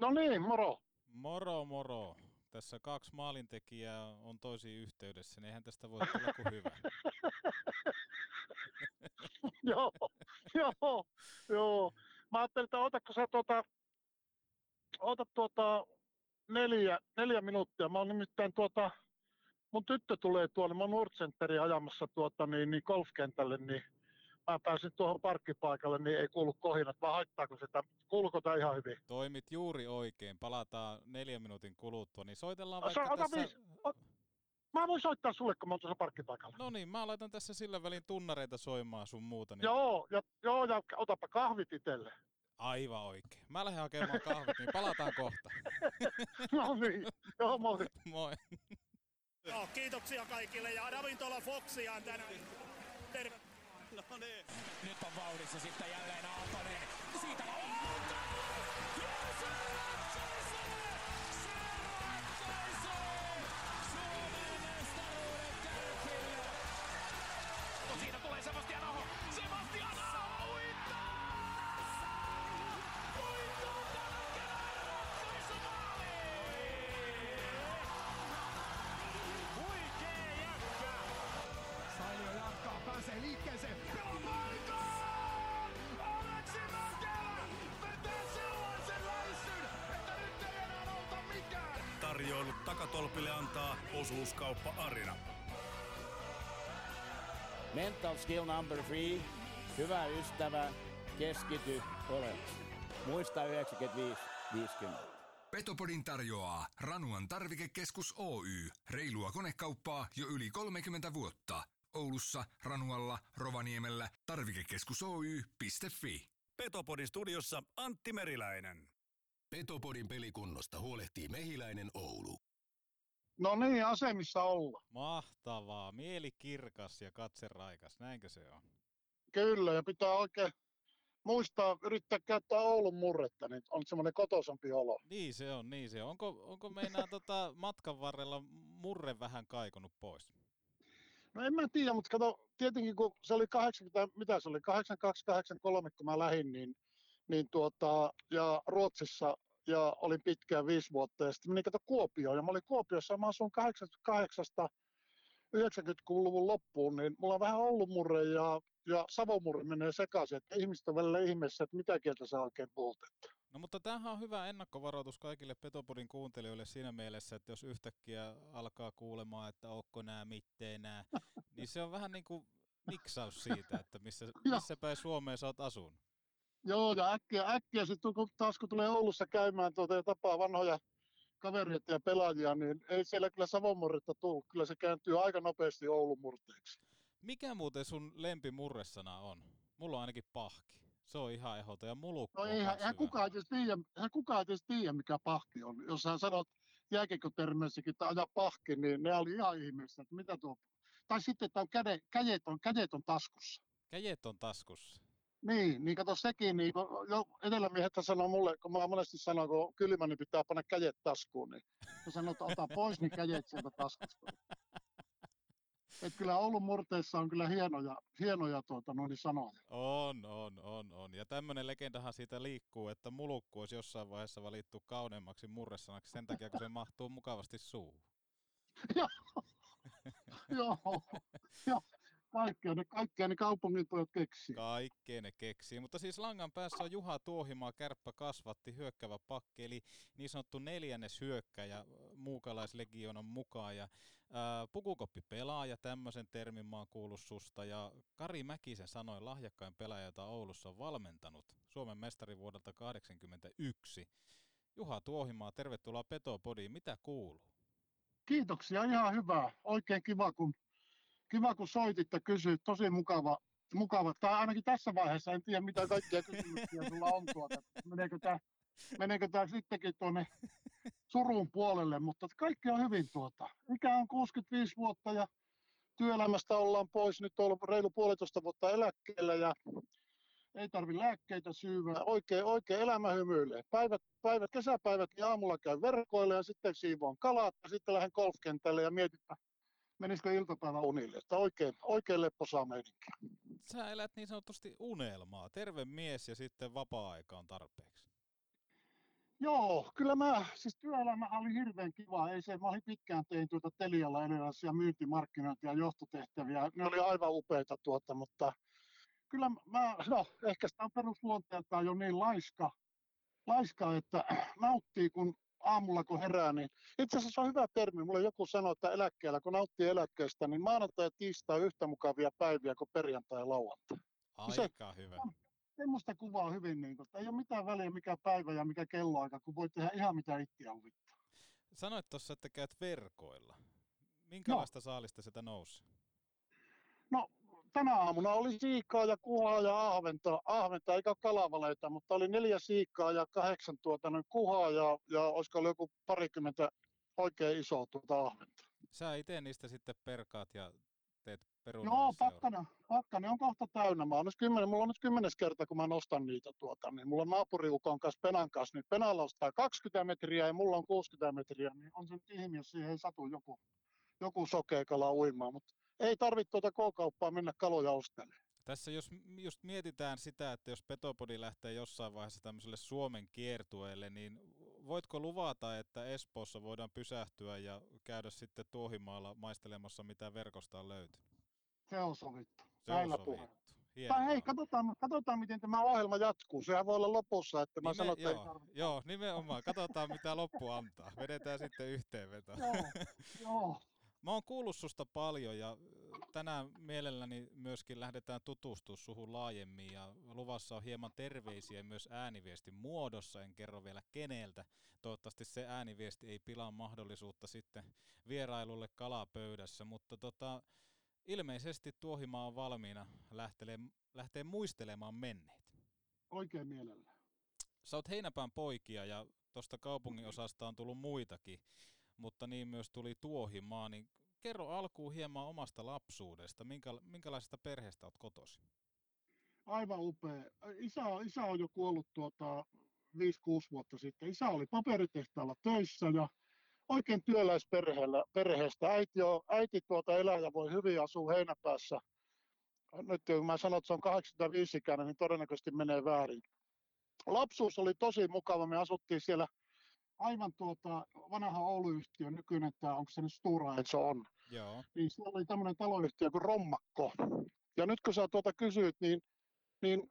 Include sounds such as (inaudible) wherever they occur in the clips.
No niin, moro. Moro, moro. Tässä kaksi maalintekijää on toisiin yhteydessä, niin eihän tästä voi tulla kuin hyvä. (laughs) joo, joo, joo. Mä ajattelin, että otatko sä tuota, otat tuota neljä, neljä minuuttia. Mä oon nimittäin tuota, mun tyttö tulee tuolle, mä oon ajamassa tuota, niin, niin golfkentälle, niin mä pääsin tuohon parkkipaikalle, niin ei kuulu kohinat, vaan haittaako sitä, kuuluuko tämä ihan hyvin? Toimit juuri oikein, palataan neljän minuutin kuluttua, niin soitellaan vaikka Ota tässä... o, mä voin soittaa sulle, kun mä oon tuossa parkkipaikalla. No niin, mä laitan tässä sillä välin tunnareita soimaan sun muuta. Niin... Joo, ja, joo, ja otapa kahvit itselle. Aivan oikein. Mä lähden hakemaan kahvit, niin palataan kohta. (laughs) no niin, joo moi. Moi. No, kiitoksia kaikille ja ravintola Foxia on tänään. Terve. No niin. Nyt on vauhdissa sitten jälleen Aaltonen. Siitä Aalto! Takatolpille antaa osuuskauppa Arina. Mental skill number three. Hyvä ystävä, keskity olevaksi. Muista 95 50. Petopodin tarjoaa Ranuan tarvikekeskus Oy. Reilua konekauppaa jo yli 30 vuotta. Oulussa, Ranualla, Rovaniemellä tarvikekeskus Oy.fi. Petopodin studiossa Antti Meriläinen. Petopodin pelikunnosta huolehtii Mehiläinen Oulu. No niin, asemissa olla. Mahtavaa. Mieli kirkas ja katse raikas. Näinkö se on? Kyllä, ja pitää oikein muistaa yrittää käyttää Oulun murretta, niin on semmoinen kotosampi olo. Niin se on, niin se on. Onko, onko meinaa (laughs) tota matkan varrella murre vähän kaikunut pois? No en mä tiedä, mutta kato, tietenkin kun se oli 80, mitä se oli, 82, 83, kun mä lähdin, niin, niin tuota, ja Ruotsissa ja olin pitkään viisi vuotta ja sitten menin kato Kuopioon ja mä olin Kuopiossa ja mä asun 88 90-luvun loppuun, niin mulla on vähän ollut murre ja, ja savomurre menee sekaisin, että ihmiset on välillä ihmeessä, että mitä kieltä sä oikein puhut. No mutta tämähän on hyvä ennakkovaroitus kaikille Petopodin kuuntelijoille siinä mielessä, että jos yhtäkkiä alkaa kuulemaan, että onko nämä, mitteen nämä, (laughs) niin se on vähän niin kuin miksaus siitä, että missä, missä päin Suomeen sä oot asunut. Joo, ja äkkiä, äkkiä sitten kun, taas kun tulee Oulussa käymään tuota, ja tapaa vanhoja kavereita ja pelaajia, niin ei siellä kyllä savomurretta tule. Kyllä se kääntyy aika nopeasti Oulun murteeksi. Mikä muuten sun lempimurresana on? Mulla on ainakin pahki. Se on ihan ehdoton ja mulukko No on ei, kans hän kukaan edes tiedä, hän kukaan edes tiedä, mikä pahki on. Jos sä sanot jääkeikotermeissäkin, että aja pahki, niin ne oli ihan ihmeessä, että mitä tuo... Tai sitten, että on käde, kädet, on, kädet on taskussa. Käjet on taskussa. Niin, niin kato sekin, niin kun jo etelämiehet sanoo mulle, kun mä monesti sanon, kun kylmä, niin pitää panna kädet taskuun, niin mä sanon, että ota pois niin kädet sieltä taskusta. Et kyllä Oulun murteissa on kyllä hienoja, hienoja tuota, noin sanoja. On, on, on, on. Ja tämmöinen legendahan siitä liikkuu, että mulukku olisi jossain vaiheessa valittu kauneimmaksi murresanaksi sen takia, kun se mahtuu mukavasti suuhun. (laughs) Joo, joo, joo. Kaikkea ne, kaikkea ne kaupungin pojat keksii. Kaikkea ne keksii. Mutta siis langan päässä on Juha Tuohimaa, kärppä kasvatti, hyökkävä pakki, eli niin sanottu neljännes hyökkäjä muukalaislegionan mukaan. Ja, ää, pukukoppi pelaaja, tämmöisen termin mä oon kuullut susta. Ja Kari Mäkisen sanoi lahjakkain pelaaja, jota Oulussa on valmentanut Suomen mestari vuodelta 1981. Juha Tuohimaa, tervetuloa Petopodiin. Mitä kuuluu? Kiitoksia, ihan hyvä. Oikein kiva, kun, kiva, kun soitit ja kysyit. Tosi mukava, mukava. Tai ainakin tässä vaiheessa en tiedä, mitä kaikkia kysymyksiä sulla on tuota. Meneekö tämä meneekö tämä sittenkin tuonne surun puolelle, mutta kaikki on hyvin tuota. Ikä on 65 vuotta ja työelämästä ollaan pois. Nyt on ollut reilu puolitoista vuotta eläkkeellä ja ei tarvi lääkkeitä syyvää. Oikein, oikein elämä hymyilee. Päivät, päivät, kesäpäivät ja aamulla käy verkoille ja sitten siivoon kalat ja sitten lähden golfkentälle ja mietin, että menisikö iltapäivä unille. Että oikein, oikein lepposaa meininkiä. Sä elät niin sanotusti unelmaa. Terve mies ja sitten vapaa-aika on tarpeeksi. Joo, kyllä mä, siis työelämä oli hirveän kiva. Ei se, mä olin pitkään tein tuota Telialla erilaisia myyntimarkkinointia ja johtotehtäviä. Ne oli aivan upeita tuota, mutta kyllä mä, no ehkä sitä on perusluonteeltaan jo niin laiska, laiska, että (clears throat) nauttii kun aamulla kun herää, niin itse asiassa se on hyvä termi. Mulle joku sanoi, että eläkkeellä, kun nauttii eläkkeestä, niin maanantai ja tiistai on yhtä mukavia päiviä kuin perjantai ja lauantai. Se- Aika hyvä. Semmoista kuvaa hyvin, niin kuin, että ei ole mitään väliä mikä päivä ja mikä kelloaika, kun voi tehdä ihan mitä itseä huvittaa. Sanoit tuossa, että käyt verkoilla. Minkälaista saalista sitä nousi? No, tänä aamuna oli siikaa ja kuhaa ja ahventa, ahventa eikä kalavaleita, mutta oli neljä siikaa ja kahdeksan tuota, noin kuhaa ja, ja olisiko ollut joku parikymmentä oikein isoa tuota ahventa. Sä itse niistä sitten perkaat ja teet Joo, perunoille pakkana, pakkana on kohta täynnä. Mä nyt kymmenen, mulla on nyt kymmenes kerta, kun mä nostan niitä tuota, niin mulla on naapuriukon kanssa Penan kanssa, niin Penalla on 120 metriä ja mulla on 60 metriä, niin on se ihme, jos siihen ei satu joku, joku sokea kala uimaan, mutta ei tarvitse tuota K-kauppaa mennä kaloja ostelemaan. Tässä jos just mietitään sitä, että jos Petopodi lähtee jossain vaiheessa tämmöiselle Suomen kiertueelle, niin voitko luvata, että Espoossa voidaan pysähtyä ja käydä sitten Tuohimaalla maistelemassa, mitä verkosta on löytyy? Se on sovittu. Se on Näillä sovittu. puheilla. Hienoa. Tai hei, katsotaan, katsotaan, miten tämä ohjelma jatkuu. Sehän voi olla lopussa, että mä Nime- sanon, että joo, tarvitse. joo, nimenomaan. Katsotaan, mitä loppu antaa. Vedetään sitten yhteenveto. Joo, joo. (laughs) Mä oon kuullut susta paljon ja ö, tänään mielelläni myöskin lähdetään tutustua suhun laajemmin ja luvassa on hieman terveisiä myös ääniviestin muodossa, en kerro vielä keneltä. Toivottavasti se ääniviesti ei pilaa mahdollisuutta sitten vierailulle kalapöydässä, mutta tota, ilmeisesti Tuohimaa on valmiina lähtelee, lähtee muistelemaan menneitä. Oikein mielellään. Sä oot Heinäpään poikia ja tuosta kaupungin osasta on tullut muitakin, mutta niin myös tuli Tuohimaa, niin kerro alkuun hieman omasta lapsuudesta. Minkä, minkälaisesta perheestä oot kotosi? Aivan upea. Isä, isä on jo kuollut tuota 5-6 vuotta sitten. Isä oli paperitehtaalla töissä ja oikein työläisperheellä perheestä. Äiti, on, äiti tuota elää ja voi hyvin asua Heinäpäässä. Nyt kun mä sanon, että se on 85 ikäinen, niin todennäköisesti menee väärin. Lapsuus oli tosi mukava. Me asuttiin siellä aivan tuota vanha Oulu-yhtiö, nykyinen tämä, onko se nyt Stura Enso on. Joo. Niin siellä oli tämmöinen taloyhtiö kuin Rommakko. Ja nyt kun sä tuota kysyit, niin, niin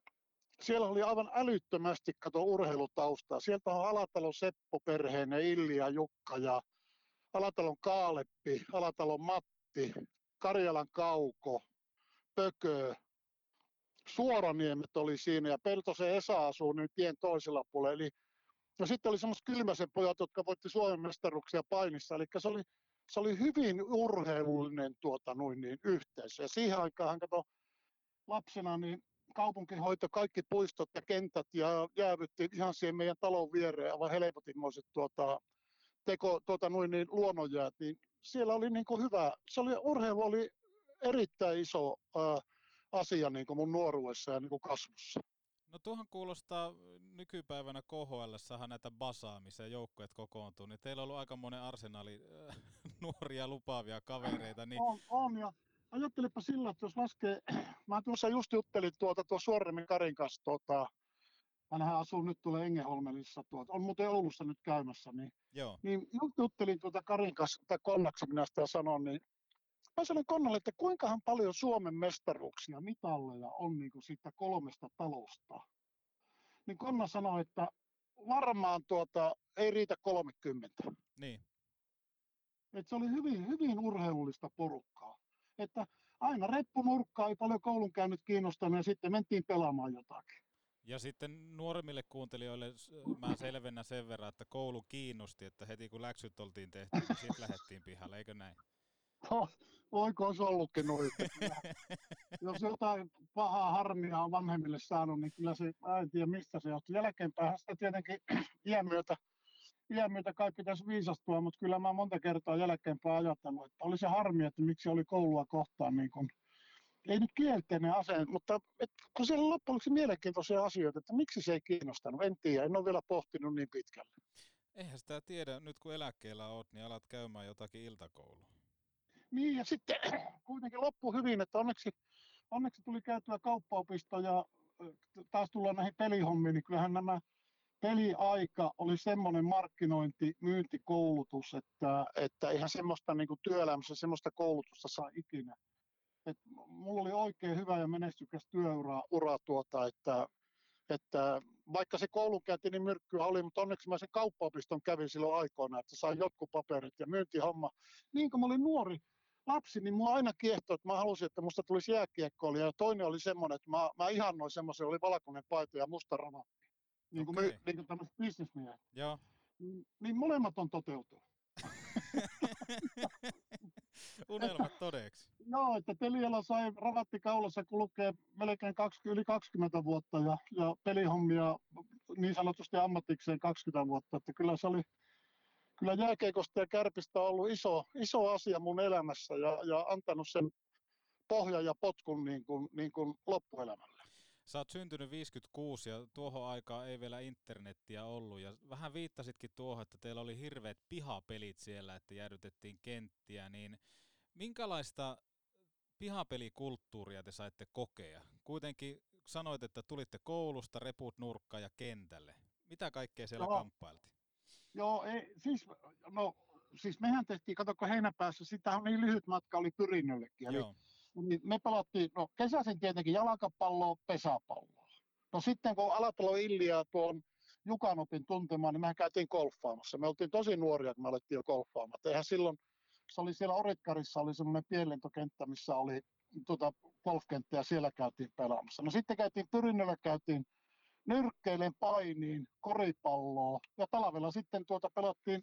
siellä oli aivan älyttömästi kato urheilutaustaa. Sieltä on Alatalon Seppo perheinen, Illi ja Jukka ja Alatalon Kaaleppi, Alatalon Matti, Karjalan Kauko, Pökö, Suoraniemet oli siinä ja Peltosen Esa asuu nyt tien toisella puolella. Eli, ja sitten oli semmoiset kylmäsen pojat, jotka voitti Suomen mestaruksia painissa. Eli se oli, se oli hyvin urheilullinen tuota, noin, niin, yhteisö. Ja siihen aikaan kato, lapsena niin kaupunki hoitoi kaikki puistot ja kentät ja jäävytti ihan siihen meidän talon viereen aivan helpotimmoiset tuota, teko, tuota, noin, niin, luonnonjäät. Niin siellä oli niin kuin hyvä, se oli, urheilu oli erittäin iso ää, asia niin kuin mun nuoruudessa ja niin kuin kasvussa. No tuohon kuulostaa nykypäivänä KHL näitä basaa, missä joukkueet kokoontuu, niin teillä on ollut aika monen arsenaali äh, (laughs) nuoria lupaavia kavereita, niin On, on ja ajattelepa sillä, että jos laskee, (clears throat) mä tuossa just juttelin tuota tuo Suoremmin Karin kanssa, tuota, hänhän asuu nyt tulee Engeholmelissa, tuota, on muuten Oulussa nyt käymässä, niin, joo, niin juttelin tuota Karin kanssa, tai Konnaksi minä sitä sanon, niin mä sanoin Konnalle, että kuinkahan paljon Suomen mestaruuksia, mitalleja on niin kuin siitä kolmesta talosta. Niin Konna sanoi, että varmaan tuota, ei riitä 30. niin. Et se oli hyvin, hyvin urheilullista porukkaa. Että aina reppunurkkaa, ei paljon koulunkäynnit kiinnostanut ja sitten mentiin pelaamaan jotakin. Ja sitten nuoremmille kuuntelijoille mä selvennän sen verran, että koulu kiinnosti, että heti kun läksyt oltiin tehty, niin sitten lähdettiin pihalle, eikö näin? (laughs) Voiko se ollutkin noin? (laughs) Jos jotain pahaa harmia on vanhemmille saanut, niin kyllä se, en tiedä mistä se johtuu. Jälkeenpäin sitä tietenkin (clears throat) iän myötä, iän myötä kai pitäisi viisastua, mutta kyllä mä monta kertaa jälkeenpäin ajatellut, että oli se harmi, että miksi oli koulua kohtaan niin kuin, ei nyt kielteinen asenne, mutta et, kun siellä on loppujen lopuksi mielenkiintoisia asioita, että miksi se ei kiinnostanut, en tiedä, en ole vielä pohtinut niin pitkälle. Eihän sitä tiedä, nyt kun eläkkeellä oot, niin alat käymään jotakin iltakoulua. Niin ja sitten (clears throat) kuitenkin loppu hyvin, että onneksi, onneksi tuli käytyä kauppaopisto ja taas tullaan näihin pelihommiin, niin kyllähän nämä peliaika oli semmoinen markkinointi, myyntikoulutus, että, että eihän semmoista niin kuin työelämässä semmoista koulutusta saa ikinä. Et mulla oli oikein hyvä ja menestykäs työura ura tuota, että, että vaikka se koulunkäynti niin myrkkyä oli, mutta onneksi mä sen kauppaopiston kävin silloin aikoina, että sain jotkut paperit ja myyntihomma. Niin kuin mä olin nuori lapsi, niin mua aina kiehtoi, että mä halusin, että musta tulisi jääkiekkoilija. Ja toinen oli semmoinen, että mä, mä ihannoin semmoisen, oli valkoinen paita ja musta ramatti. Niin kuin, okay. niin kuin tämmöiset bisnesmiehet. Joo. Niin, niin molemmat on toteutunut. (laughs) Unelmat todeksi. Joo, että Telialla sai ravatti kaulassa kulkee melkein 20, yli 20 vuotta ja, ja pelihommia niin sanotusti ammatikseen 20 vuotta. Että kyllä se oli, kyllä jääkeikosta ja kärpistä on ollut iso, iso asia mun elämässä ja, ja antanut sen pohjan ja potkun niin kuin, niin kuin loppuelämälle. Sä oot syntynyt 56 ja tuohon aikaan ei vielä internettiä ollut ja vähän viittasitkin tuohon, että teillä oli hirveät pihapelit siellä, että jäädytettiin kenttiä, niin minkälaista pihapelikulttuuria te saitte kokea? Kuitenkin sanoit, että tulitte koulusta, reput nurkkaan ja kentälle. Mitä kaikkea siellä Joo. kamppailtiin? Joo, ei, siis, no, siis mehän tehtiin, katsokko heinäpäässä, sitä on niin lyhyt matka oli Pyrinnöllekin. Eli niin me pelattiin, no kesäisin tietenkin jalkapalloa, pesäpalloa. No sitten kun Alatalo Illiä tuon Jukan opin tuntemaan, niin mehän käytiin golfaamassa. Me oltiin tosi nuoria, kun me alettiin jo golfaamaan. Eihän silloin, se oli siellä Oritkarissa, oli semmoinen pienlentokenttä, missä oli tuota, golfkenttä ja siellä käytiin pelaamassa. No sitten käytiin Pyrinnöllä, käytiin nyrkkeilen painiin, koripalloa ja talvella sitten tuota pelattiin,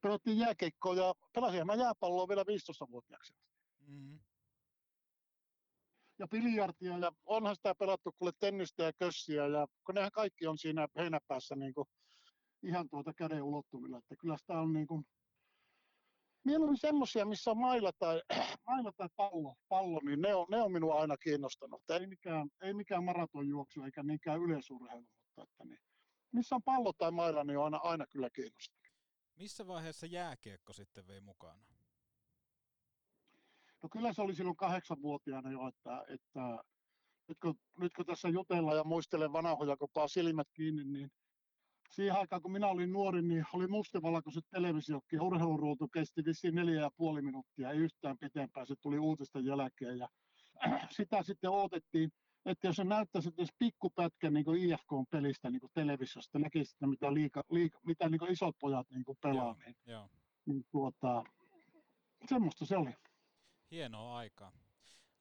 pelattiin jääkeikkoa ja pelasin mä jääpalloa vielä 15-vuotiaaksi Mm-hmm. ja biljardia ja onhan sitä pelattu kuule tennistä ja kössiä ja kun nehän kaikki on siinä heinäpäässä niin kuin ihan tuota käden ulottuvilla, että kyllä sitä on niin kuin mieluummin semmoisia, missä on mailla tai, (clears throat) mailla tai pallo, pallo, niin ne on, ne on minua aina kiinnostanut. Ei mikään, ei mikään maratonjuoksu eikä niinkään yleisurheilu, mutta että niin, missä on pallo tai mailla, niin on aina, aina kyllä kiinnostanut. Missä vaiheessa jääkiekko sitten vei mukana? No kyllä se oli silloin kahdeksanvuotiaana jo, että, että nyt, kun, nyt kun tässä jutellaan ja muistelen vanhoja, kun paa silmät kiinni, niin siihen aikaan kun minä olin nuori, niin oli mustavalkoiset televisiokki ja urheiluruutu kesti vissiin neljä ja puoli minuuttia, ei yhtään pitempään, se tuli uutisten jälkeen ja (clears throat) sitä sitten odotettiin, että jos se näyttäisi edes pikkupätkä niin IFK-pelistä niin televisiosta, näkisi, että mitä, liika, liika, mitä niin isot pojat niin pelaa, niin, Joo. niin tuota, semmoista se oli. Hienoa aikaa.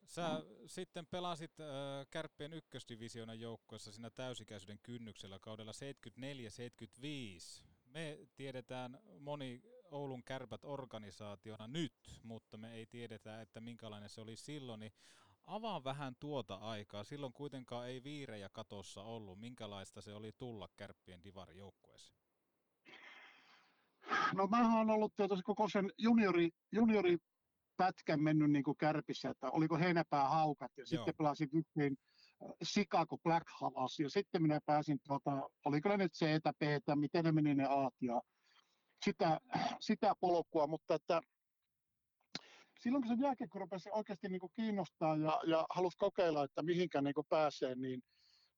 Sä sitten pelasit äh, Kärppien ykkösdivisioonan joukkueessa siinä täysikäisyyden kynnyksellä kaudella 74-75. Me tiedetään moni Oulun kärpät organisaationa nyt, mutta me ei tiedetä, että minkälainen se oli silloin. Niin avaa vähän tuota aikaa. Silloin kuitenkaan ei viirejä katossa ollut. Minkälaista se oli tulla Kärppien divarijoukkueeseen? No mä oon ollut tietysti koko sen juniori, juniori pätkän mennyt niin kuin kärpissä, että oliko heinäpää haukat ja Joo. sitten pelasin äh, Chicago Black Havas ja sitten minä pääsin, tuota, oliko ne nyt C, B, miten ne meni ne Aat ja sitä, sitä polkua, mutta että silloin kun se jääkiekko rupesi oikeasti niin kuin kiinnostaa ja, ja halusi kokeilla, että mihinkä niin kuin pääsee, niin,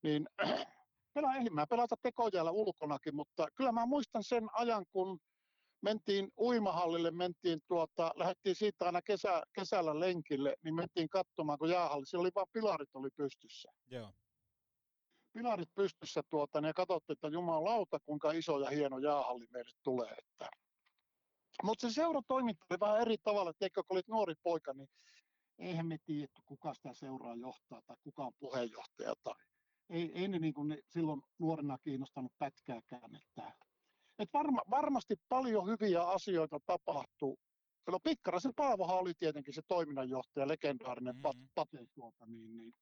niin (clears throat) pelaa, ei mä pelata tekojäällä ulkonakin, mutta kyllä mä muistan sen ajan, kun mentiin uimahallille, mentiin tuota, lähdettiin siitä aina kesä, kesällä lenkille, niin mentiin katsomaan, kun jäähalli, siellä oli vain pilarit oli pystyssä. Joo. Pilarit pystyssä tuota, niin ja katsottiin, että jumalauta, kuinka iso ja hieno jäähalli meille tulee. Että. Mutta se seuratoiminta oli vähän eri tavalla, että kun olit nuori poika, niin eihän me tiedä, kuka sitä seuraa johtaa tai kuka on puheenjohtaja. Tai ei, ei ne, niin kuin ne silloin nuorena kiinnostanut pätkääkään. Että, et varma, varmasti paljon hyviä asioita tapahtuu. No Pikkarasen Paavohan oli tietenkin se toiminnanjohtaja, legendaarinen mm-hmm. Mhm. Pate tuota, niin, niin,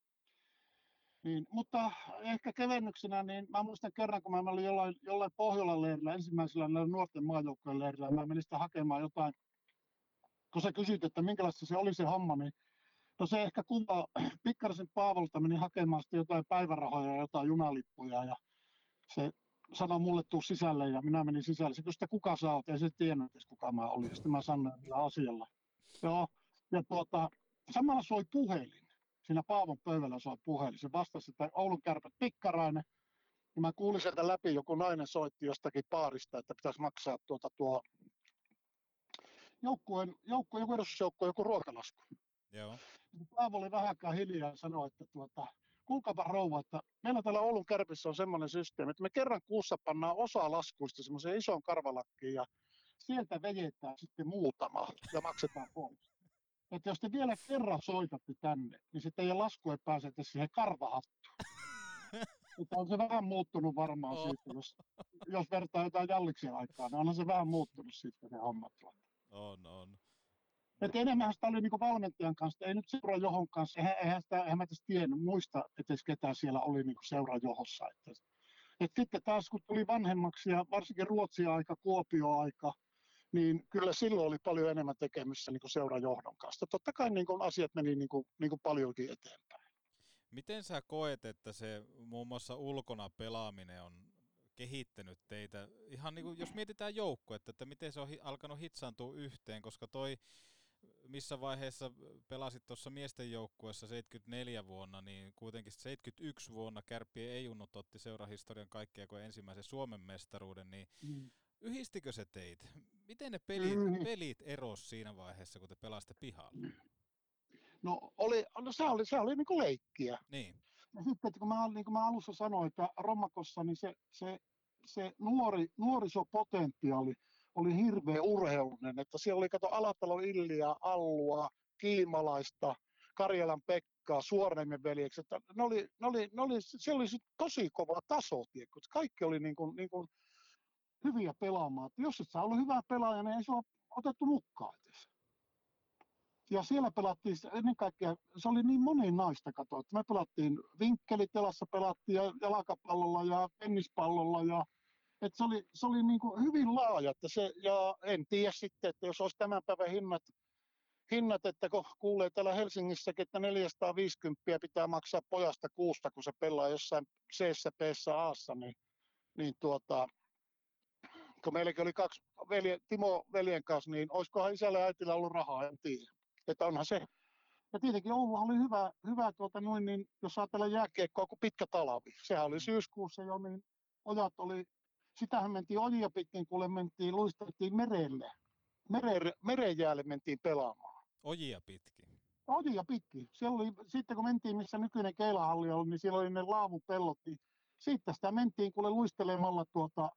niin, mutta ehkä kevennyksenä, niin mä muistan kerran, kun mä olin jollain, jollain Pohjolan leirillä, ensimmäisellä nuorten maajoukkojen leirillä, mä menin sitä hakemaan jotain, kun sä kysyt, että minkälaista se oli se homma, niin no se ehkä kuva, (clears throat) Pikkarasen Paavolta meni hakemaan sitten jotain päivärahoja ja jotain junalippuja ja se sanoi mulle tuu sisälle ja minä menin sisälle. Se kysyi, että kuka sä oot, ei se tiennyt edes kuka mä olin. Sitten mä sanoin millä asialla. Joo, ja tuota, samalla soi puhelin. Siinä Paavon pöydällä soi puhelin. Se vastasi, että Oulun kärpät Pikkarainen. Ja mä kuulin sieltä läpi, joku nainen soitti jostakin baarista, että pitäisi maksaa tuota tuo joukkueen, joukkueen joku edustusjoukkue, joku ruokalasku. Joo. Paavo oli vähän aikaa hiljaa ja sanoi, että tuota, kuulkaapa rouva, että meillä täällä Oulun kärpissä on semmoinen systeemi, että me kerran kuussa pannaan osa laskuista semmoiseen isoon karvalakkiin ja sieltä vejetään sitten muutama ja maksetaan pois. Että jos te vielä kerran soitatte tänne, niin sitten teidän lasku ei pääse edes siihen karvahattuun. Mutta on se vähän muuttunut varmaan Oh. siitä, jos, jos vertaa jotain Jalliksen aikaa, niin onhan se vähän muuttunut sitten ne hommat. On, on. Et enemmän sitä oli niinku valmentajan kanssa, ei nyt seura johon kanssa, eihän, eihän, sitä, eihän mä edes tiennyt, muista edes ketään siellä oli niinku seura johossa. Että, et sitten taas kun tuli vanhemmaksi ja varsinkin Ruotsin aika, Kuopio-aika, niin kyllä silloin oli paljon enemmän tekemistä niin seuran johdon kanssa. Totta kai niin kuin asiat meni niin kuin, niin kuin paljonkin eteenpäin. Miten sä koet, että se muun muassa ulkona pelaaminen on kehittänyt teitä? Ihan niin kuin, jos mietitään joukkuetta, että miten se on hi- alkanut hitsaantua yhteen, koska toi missä vaiheessa pelasit tuossa miesten joukkueessa 74 vuonna, niin kuitenkin 71 vuonna Kärppien ei-junnut otti seurahistorian kaikkea kuin ensimmäisen Suomen mestaruuden, niin Mm. yhdistikö se teitä? Miten ne pelit, Mm. pelit eros siinä vaiheessa, kun te pelasitte pihalla? No, oli, no se oli, se oli niin kuin leikkiä. Niin, Ja sitten, että kun mä, niin kuin mä alussa sanoin, että Rommakossa niin se, se, se nuori, nuorisopotentiaali oli hirveän urheilullinen, että siellä oli kato Alatalo Illiä, Allua, Kiimalaista, Karjalan Pekkaa, Suorniemen veljekset, että ne oli, ne oli, ne oli, se oli sit tosi kova taso, tiedätkö, kaikki oli niin kuin, niin kuin hyviä pelaamaan. Jos et sä ollut hyvä pelaaja, niin ei sua otettu mukaan edes. Ja siellä pelattiin ennen kaikkea, se oli niin moninaista katoa, että me pelattiin vinkkelitilassa, pelattiin ja jalkapallolla ja tennispallolla ja että se oli, se oli niin kuin hyvin laaja, että se, ja en tiedä sitten, että jos olisi tämän päivän hinnat, hinnat, että kun kuulee täällä Helsingissäkin, että 450 pitää maksaa pojasta kuusta, kun se pelaa jossain c b Aassa, niin, niin tuota, kun meilläkin oli kaksi velje, Timo veljen kanssa, niin olisikohan isällä ja äitillä ollut rahaa, en tiedä. Että onhan se. Ja tietenkin Oulu oli hyvä, hyvä tuota noin, niin jos ajatellaan jääkiekkoa kuin pitkä talvi. Sehän oli syyskuussa jo, niin ojat oli, sitähän mentiin ojia pitkin, kuule mentiin, luisteltiin merelle. Mere, merejäälle mentiin pelaamaan. ojia pitkin. Ojia pitkin. Siellä oli, sitten kun mentiin, missä nykyinen keilahalli oli, niin siellä oli ne laavupellot, niin siitä sitä mentiin kuule luistelemalla tuota,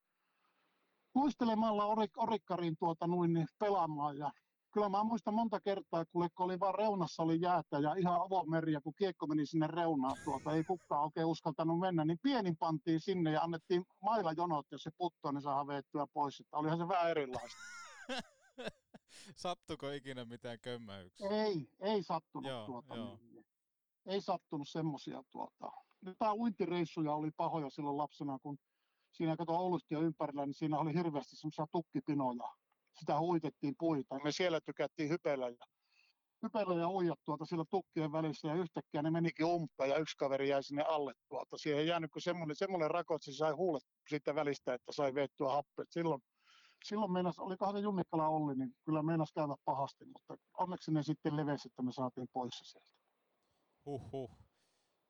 luistelemalla orik, orikkariin tuota noin niin pelaamaan ja kyllä mä muistan monta kertaa, kun oli vaan reunassa oli jäätä ja ihan avomeri ja kun kiekko meni sinne reunaan tuota, ei kukaan oikein uskaltanut mennä, niin pienin pantiin sinne ja annettiin mailajonot, jos se puttoo, niin saadaan veettyä pois. Että olihan se vähän erilaista. (laughs) Sattuko ikinä mitään kömmäyksiä? Ei, ei sattunut Joo, tuota. joo. Niin, ei sattunut semmoisia tuota. Jotain uintireissuja oli pahoja silloin lapsena, kun siinä kato Oulusta ja ympärillä, niin siinä oli hirveästi semmoisia tukkipinoja. Sitä uitettiin puita. Me siellä tykättiin hypellä ja, hypellä ja uijat tuota sillä tukkien välissä ja yhtäkkiä ne menikin umpeen ja yksi kaveri jäi sinne alle tuota. Siihen ei jäänyt kuin semmoinen, semmoinen rako, että se sai huulet siitä välistä, että sai veettyä happea. Silloin, silloin meinas, oli kahden Junnikalan Olli, niin kyllä meinas käydä pahasti, mutta onneksi ne sitten levesi, että me saatiin pois se sieltä. Huhhuh.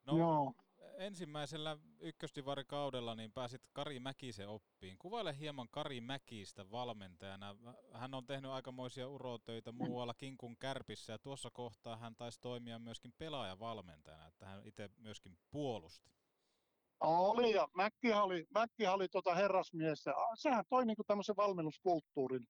No. Joo. Ensimmäisellä ykköstivarikaudella niin pääsit Kari Mäkisen oppiin. Kuvaile hieman Kari Mäkistä valmentajana. Hän on tehnyt aikamoisia urotöitä muuallakin kuin Kärpissä ja tuossa kohtaa hän taisi toimia myöskin pelaajavalmentajana, että hän itse myöskin puolusti. Oli, ja Mäkkihän oli, Mäkkihän oli tota herrasmies, sehän toi niinku tämmöisen valmennuskulttuurin.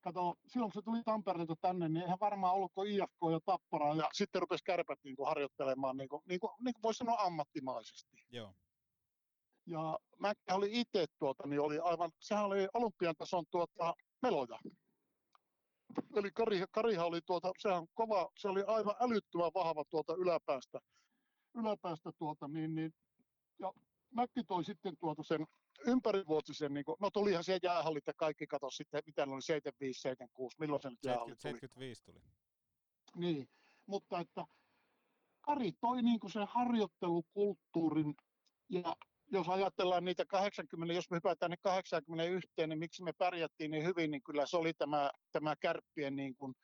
Kato, silloin kun se tuli Tampereelta tänne, niin eihän varmaan ollut kuin IFK ja Tappara, ja sitten rupesi kärpät niinku harjoittelemaan, niinku, niinku, niinku voisi sanoa ammattimaisesti. Joo. Ja Mäkkä oli itse, tuota, niin oli aivan, sehän oli olympian tason tuota, meloja. Eli Kari, Karihan oli tuota, sehän kova, se oli aivan älyttömän vahva tuota yläpäästä, yläpäästä tuota, niin, niin, ja Mäkki toi sitten tuota sen ympärivuotisen, niin kuin, no tulihan se jäähallit ja kaikki kato sitten, mitä ne oli 75, 76, milloin se nyt jäähallit 70, tuli. 75 tuli. Niin, mutta että Kari toi niin kuin sen harjoittelukulttuurin ja jos ajatellaan niitä 80, jos me hypätään ne 81, niin miksi me pärjättiin niin hyvin, niin kyllä se oli tämä, tämä kärppien niin kuin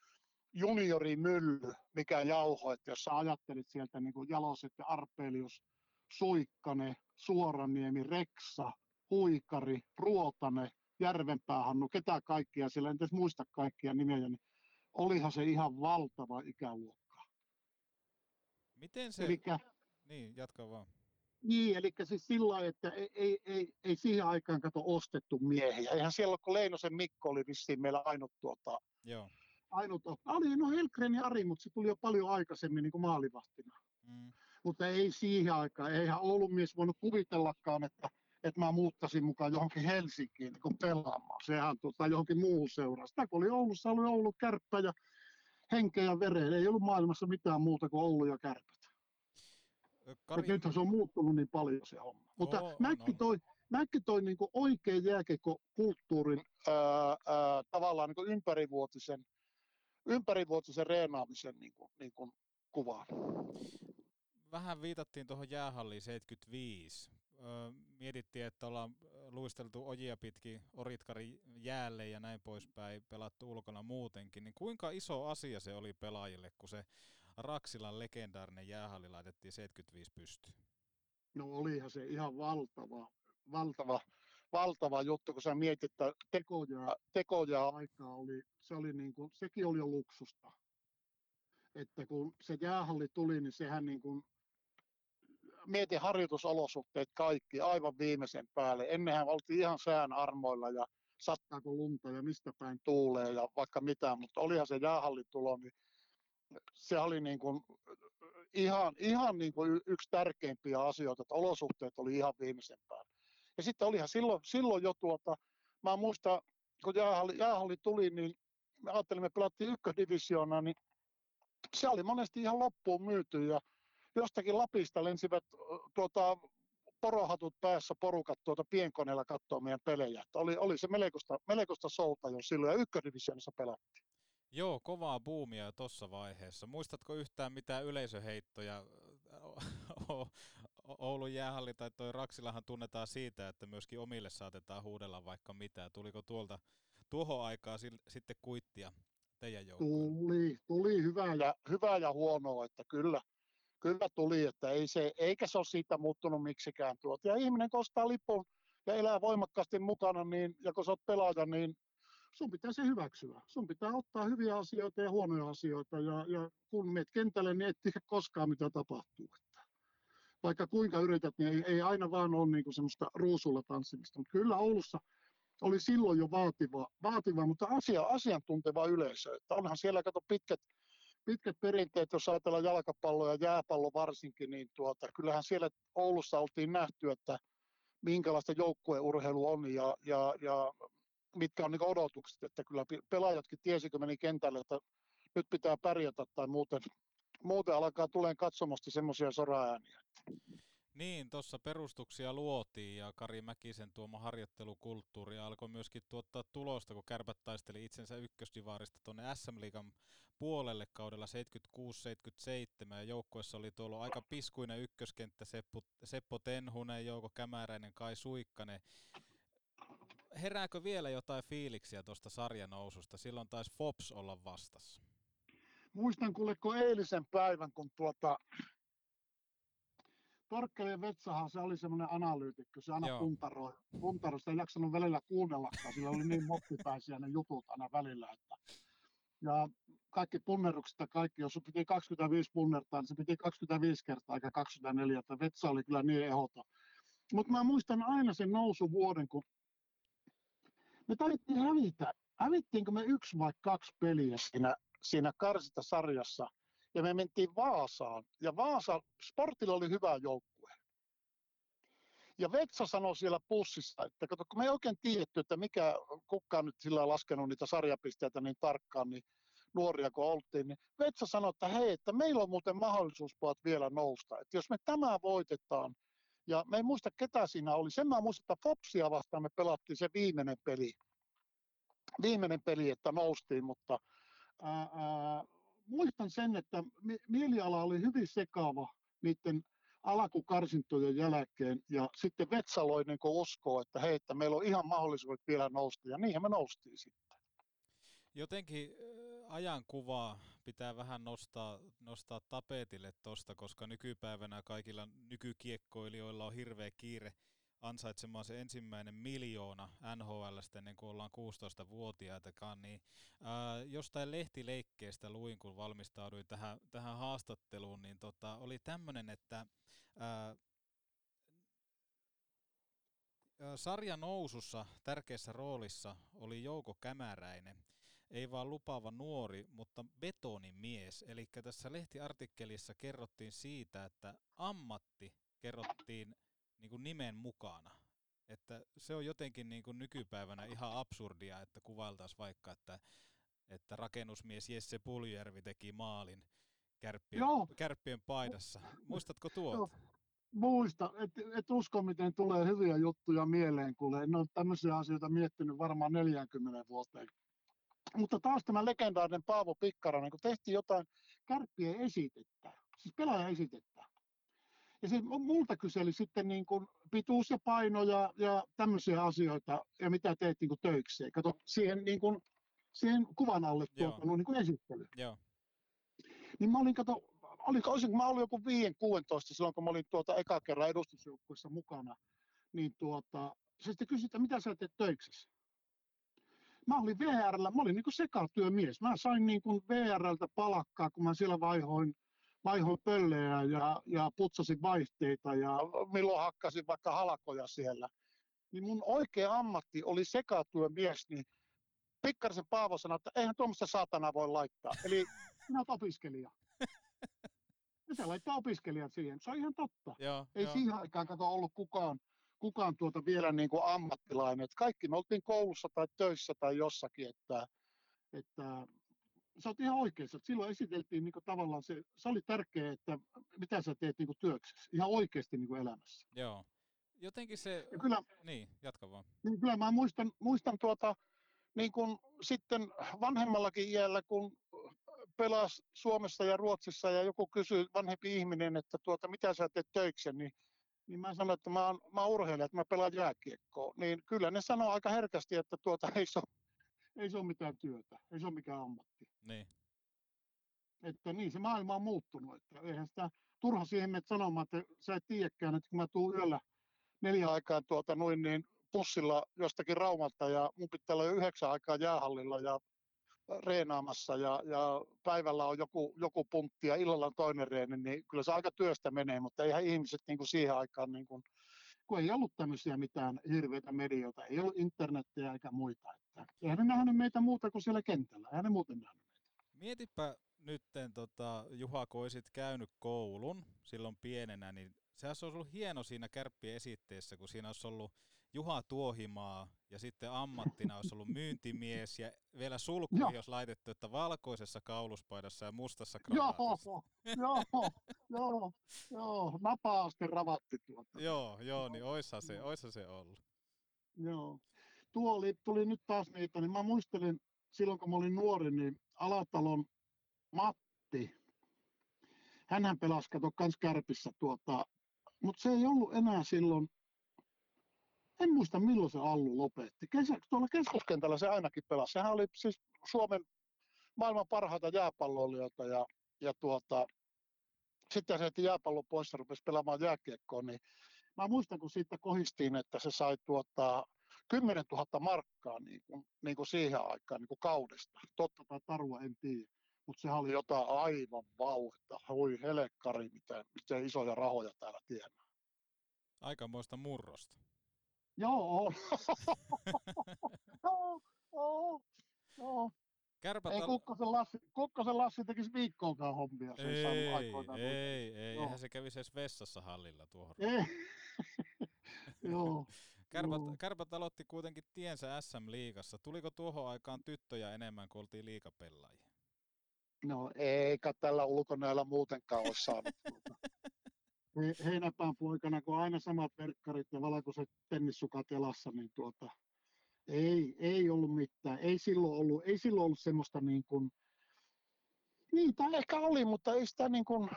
juniorimylly, mikä jauho, että jos sä ajattelit sieltä niin kuin Jaloset ja Arpelius, Suikkane, Suoraniemi, Reksa, Huikari, Ruotane, Järvenpää no ketä kaikkia, siellä en edes muista kaikkia nimiä, niin olihan se ihan valtava ikäluokka. Miten se... Elikkä, Niin, jatka vaan. niin, eli siis sillä lailla, että ei, ei, ei, ei siihen aikaan kato ostettu miehiä. Eihän siellä kun Leinosen Mikko oli vissiin meillä ainut tuota, Joo. ainut, oli no Helgren ja Ari, mutta se tuli jo paljon aikaisemmin niin kuin maalivahtina. Mm. Mutta ei siihen aikaan, eihän Oulun mies voinut kuvitellakaan, että, että mä muuttaisin mukaan johonkin Helsinkiin niin pelaamaan. Sehän tota, johonkin muuhun seuraan. Sitä kun oli Oulussa, oli Oulu kärppä ja henkeä ja vereen. Ei ollut maailmassa mitään muuta kuin Oulu ja kärpät. Kari... Kari... Nythän se on muuttunut niin paljon se homma. Mutta Oo, näki no. toi, näki toi niin oikein jääkekokulttuurin ää, ää, tavallaan niin ympärivuotisen, ympärivuotisen reenaamisen niin kuin, niin kuin kuvaan. Vähän viitattiin tuohon jäähalliin 75. Öö, mietittiin, että ollaan luisteltu ojia pitkin oritkari jäälle ja näin poispäin, pelattu ulkona muutenkin, niin kuinka iso asia se oli pelaajille, kun se Raksilan legendaarinen jäähalli laitettiin 75 pystyyn? No olihan se ihan valtava, valtava, valtava juttu, kun sä mietit, että tekojaa, tekojaa aikaa oli, se oli niin kuin, sekin oli jo luksusta. Että kun se jäähalli tuli, niin sehän niin kuin, mietin harjoitusolosuhteet kaikki aivan viimeisen päälle. Ennenhän oltiin ihan sään armoilla ja sattaako lunta ja mistä päin tuulee ja vaikka mitä, mutta olihan se jäähallitulo, niin se oli niin kuin ihan, ihan niin kuin yksi tärkeimpiä asioita, että olosuhteet oli ihan viimeisen päällä. Ja sitten olihan silloin, silloin jo tuota, mä muistan, kun jäähalli, jäähalli tuli, niin me ajattelimme, pelattiin ykkösdivisioonaa, niin se oli monesti ihan loppuun myyty ja jostakin Lapista lensivät tuota, porohatut päässä porukat tuota pienkoneella katsoa meidän pelejä. Että oli, oli se melkoista, melkoista souta jo silloin ja ykkösdivisioonissa pelattiin. Joo, kovaa buumia tuossa vaiheessa. Muistatko yhtään mitään yleisöheittoja? Oulun jäähalli tai toi Raksilahan tunnetaan siitä, että myöskin omille saatetaan huudella vaikka mitä. Tuliko tuolta tuohon aikaan sitten kuittia teidän joukkoon? Tuli, tuli hyvää ja, hyvää ja huonoa, että kyllä, kyllä tuli, että ei se, eikä se ole siitä muuttunut miksikään. Tuot. Ja ihminen kostaa lipun ja elää voimakkaasti mukana, niin, ja kun sä oot pelaaja, niin sun pitää se hyväksyä. Sun pitää ottaa hyviä asioita ja huonoja asioita, ja, ja kun meet kentälle, niin et tiedä koskaan, mitä tapahtuu. Että vaikka kuinka yrität, niin ei, ei aina vaan ole niin semmoista ruusulla tanssimista. Mutta kyllä Oulussa oli silloin jo vaativa, vaativa mutta asia, asiantunteva yleisö. Että onhan siellä, kato, pitkät, pitkät perinteet, jos ajatellaan jalkapallo ja jääpallo varsinkin, niin tuota, kyllähän siellä Oulussa oltiin nähty, että minkälaista joukkueurheilu on ja, ja, ja mitkä on niin odotukset, että kyllä pelaajatkin tiesi, kun meni kentälle, että nyt pitää pärjätä tai muuten, muuten alkaa tuleen katsomosti semmoisia soraääniä. Niin, tuossa perustuksia luotiin ja Kari Mäkisen tuoma harjoittelukulttuuri alkoi myöskin tuottaa tulosta, kun kärpät taisteli itsensä ykkösdivaarista tuonne SM Liigan puolelle kaudella 76-77 ja joukkoissa oli tuolla aika piskuinen ykköskenttä Seppo, Seppo Tenhunen, Jouko Kämäräinen, Kai Suikkanen. Herääkö vielä jotain fiiliksiä tuosta sarjanoususta? Silloin taisi Fops olla vastassa. Muistan kuuleko eilisen päivän, kun tuota, Torkkeli ja Vetsahan, se oli semmoinen analyytikko, se aina puntaroi, puntaroi, sitä ei jaksanut välillä kuunnellakaan, sillä oli niin moppipäisiä ne jutut aina välillä, että ja kaikki punnerrukset ja kaikki, jos piti 25 punnertaa, niin se piti 25 kertaa eikä 24, että Vetsa oli kyllä niin ehdoton. Mutta mä muistan aina sen nousuvuoden, kun me taidettiin hävitä. Hävittiinkö me yksi vai kaksi peliä siinä, siinä karsita sarjassa ja me mentiin Vaasaan. Ja Vaasa, Sportilla oli hyvä joukkue. Ja Vetsa sanoi siellä pussissa, että kato, kun me ei oikein tiedetty, että mikä kukaan nyt sillä laskenut niitä sarjapisteitä niin tarkkaan, niin nuoria kuin oltiin, niin Vetsa sanoi, että hei, että meillä on muuten mahdollisuus pojat vielä nousta. Että jos me tämä voitetaan, ja me ei muista ketä siinä oli, sen mä muistan, että Fopsia vastaan me pelattiin se viimeinen peli. Viimeinen peli, että noustiin, mutta ää, ää, muistan sen, että mieliala oli hyvin sekaava niiden alkukarsintojen jälkeen ja sitten Vetsaloinen kun uskoo, että hei, että meillä on ihan mahdollisuudet vielä nousta ja niinhän me noustiin sitten. Jotenkin ajankuvaa pitää vähän nostaa, nostaa tapetille tosta, koska nykypäivänä kaikilla nykykiekkoilijoilla on hirveä kiire ansaitsemaan se ensimmäinen miljoona NHL ennen kuin ollaan 16-vuotiaitakaan, niin ää, jostain lehtileikkeestä luin, kun valmistauduin tähän, tähän haastatteluun, niin tota, oli tämmöinen, että ää, sarjan nousussa tärkeässä roolissa oli Jouko Kämäräinen, ei vaan lupaava nuori, mutta betonimies. Eli tässä lehtiartikkelissa kerrottiin siitä, että ammatti kerrottiin niin kuin nimen mukana. Että se on jotenkin niin kuin nykypäivänä ihan absurdia, että kuvailtaisiin vaikka, että, että rakennusmies Jesse Puljärvi teki maalin kärppien, kärppien paidassa. Muistatko tuota? Muista, et, et usko miten tulee hyviä juttuja mieleen, kuule. En ole tämmöisiä asioita miettinyt varmaan 40 vuoteen. Mutta taas tämä legendaarinen Paavo Pikkarainen, kun tehtiin jotain kärppien esitettä, siis pelaajan esitettä, ja se multa kyseli sitten niin kuin pituus ja paino ja, ja tämmöisiä asioita, ja mitä teet niin kuin töikseen. Kato, siihen, niin kuin, siihen kuvan alle tuota, niin kuin esittely. Joo. Niin mä olin, kato, oliko, olisin, mä olin joku 5-16 silloin, kun mä olin tuota eka kerran edustusjoukkueessa mukana, niin tuota, se sitten kysyi, että mitä sä teet töiksessä? Mä olin VRllä, mä olin niin kuin sekatyömies. Mä sain niin kuin VRltä palakkaa, kun mä siellä vaihoin vaihoin pöllejä ja, ja putsasin vaihteita ja milloin hakkasin vaikka halkoja siellä. Niin mun oikea ammatti oli sekatyömies, niin Pikkarisen Paavo sanoi, että eihän tuommoista saatana voi laittaa. Eli (laughs) sinä olet opiskelija. Ja se laittaa opiskelijat siihen. Se on ihan totta. Joo, Ei joo. siihen aikaan kato ollut kukaan, kukaan tuota vielä niin kuin ammattilainen. Et kaikki me oltiin koulussa tai töissä tai jossakin, että, että sä oot ihan oikeassa. että Silloin esiteltiin niin tavallaan se, se oli tärkeää, että mitä sä teet niin työksessä, ihan oikeasti niin elämässä. Joo. Jotenkin se... Ja kyllä, Niin, jatka vaan. niin kyllä mä muistan, muistan tuota, niin kuin sitten vanhemmallakin iällä, kun pelas Suomessa ja Ruotsissa ja joku kysyy, vanhempi ihminen, että tuota, mitä sä teet töiksen, niin, niin mä sanoin, että mä oon, mä oon urheilija, että mä pelaan jääkiekkoa. Niin kyllä ne sanoo aika herkästi, että tuota, (laughs) ei, se ole, ei se ole mitään työtä, ei se ole mikään ammatti. Niin. Että niin se maailma on muuttunut, että eihän sitä turha siihen menet sanomaan, että sä et tiedäkään, että kun mä tuun yöllä neljä aikaan tuota noin niin bussilla jostakin Raumalta ja mun pitää olla jo yhdeksän aikaa jäähallilla ja reenaamassa ja, ja päivällä on joku, joku puntti ja illalla on toinen reeni, niin kyllä se aika työstä menee, mutta eihän ihmiset niin kuin siihen aikaan, niin kuin, kun ei ollut tämmöisiä mitään hirveitä medioita, ei ollut internettiä eikä muita, että eihän ne nähnyt meitä muuta kuin siellä kentällä, eihän ne muuten nähnyt. Mietipä nytten, tota, Juha, kun olisit käynyt koulun silloin pienenä, niin sehän olisi ollut hieno siinä kärppien esitteessä, kun siinä olisi ollut Juha Tuohimaa ja sitten ammattina olisi ollut myyntimies ja vielä sulku Joo. olisi laitettu, että valkoisessa kauluspaidassa ja mustassa Joo, kravaatissa. joo, joo, joo, napaasti ravatti tuota. Joo, joo, niin oishan se, oishan se ollut. Joo. Tuo oli, tuli nyt taas niitä, niin mä muistelin silloin kun mä olin nuori, niin Alatalon Matti, hänhän pelasi, kato, kans kärpissä tuota, mutta se ei ollut enää silloin, en muista milloin se Allu lopetti. Kesä, tuolla keskuskentällä se ainakin pelasi. Sehän oli siis Suomen maailman parhaita jääpalloilijoita ja, ja tuota, sitten se heti jääpallo pois ja rupesi pelaamaan jääkiekkoa, niin mä muistan, kun siitä kohistiin, että se sai tuota 10 000 markkaa niin kuin, niin kuin siihen aikaan niin kuin kaudesta. Totta tai tarua en tiedä, mutta sehän oli jotain aivan vauhta. Voi helekkari, miten, miten isoja rahoja täällä tienaa. Aikamoista murrosta. Joo, joo, joo, joo. Kärpät Ei Kukkosen Lassi, Kukkosen Lassi tekisi viikkoonkaan hommia. Se ei, ei, aikoinaan. ei, ei, Joo. eihän se kävisi edes vessassa hallilla tuohon. Ei. (laughs) Joo. Kärpät, Joo. kärpät aloitti kuitenkin tiensä SM-liigassa. Tuliko tuohon aikaan tyttöjä enemmän kuin oltiin liikapelaajia? No eikä tällä ulkonäöllä muutenkaan ole saanut. He- Heinäpään poikana, kun aina samat verkkarit ja valkoiset tennissukat jalassa, niin tuota, ei, ei ollut mitään. Ei silloin ollut, ei silloin ollut semmoista niin kuin, niin, tai ehkä oli, mutta ei sitä niin kuin,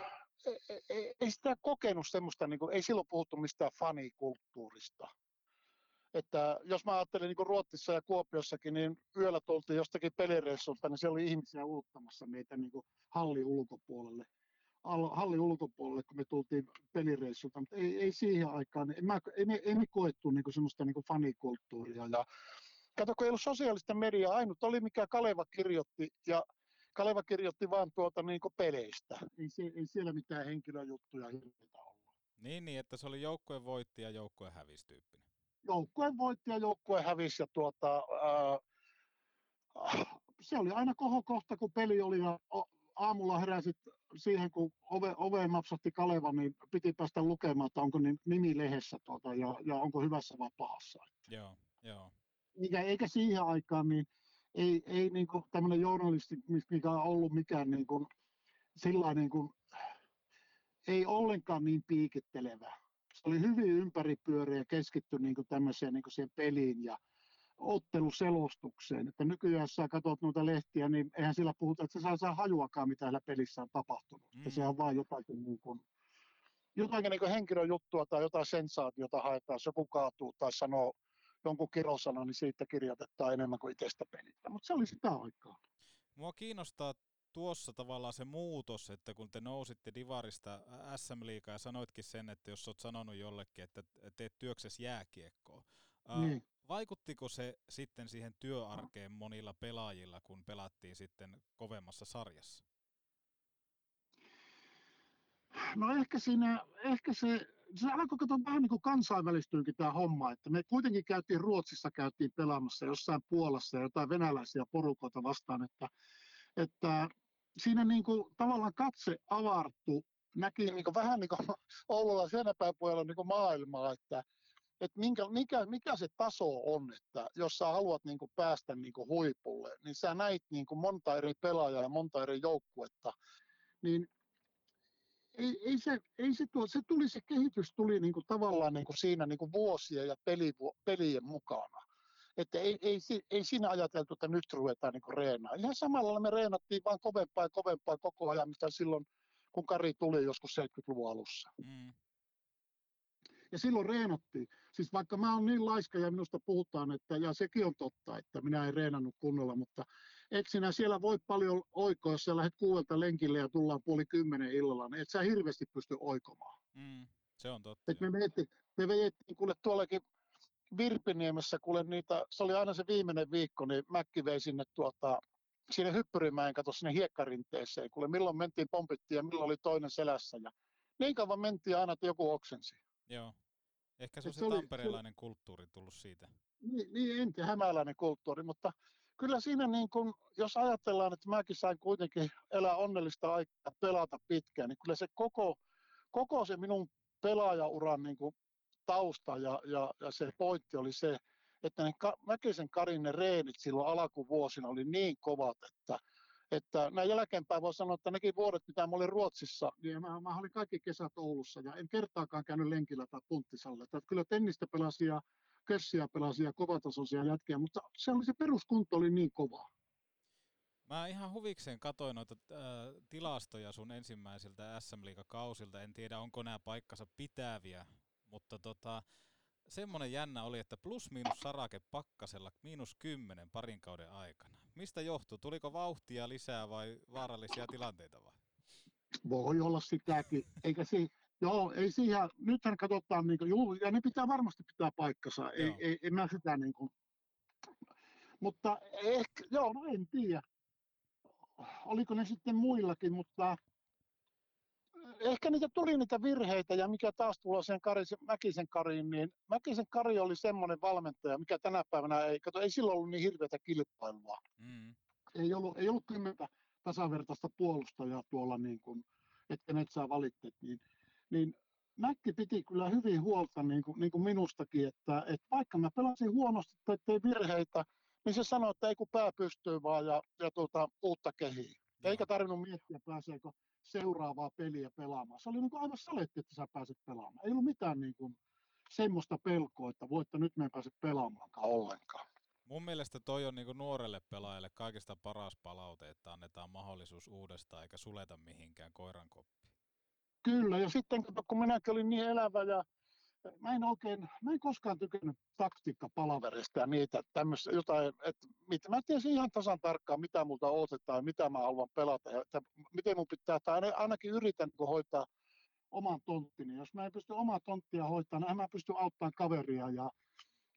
ei, ei, ei sitä kokenut semmoista, niin kuin, ei silloin puhuttu mistään fanikulttuurista. että jos mä ajattelin niin Ruotsissa ja Kuopiossakin, niin yöllä tultiin jostakin pelireissulta, niin siellä oli ihmisiä uluttamassa meitä niin kuin hallin ulkopuolelle. Al- Hallin ulkopuolelle, kun me tultiin pelireissulta, mutta ei, ei siihen aikaan, niin ei, mä, ei, me, ei me koettu niin kuin semmoista niin kuin fanikulttuuria. Ja, kato, kun ei ollut sosiaalista mediaa, ainut oli mikä Kaleva kirjoitti, ja Kaleva kirjoitti vaan tuota niin kuin peleistä. Ei, se, ei siellä mitään henkilöjuttuja hirveitä ollut. Niin, niin, että se oli joukkueen voitti ja joukkueen hävisi tyyppinen. Joukkueen voitti ja joukkue hävisi ja tuota, ää, se oli aina kohokohta, kun peli oli ja aamulla heräsit siihen, kun ove, oveen napsahti Kaleva, niin piti päästä lukemaan, että onko ni- nimi lehdessä tuota, ja, ja onko hyvässä vai pahassa. Joo, joo. Eikä, eikä siihen aikaan, niin ei, ei niin kuin tämmöinen journalisti, mikä on ollut mikään niin kuin, sillä niin kuin, ei ollenkaan niin piikittelevä. Se oli hyvin ympäripyöreä ja keskittyi niin kuin tämmöiseen niin kuin siihen peliin ja otteluselostukseen. Että nykyään jos sä katsot noita lehtiä, niin eihän sillä puhuta, että sä saa, saa hajuakaan, mitä siellä pelissä on tapahtunut. Mm. Se on vaan jotakin, niin kuin, jotakin niin kuin henkilöjuttua tai jotain sensaatiota haetaan, jos joku kaatuu tai sanoo jonkun kirosanan, niin siitä kirjoitetaan enemmän kuin itsestä pelistä. Mutta se oli sitä aikaa. Mua kiinnostaa tuossa tavallaan se muutos, että kun te nousitte Divarista SM Liigaa ja sanoitkin sen, että jos olet sanonut jollekin, että teet työksesi jääkiekkoa. ää, Niin. Vaikuttiko se sitten siihen työarkeen monilla pelaajilla, kun pelattiin sitten kovemmassa sarjassa? No ehkä siinä, ehkä se, se alkoi katsoa vähän niin kuin kansainvälistyykin tämä homma, että me kuitenkin käytiin Ruotsissa, käytiin pelaamassa jossain Puolassa ja jotain venäläisiä porukoita vastaan, että, että siinä niin kuin tavallaan katse avartu, näki niin kuin vähän niin kuin Oululla senäpäin puolella niin kuin maailmaa, että, että minkä, mikä, mikä se taso on, että jos sä haluat niin kuin päästä niin kuin huipulle, niin sä näit niin kuin monta eri pelaajaa ja monta eri joukkuetta, niin ei, ei, se, ei se, tuo, se, tuli, se kehitys tuli niin kuin tavallaan niin kuin siinä niin kuin vuosien ja peli, pelien mukana. Että ei, ei, ei siinä ajateltu, että nyt ruvetaan niin reenaa. Ihan samalla me reenattiin vaan kovempaa ja kovempaa koko ajan, mitä silloin, kun Kari tuli joskus 70-luvun alussa. Mm. Ja silloin reenattiin. Siis vaikka mä oon niin laiska ja minusta puhutaan, että, ja sekin on totta, että minä en reenannut kunnolla, mutta eikö sinä siellä voi paljon oikoa, jos sä lähdet kuuelta lenkille ja tullaan puoli kymmenen illalla, niin et sä hirveästi pysty oikomaan. Mm. Se on totta. Et me, vejettiin, me vejettiin kuule tuollakin Virpiniemessä, kuule niitä, se oli aina se viimeinen viikko, niin Mäkki vei sinne tuota, sinne Hyppyrimäen, kato sinne hiekkarinteeseen, kuule milloin mentiin pompittiin ja milloin oli toinen selässä ja niin kauan mentiin aina, että joku oksensi. Joo. Ehkä se on Et se, se oli- tamperelainen kulttuuri tullut siitä. Niin, niin en tiedä, hämäläinen kulttuuri, mutta kyllä siinä niin kun, jos ajatellaan, että mäkin sain kuitenkin elää onnellista aikaa pelata pitkään, niin kyllä se koko, koko se minun pelaajauran niin kuin tausta ja, ja, ja se pointti oli se, että ne Ka- Mäkisen Karin ne reenit silloin alkuvuosina oli niin kovat, että, että näin jälkeenpäin voi sanoa, että nekin vuodet, mitä mä olin Ruotsissa, niin mä, mä olin kaikki kesät Oulussa ja en kertaakaan käynyt lenkillä tai punttisalla. Että kyllä tennistä pelasin ja kössiä pelasin ja kovatasoisia jätkiä, mutta se oli se peruskunto oli niin kova. Mä ihan huvikseen katoin noita äh, tilastoja sun ensimmäisiltä SM kausilta. En tiedä, onko nämä paikkansa pitäviä, mutta tota, semmoinen jännä oli, että plus miinus sarake pakkasella miinus kymmenen parin kauden aikana. Mistä johtuu? Tuliko vauhtia lisää vai vaarallisia tilanteita vai? Voi olla sitäkin, eikä se, joo, ei siihen, nythän katsotaan, niin kuin, juu, ja ne pitää varmasti pitää paikkansa, ei, ei, en mä sitä niin kuin, mutta ehkä, joo, no en tiedä, oliko ne sitten muillakin, mutta ehkä niitä tuli niitä virheitä, ja mikä taas tulee sen Kari, Mäkisen Kariin, niin Mäkisen Kari oli semmoinen valmentaja, mikä tänä päivänä ei, kato, ei silloin ollut niin hirveätä kilpailua Mm. ei ollut, ei ollut kymmentä tasavertaista puolustajaa tuolla, niin kuin, että ne saa valitteet, niin, niin Mäkki piti kyllä hyvin huolta niin kuin, niin kuin minustakin, että, että vaikka mä pelasin huonosti tai tein virheitä, niin se sanoi, että ei kun pää pystyy vaan ja, ja tuota, uutta kehiin. Eikä tarvinnut miettiä, pääseekö seuraavaa peliä pelaamaan. Se oli niin kuin aivan saletti, että sä pääset pelaamaan. Ei ollut mitään niin kuin, semmoista pelkoa, että voitte nyt me en pääse pelaamaankaan ollenkaan. Mun mielestä toi on niinku nuorelle pelaajalle kaikista paras palaute, että annetaan mahdollisuus uudestaan eikä suleta mihinkään koiran koppiin. Kyllä, ja sitten kun minäkin olin niin elävä ja mä en oikein, mä en koskaan tykännyt taktiikkapalaverista ja niitä tämmöistä jotain, että mit, mä tiesin ihan tasan tarkkaan, mitä multa odotetaan, mitä mä haluan pelata ja että miten mun pitää, tai ainakin yritän niin hoitaa oman tonttini. Jos mä en pysty omaa tonttia hoitamaan, niin mä pysty auttamaan kaveria ja,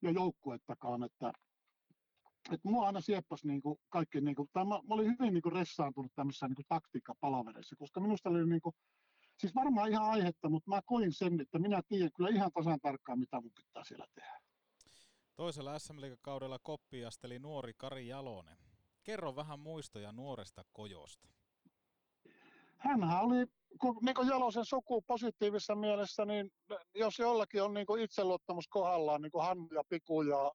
ja joukkuettakaan, että että mua aina sieppas niin kuin kaikki, niin kuin, tai mä, mä olin hyvin niin kuin ressaantunut tämmöisessä niin taktiikkapalaverissa, koska minusta oli niin kuin, siis varmaan ihan aihetta, mutta mä koin sen, että minä tiedän kyllä ihan tasan tarkkaan, mitä mun pitää siellä tehdä. Toisella SM kaudella koppiasteli nuori Kari Jalonen. Kerro vähän muistoja nuoresta Kojosta. Hänhän oli niin kuin Jalosen suku positiivisessa mielessä, niin jos jollakin on niin itseluottamus kohdallaan, niin kuin Hannu ja Piku ja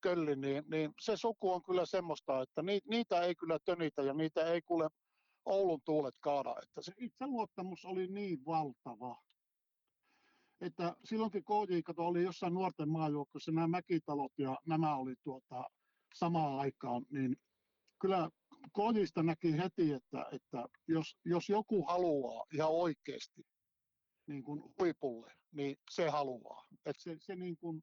Kölli, niin, niin se suku on kyllä semmoista, että ni, niitä ei kyllä tönitä ja niitä ei kuule Oulun tuulet kaada. Että se itseluottamus oli niin valtava, että silloinkin KJ kato oli jossain nuorten maajoukkoissa, nämä Mäkitalot ja nämä oli tuota, samaan aikaan, niin kyllä KJista näki heti, että, että jos, jos joku haluaa ihan oikeasti niin kuin huipulle, niin se haluaa. Että se, se niin kuin,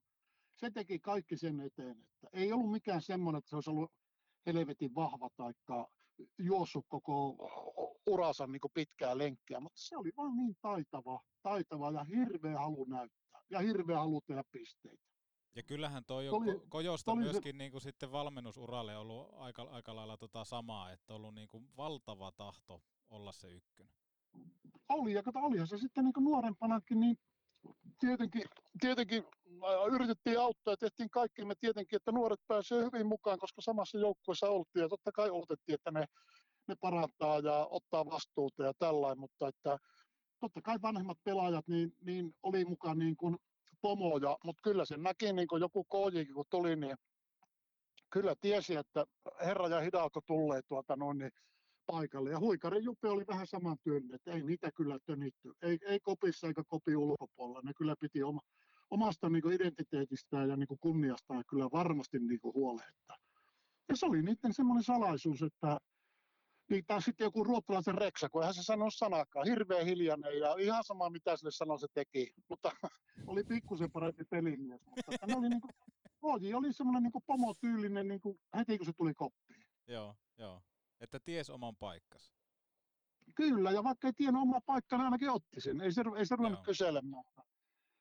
se teki kaikki sen eteen, että ei ollut mikään semmoinen, että se olisi ollut helvetin vahva tai juossut koko uransa niin pitkää lenkkiä, mutta se oli vaan niin taitava, taitava ja hirveä halu näyttää ja hirveä halu tehdä pisteitä. Ja kyllähän toi on oli, Kojosta oli myöskin se... niin kuin sitten valmennusuralle ollut aika, aika lailla tota samaa, että on ollut niin kuin valtava tahto olla se ykkönen. Oli, ja kato, olihan se sitten niin kuin nuorempanakin, niin tietenkin, tietenkin yritettiin auttaa ja tehtiin kaikki. Me tietenkin, että nuoret pääsevät hyvin mukaan, koska samassa joukkueessa oltiin ja totta kai odotettiin, että ne, ne parantaa ja ottaa vastuuta ja tällainen, mutta että totta kai vanhemmat pelaajat niin, niin oli mukaan niin kuin pomoja, mutta kyllä se näki niin kuin joku KJ, kun tuli, niin kyllä tiesi, että herra ja Hidalko tulee tuota noin, niin paikalle. Ja Huikarin Jupe oli vähän saman työn, että ei niitä kyllä tönitty. Ei, ei kopissa eikä kopi ulkopuolella. Ne kyllä piti oma, omasta niin identiteetistään ja niin kunniastaan kyllä varmasti niin huolehtia. Ja se oli niiden semmoinen salaisuus, että niin taas sitten joku ruottalaisen reksa, kun eihän se sano sanakaan, hirveän hiljainen ja ihan sama mitä sille sanoi se teki, mutta (laughs) oli pikkusen parempi pelimies. Mutta ne oli niin kuin, oli semmoinen niin pomotyylinen niin heti kun se tuli koppiin. Joo, joo. Että ties oman paikkas. Kyllä, ja vaikka ei tiennyt omaa paikkaa, niin ainakin otti sen. Ei se, ei se ruvennut kyselemään, että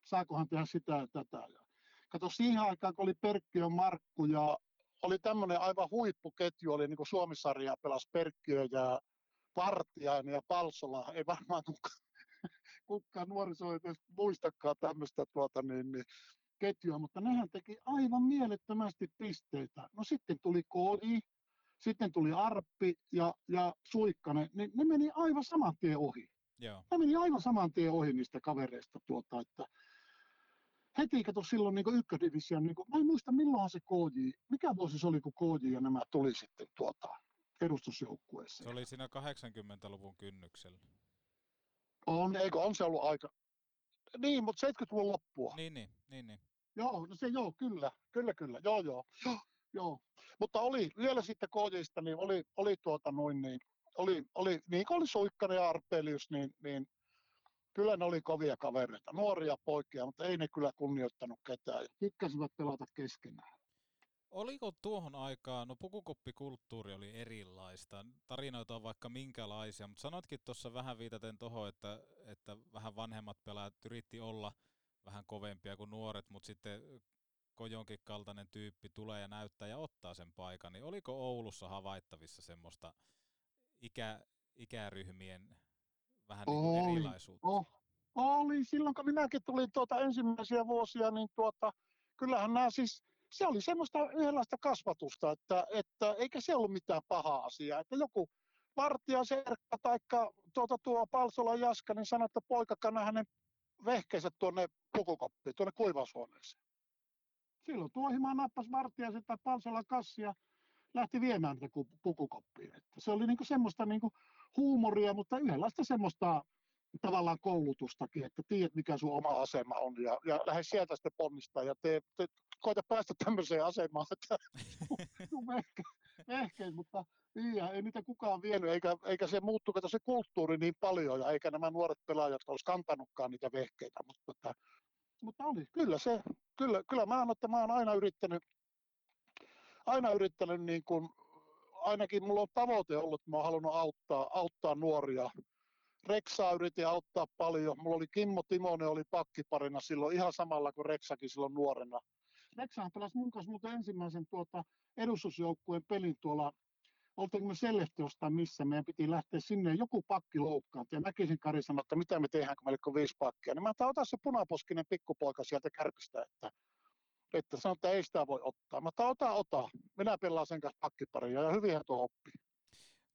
saakohan tehdä sitä ja tätä. Ja kato, siihen aikaan, kun oli Perkkiö, Markku ja oli tämmöinen aivan huippuketju, oli niin kuin Suomisarja pelasi Perkkiö ja Partiainen ja Palsola. Ei varmaan kukaan, (laughs) kukaan nuoriso ei edes muistakaan tämmöistä tuota, niin, niin, ketjua, mutta nehän teki aivan mielettömästi pisteitä. No sitten tuli Kodi, sitten tuli Arppi ja, ja Suikkanen, niin ne meni aivan saman tien ohi. Joo. Ne meni aivan saman tien ohi niistä kavereista. Tuota, että heti kato silloin niin ykködivision, niin kuin, mä en muista milloin se KJ, mikä vuosi se oli, kun KJ ja nämä tuli sitten tuota, edustusjoukkueeseen. Se oli siinä 80-luvun kynnyksellä. On, eikö, on se ollut aika. Niin, mutta 70-luvun loppua. Niin, niin, niin, niin. Joo, no se joo, kyllä, kyllä, kyllä, joo, joo. joo. Joo, mutta oli vielä sitten KJista, niin oli, oli tuota noin niin, oli, oli, niin kuin oli Suikkanen ja Arpelius, niin, niin kyllä ne oli kovia kavereita, nuoria poikia, mutta ei ne kyllä kunnioittanut ketään ja kikkäsivät pelata keskenään. Oliko tuohon aikaan, no pukukoppikulttuuri oli erilaista, tarinoita on vaikka minkälaisia, mutta sanoitkin tuossa vähän viitaten tuohon, että, että vähän vanhemmat pelaajat yritti olla vähän kovempia kuin nuoret, mutta sitten Kojonkin kaltainen tyyppi tulee ja näyttää ja ottaa sen paikan, niin oliko Oulussa havaittavissa semmoista ikä, ikäryhmien vähän niin kuin oli, erilaisuutta? Oh, oli, silloin kun minäkin tulin tuota ensimmäisiä vuosia, niin tuota, kyllähän nämä siis, se oli semmoista yhdenlaista kasvatusta, että, että eikä se ollut mitään pahaa asiaa, että joku vartija Serkka tai tuota, tuo Palsola Jaska, niin sanoi, että poika kannaa hänen vehkeensä tuonne pukukoppiin, tuonne kuivaushuoneeseen silloin Tuohimaa nappasi vartija sitä Palsola kassia, lähti viemään tätä pukukoppiin. Että se oli niinku semmoista niinku huumoria, mutta yhdenlaista semmoista tavallaan koulutustakin, että tiedät mikä sun oma asema on ja, ja lähde sieltä sitten ponnistaa ja te, te koita päästä tämmöiseen asemaan, että (laughs) ehkä, ehkä, mutta niin, ei niitä kukaan vienyt, eikä, eikä se muuttu se kulttuuri niin paljon ja eikä nämä nuoret pelaajat olisi kantanutkaan niitä vehkeitä, mutta että, mutta oli, kyllä se, kyllä, kyllä mä, että mä oon aina yrittänyt, aina yrittänyt niin kuin, ainakin mulla on tavoite ollut, että mä oon halunnut auttaa, auttaa nuoria. Reksaa yritin auttaa paljon. Mulla oli Kimmo Timonen oli pakkiparina silloin ihan samalla kuin Reksakin silloin nuorena. Reksahan pelasi mun kanssa muuten ensimmäisen tuota edustusjoukkueen pelin tuolla oltiinko me Sellehti jostain missä, meidän piti lähteä sinne, joku pakki loukkaantui, ja Mäkisen Kari sanoi, että mitä me tehdään, kun meillä on viisi pakkia, niin mä otan ota se punaposkinen pikkupoika sieltä kärpistä, että, että sanoi, että ei sitä voi ottaa. Mä otan, ota, ota, minä pelaan sen kanssa pakkiparia, ja hyvinhän tuo oppii.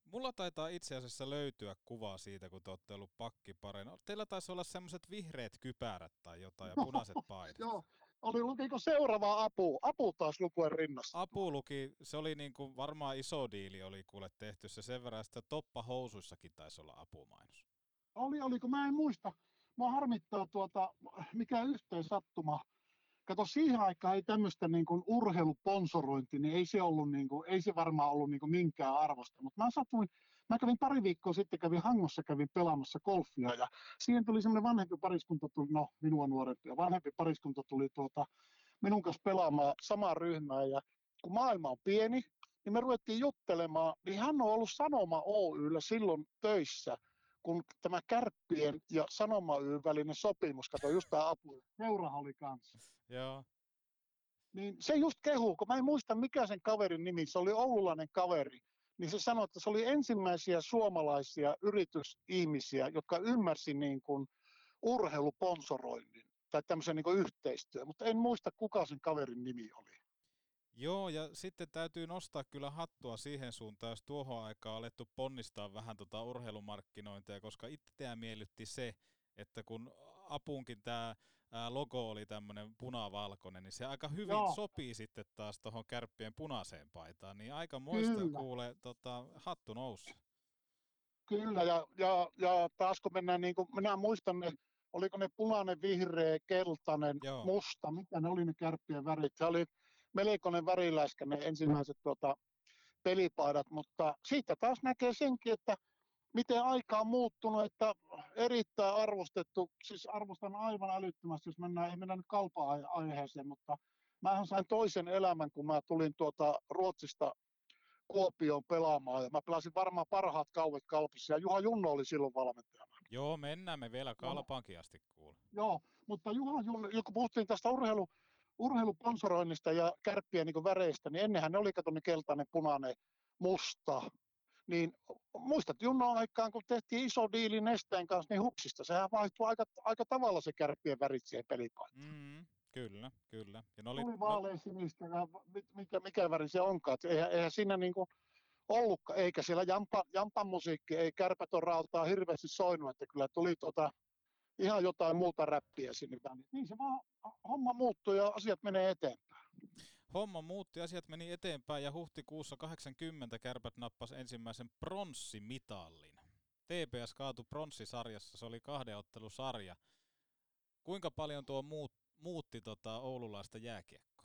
Mulla taitaa itse asiassa löytyä kuvaa siitä, kun te olette ollut pakkiparina. Teillä taisi olla semmoiset vihreät kypärät tai jotain ja (laughs) punaiset paidat. Joo, oli lukiko seuraava apu? Apu taas lukuen rinnassa. Apu luki, se oli niin kuin varmaan iso diili oli kuule tehty se sen verran, että toppahousuissakin taisi olla apumainos. Oli, oliko, mä en muista. Mua harmittaa tuota, mikä yhteen sattuma. Kato, siihen aikaan ei tämmöistä niin kuin urheiluponsorointi, niin ei se, ollut niin kuin, ei se varmaan ollut niin kuin minkään arvosta. Mutta mä satuin, mä kävin pari viikkoa sitten, kävin Hangossa, kävin pelaamassa golfia ja siihen tuli semmoinen vanhempi pariskunta, tuli, no minua nuorempi ja vanhempi pariskunta tuli tuota, minun kanssa pelaamaan samaan ryhmään ja kun maailma on pieni, niin me ruvettiin juttelemaan, niin hän on ollut Sanoma Oyllä silloin töissä, kun tämä Kärppien ja Sanoma Oyn välinen sopimus, kato just tämä apu, seurahan oli kanssa. Joo. Niin se just kehuu, kun mä en muista mikä sen kaverin nimi, se oli oululainen kaveri, niin se sanoi, että se oli ensimmäisiä suomalaisia yritysihmisiä, jotka ymmärsi niin kuin urheiluponsoroinnin tai tämmöisen niin yhteistyön, mutta en muista kuka sen kaverin nimi oli. Joo, ja sitten täytyy nostaa kyllä hattua siihen suuntaan, jos tuohon aikaan alettu ponnistaa vähän tota urheilumarkkinointia, koska itseään miellytti se, että kun apunkin tämä logo oli tämmöinen punavalkoinen, niin se aika hyvin Joo. sopii sitten taas tuohon kärppien punaiseen paitaan, niin aika muista kuule tota, hattu nousi. Kyllä, ja, ja, ja taas kun mennään, niin kuin, minä muistan ne, oliko ne punainen, vihreä, keltainen, Joo. musta, mitä ne oli ne kärppien värit, se oli melkoinen väriläiskä ne ensimmäiset tuota, pelipaidat, mutta siitä taas näkee senkin, että miten aika on muuttunut, että erittäin arvostettu, siis arvostan aivan älyttömästi, jos mennään, ei mennä nyt kalpa-aiheeseen, mutta mähän sain toisen elämän, kun mä tulin tuota Ruotsista Kuopioon pelaamaan, ja mä pelasin varmaan parhaat kauet kalpissa, ja Juha Junno oli silloin valmentajana. Joo, mennään me vielä kalpaankin asti kuule. Joo, mutta Juha Junno, kun puhuttiin tästä urheilu, urheiluponsoroinnista ja kärppien niin väreistä, niin ennenhän ne oli kato keltainen, punainen, musta, niin muistat Junnon aikaan, kun tehtiin iso diili Nesteen kanssa, niin hupsista, sehän vaihtui aika, aika tavalla se kärppien värit siihen pelipaitaan. Mm, kyllä, kyllä. Ja ne oli, Tuli vaalean sinistä, mikä, mikä väri se onkaan. Eihän, eihän siinä niin kuin ollutkaan, eikä siellä jampa, jampan musiikki, ei kärpäton rautaa hirveästi soinut, että kyllä tuli tota, ihan jotain muuta räppiä sinne väliin. Niin se vaan, homma muuttui ja asiat menee eteenpäin. Homma muutti, asiat meni eteenpäin ja huhtikuussa 80 kärpät nappasi ensimmäisen pronssimitallin. TPS kaatui pronssisarjassa, se oli kahden ottelusarja. Kuinka paljon tuo muut, muutti tota oululaista jääkiekkoa?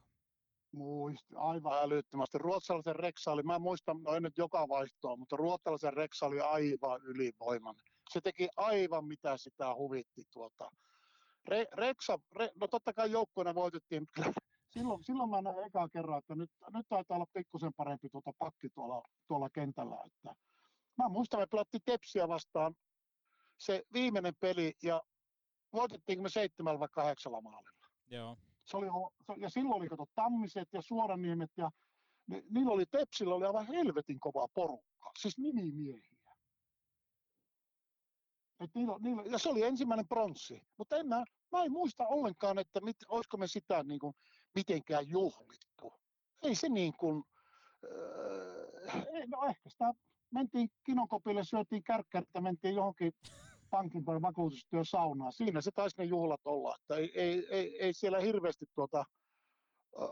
Muisti, aivan älyttömästi. Ruotsalaisen reksa oli, mä muistan, no en nyt joka vaihtoa, mutta ruotsalaisen reksa oli aivan ylivoimainen. Se teki aivan mitä sitä huvitti tuota. Re, reksa, re, no totta kai joukkueena voitettiin, silloin, silloin mä näin eka kerran, että nyt, nyt taitaa olla pikkusen parempi tuota pakki tuolla, tuolla kentällä. Että mä muistan, me pelattiin Tepsiä vastaan se viimeinen peli ja voitettiinko me seitsemällä vai kahdeksalla maalilla. Joo. Se oli, ja silloin oli kato Tammiset ja Suoraniemet ja ni, niillä oli Tepsillä oli aivan helvetin kova porukka, siis nimimiehiä. Et niillä, niillä, ja se oli ensimmäinen pronssi, mutta en mä, mä en muista ollenkaan, että mit, olisiko me sitä niin kuin, mitenkään juhlittu. Ei se niin kuin, äh, no ehkä sitä mentiin kinokopille, syötiin kärkkärittä, mentiin johonkin pankin tai vakuutustyön saunaan. Siinä se taisi ne juhlat olla, että ei, ei, ei, ei siellä hirveästi tuota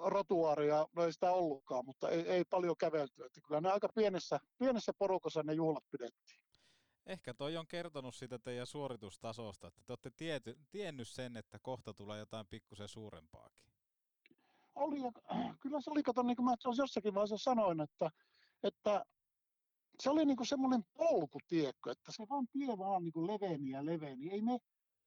rotuaaria, no ei sitä ollutkaan, mutta ei, ei paljon kävelty. Että kyllä ne aika pienessä, pienessä porukassa ne juhlat pidettiin. Ehkä toi on kertonut siitä teidän suoritustasosta, että te olette tiety, tiennyt sen, että kohta tulee jotain pikkusen suurempaakin oli, (clears throat) kyllä se oli, kato, niin kuin mä jossakin vaiheessa sanoin, että, että se oli niin semmoinen polku, tiekko, että se vaan tie vaan niin kuin leveni ja leveni. Ei me,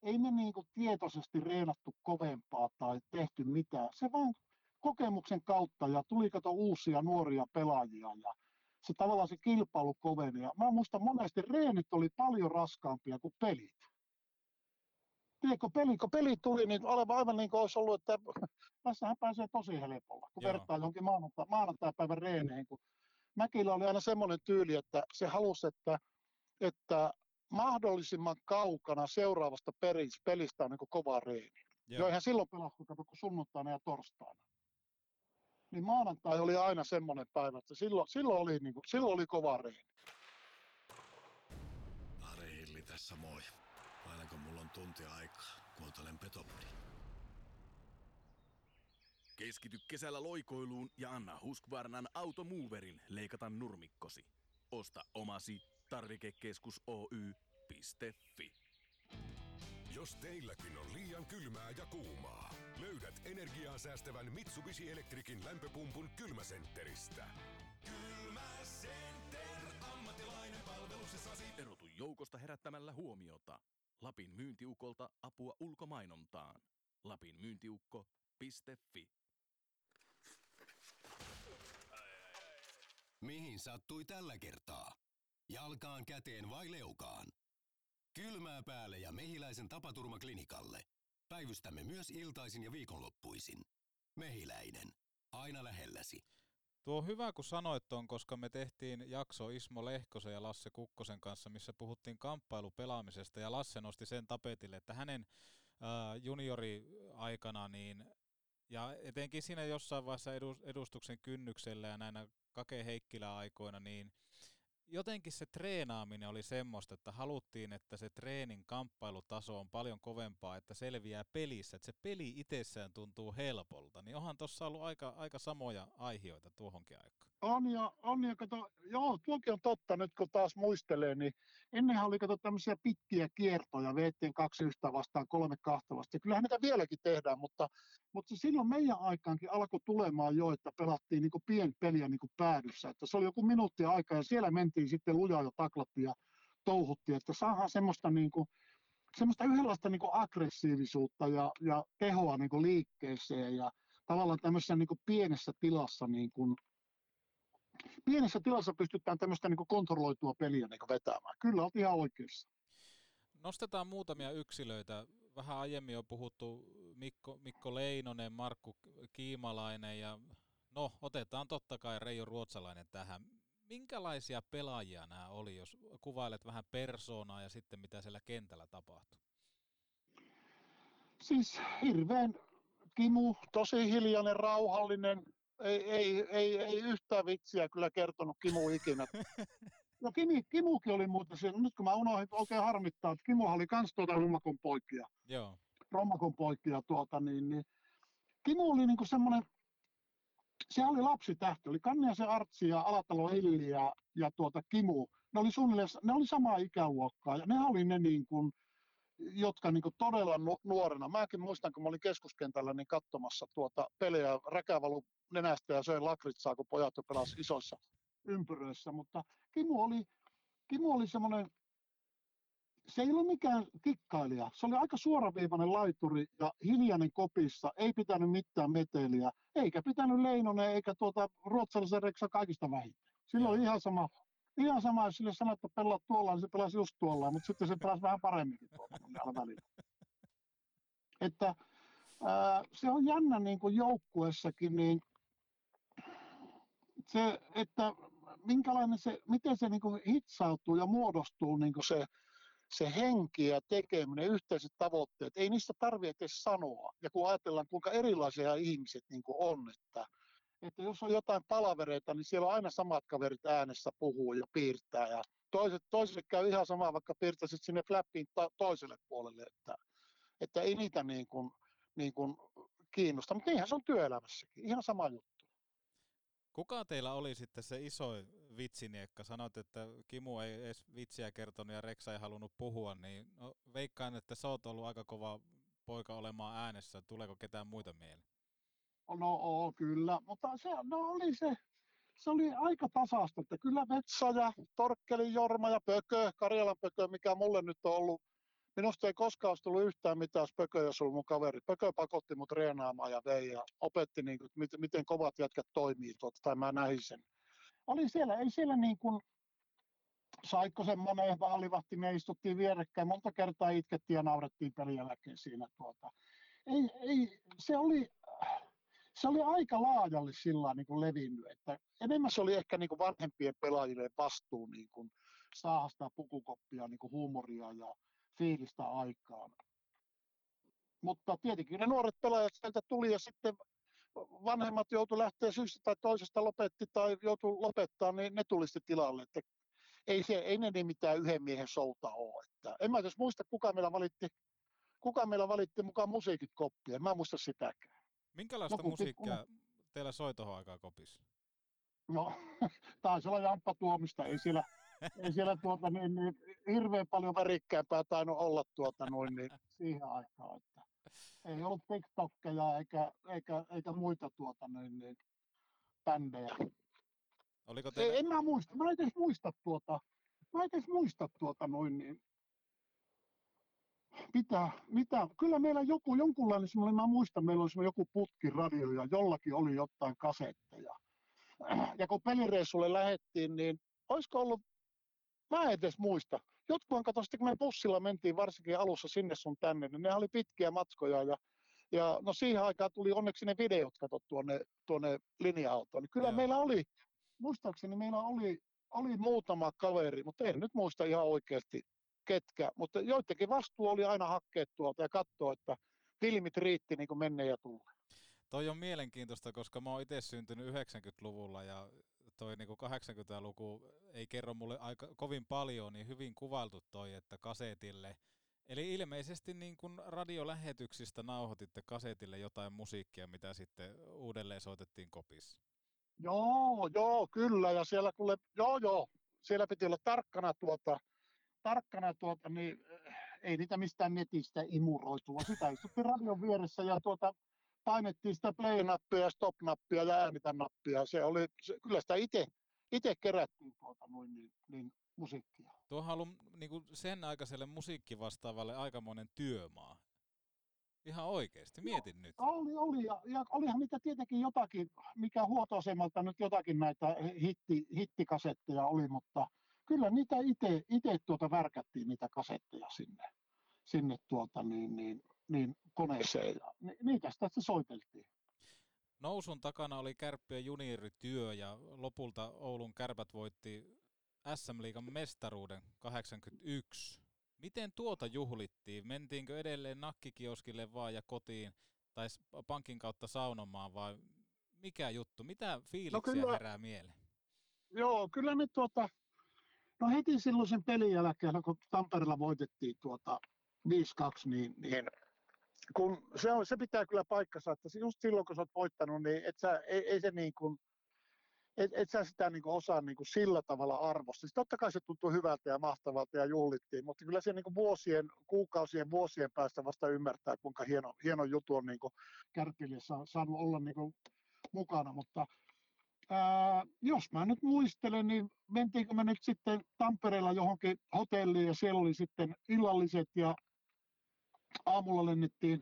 ei me niin kuin tietoisesti reenattu kovempaa tai tehty mitään. Se vaan kokemuksen kautta ja tuli kato uusia nuoria pelaajia ja se tavallaan se kilpailu koveni. Ja mä muistan monesti reenit oli paljon raskaampia kuin pelit. Tiedätkö, peli, kun peli tuli, niin aivan, aivan niin kuin olisi ollut, että tässähän pääsee tosi helpolla, kun Joo. vertaa johonkin maanantai, maanantai-päivän reeneihin. Kun Mäkillä oli aina semmoinen tyyli, että se halusi, että, että mahdollisimman kaukana seuraavasta pelistä on niin kuin kova reeni. Joo. Joo, eihän silloin pelattu kuin sunnuntaina ja torstaina. Niin maanantai oli aina semmoinen päivä, että silloin, silloin, oli, niin kuin, silloin oli kova reeni. Ari Hilli tässä moi. Aina kun mulla on tunti aikaa, kuuntelen Petopodin. Keskity kesällä loikoiluun ja anna Husqvarnan Automoverin leikata nurmikkosi. Osta omasi tarvikekeskus Oy.fi. Jos teilläkin on liian kylmää ja kuumaa, löydät energiaa säästävän Mitsubishi Electricin lämpöpumpun kylmäsentteristä. Kylmäcenter, ammattilainen palveluksessasi. Erotu joukosta herättämällä huomiota. Lapin myyntiukolta apua ulkomainontaan. Lapin myyntiukko.fi. Mihin sattui tällä kertaa? Jalkaan, käteen vai leukaan? Kylmää päälle ja mehiläisen tapaturmaklinikalle. Päivystämme myös iltaisin ja viikonloppuisin. Mehiläinen. Aina lähelläsi. Tuo on hyvä, kun sanoit ton, koska me tehtiin jakso Ismo Lehkosen ja Lasse Kukkosen kanssa, missä puhuttiin kamppailupelaamisesta, ja Lasse nosti sen tapetille, että hänen ää, juniori-aikana, niin, ja etenkin siinä jossain vaiheessa edu- edustuksen kynnyksellä ja näinä Kake Heikkilä-aikoina, niin jotenkin se treenaaminen oli semmoista, että haluttiin, että se treenin kamppailutaso on paljon kovempaa, että selviää pelissä, että se peli itsessään tuntuu helpolta. Niin onhan tuossa ollut aika, aika samoja aihioita tuohonkin aikaan. On ja, on ja kato, joo, tuokin on totta nyt kun taas muistelee, niin ennenhän oli kato tämmöisiä pitkiä kiertoja, veettiin kaksi yhtä vastaan, kolme kahta vastaan. Kyllähän niitä vieläkin tehdään, mutta, mutta silloin meidän aikaankin alkoi tulemaan jo, että pelattiin niin pienpeliä niin päädyssä. Että se oli joku minuutti aikaa ja siellä mentiin sitten lujaa ja taklattiin ja touhuttiin, että saadaan semmoista niin kuin, semmoista yhdenlaista niin aggressiivisuutta ja, ja tehoa niin liikkeeseen ja tavallaan tämmöisessä niin pienessä tilassa niin kuin, pienessä tilassa pystytään tämmöistä niin kontrolloitua peliä niin vetämään. Kyllä olet ihan oikeassa. Nostetaan muutamia yksilöitä. Vähän aiemmin on puhuttu Mikko, Mikko Leinonen, Markku Kiimalainen ja no otetaan totta kai Reijo Ruotsalainen tähän. Minkälaisia pelaajia nämä oli, jos kuvailet vähän persoonaa ja sitten mitä siellä kentällä tapahtui? Siis hirveän Kimu, tosi hiljainen, rauhallinen, ei, ei, ei, ei yhtään vitsiä kyllä kertonut Kimu ikinä. No Kimi, Kimukin oli muuten siellä, nyt kun mä unohdin, oikein harmittaa, että Kimuhan oli kans tuota Rummakon poikia, Joo. Rommakon poikia tuota, niin, niin. Kimu oli niinku semmoinen, se oli lapsitähti, oli Kanniasen Artsi ja Alatalo Illi ja, ja tuota Kimu, ne oli suunnilleen, ne oli samaa ikäluokkaa ja ne oli ne niin kuin, jotka niin todella nu- nuorena, mäkin muistan kun mä olin keskuskentällä niin katsomassa tuota pelejä, räkävalu nenästä ja söin lakritsaa, kun pojat jo pelasivat isoissa ympyröissä, mutta Kimu oli, Kimu oli semmoinen, se ei ollut mikään kikkailija, se oli aika suoraviivainen laituri ja hiljainen kopissa, ei pitänyt mitään meteliä, eikä pitänyt Leinonen eikä tuota ruotsalaisen Reksa kaikista vähiten. Silloin oli ihan sama, ihan sama, jos sille sanoi, että pelaa tuolla, niin se pelasi just tuolla, mutta sitten se pelasi vähän paremminkin tuolla välillä. Että ää, se on jännä niin kuin joukkuessakin, niin se, että minkälainen se, miten se niin kuin hitsautuu ja muodostuu niin kuin se, se henki ja tekeminen, yhteiset tavoitteet, ei niistä tarvitse sanoa. Ja kun ajatellaan, kuinka erilaisia ihmiset niin kuin on, että, että jos on jotain palavereita, niin siellä on aina samat kaverit äänessä puhuu ja piirtää. Ja toiset, toisille käy ihan sama, vaikka piirtäisit sinne flappiin to, toiselle puolelle, että, että ei niitä niin kuin, niin kiinnosta. Mutta niinhän se on työelämässäkin, ihan sama juttu. Kuka teillä oli sitten se iso vitsiniekka? Sanoit, että Kimu ei edes vitsiä kertonut ja Reksa ei halunnut puhua, niin no, veikkaan, että sä oot ollut aika kova poika olemaan äänessä. Tuleeko ketään muita mieleen? No oo, kyllä, mutta se no, oli se, se oli aika tasasta, että kyllä Metsa ja Torkkeli, Jorma ja Pökö, Karjalan Pökö, mikä mulle nyt on ollut minusta ei koskaan olisi tullut yhtään mitään, olisi ollut mun kaveri. Pökö pakotti mut treenaamaan ja vei ja opetti, niin kuin, miten, miten kovat jätkät toimii, tuota, tai mä näin sen. Oli siellä, ei siellä niin kuin, Saikkosen moneen vaalivahti, me istuttiin vierekkäin, monta kertaa itkettiin ja naurettiin pelin jälkeen siinä. Tuota. Ei, ei, se oli, se oli aika laajalle sillä niin kuin levinnyt, että enemmän se oli ehkä niin kuin vanhempien pelaajille vastuu niin kuin saada sitä pukukoppia, niin kuin huumoria ja fiilistä aikaan. Mutta tietenkin ne nuoret pelaajat sieltä tuli ja sitten vanhemmat joutu lähteä syystä tai toisesta lopetti tai joutu lopettaa, niin ne tuli sitten tilalle. Että ei, se, ei ne niin mitään yhden miehen souta ole. Että en mä edes muista, kuka meillä valitti, kuka meillä valitti mukaan musiikit koppia. Mä en muista sitäkään. Minkälaista Joku musiikkia teillä soi tohon aikaan kopissa? No, (laughs) taisi olla Jamppa Tuomista, ei siellä, ei siellä tuota, niin, niin, hirveän paljon värikkäämpää tainnut olla tuota, noin, niin, siihen aikaan. Että ei ollut TikTokkeja eikä, eikä, eikä muita tuota, niin, niin, bändejä. Oliko Ei, teillä... en mä muista, mä en edes muista tuota, mä en edes muista tuota noin niin. Mitä, mitä, kyllä meillä joku, jonkunlainen semmoinen, mä muistan, meillä oli joku putkiradio ja jollakin oli jotain kasetteja. Ja kun pelireissulle lähettiin, niin olisiko ollut, mä en edes muista. Kato sitten, kun me bussilla mentiin varsinkin alussa sinne sun tänne, niin ne oli pitkiä matkoja ja ja no siihen aikaan tuli onneksi ne videot kato tuonne, tuonne linja-autoon. Niin kyllä Joo. meillä oli, muistaakseni meillä oli, oli muutama kaveri, mutta en nyt muista ihan oikeasti ketkä. Mutta joidenkin vastuu oli aina hakkeet tuolta ja katsoa, että filmit riitti niin kuin menneen ja tulleen. Toi on mielenkiintoista, koska mä oon itse syntynyt 90-luvulla ja toi niinku 80-luku ei kerro mulle aika kovin paljon, niin hyvin kuvailtu toi, että kasetille. Eli ilmeisesti niin kun radiolähetyksistä nauhoititte kasetille jotain musiikkia, mitä sitten uudelleen soitettiin kopissa. Joo, joo, kyllä. Ja siellä kuule, joo, joo, siellä piti olla tarkkana tuota, tarkkana tuota, niin eh, ei niitä mistään netistä imuroitu, vaan sitä istuttiin radion vieressä ja tuota, painettiin sitä play-nappia ja stop-nappia ja äänitä-nappia. Se oli, se, kyllä sitä itse, itse kerättiin tuota, noin, niin, niin, musiikkia. Tuohan on ollut niin sen aikaiselle musiikkivastaavalle aikamoinen työmaa. Ihan oikeasti, mietin nyt. Oli, oli, ja, ja olihan niitä tietenkin jotakin, mikä huoltoasemalta nyt jotakin näitä hitti, hittikasetteja oli, mutta kyllä niitä itse tuota värkättiin niitä kasetteja sinne, sinne tuota niin, niin, niin koneeseen ja ni, niitä sitä sitten soiteltiin. Nousun takana oli kärppien juniorityö ja lopulta Oulun kärpät voitti SM-liigan mestaruuden 81. Miten tuota juhlittiin? Mentiinkö edelleen nakkikioskille vaan ja kotiin tai pankin kautta saunomaan vai mikä juttu? Mitä fiiliksiä kyllä- herää mieleen? Joo, kyllä ne tuota, no heti silloin sen pelin jälkeen, kun Tampereella voitettiin tuota 5-2, niin, niin kun se, on, se pitää kyllä paikkansa, että just silloin kun sä oot voittanut, niin et sä, ei, ei se niin kuin, et, et sä sitä niin kuin osaa niin kuin sillä tavalla arvostaa. Siis totta kai se tuntuu hyvältä ja mahtavalta ja juhlittiin, mutta kyllä se niin kuin vuosien, kuukausien, vuosien päästä vasta ymmärtää, kuinka hieno, hieno juttu on niin kuin Kärpille sa- saanut olla niin kuin mukana, mutta ää, jos mä nyt muistelen, niin mentiinkö me nyt sitten Tampereella johonkin hotelliin ja siellä oli sitten illalliset ja aamulla lennettiin,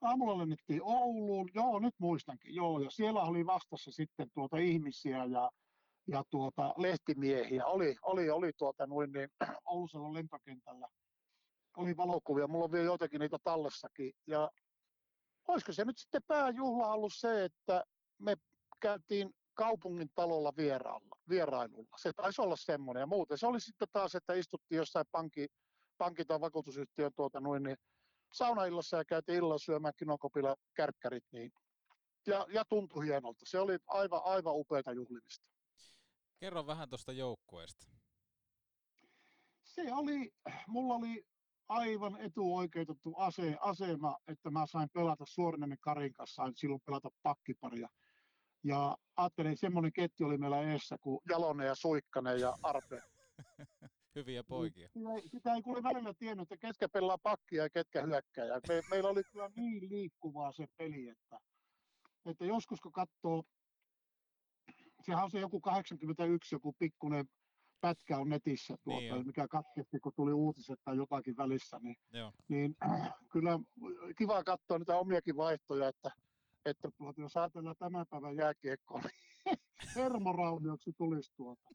aamulla lennettiin Ouluun, joo nyt muistankin, joo, ja siellä oli vastassa sitten tuota ihmisiä ja, ja tuota lehtimiehiä, oli, oli, oli tuota noin niin (clears throat) Oulusella lentokentällä, oli valokuvia, mulla on vielä joitakin niitä tallessakin, ja olisiko se nyt sitten pääjuhla ollut se, että me käytiin kaupungin talolla vierailla, vierailulla. Se taisi olla semmoinen. Ja muuten. Se oli sitten taas, että istuttiin jossain pankki, pankki tai vakuutusyhtiön tuota noin, niin saunaillassa ja käytiin illalla syömään kinokopilla kärkkärit. Niin, ja, ja tuntui hienolta. Se oli aivan, aivan upeata juhlimista. Kerro vähän tuosta joukkueesta. Se oli, mulla oli aivan etuoikeutettu ase, asema, että mä sain pelata Suorinen Karin kanssa, sain silloin pelata pakkiparia. Ja ajattelin, semmoinen ketju oli meillä eessä kuin Jalonen ja Suikkanen ja Arpe. (laughs) Hyviä poikia. Sitä ei, sitä ei kuule välillä tiennyt, että ketkä pelaa pakkia ja ketkä hyökkää. Me, meillä oli kyllä niin liikkuvaa se peli, että, että joskus kun katsoo, sehän on se joku 81, joku pikkuinen pätkä on netissä, tuota, Niin mikä katkesti, kun tuli uutiset tai jotakin välissä, niin, Joo. niin äh, (clears throat) kyllä kiva katsoa niitä omiakin vaihtoja, että, että tuota, jos ajatellaan tämän päivän jääkiekkoa, niin (laughs) hermoraunioksi tulisi tuota.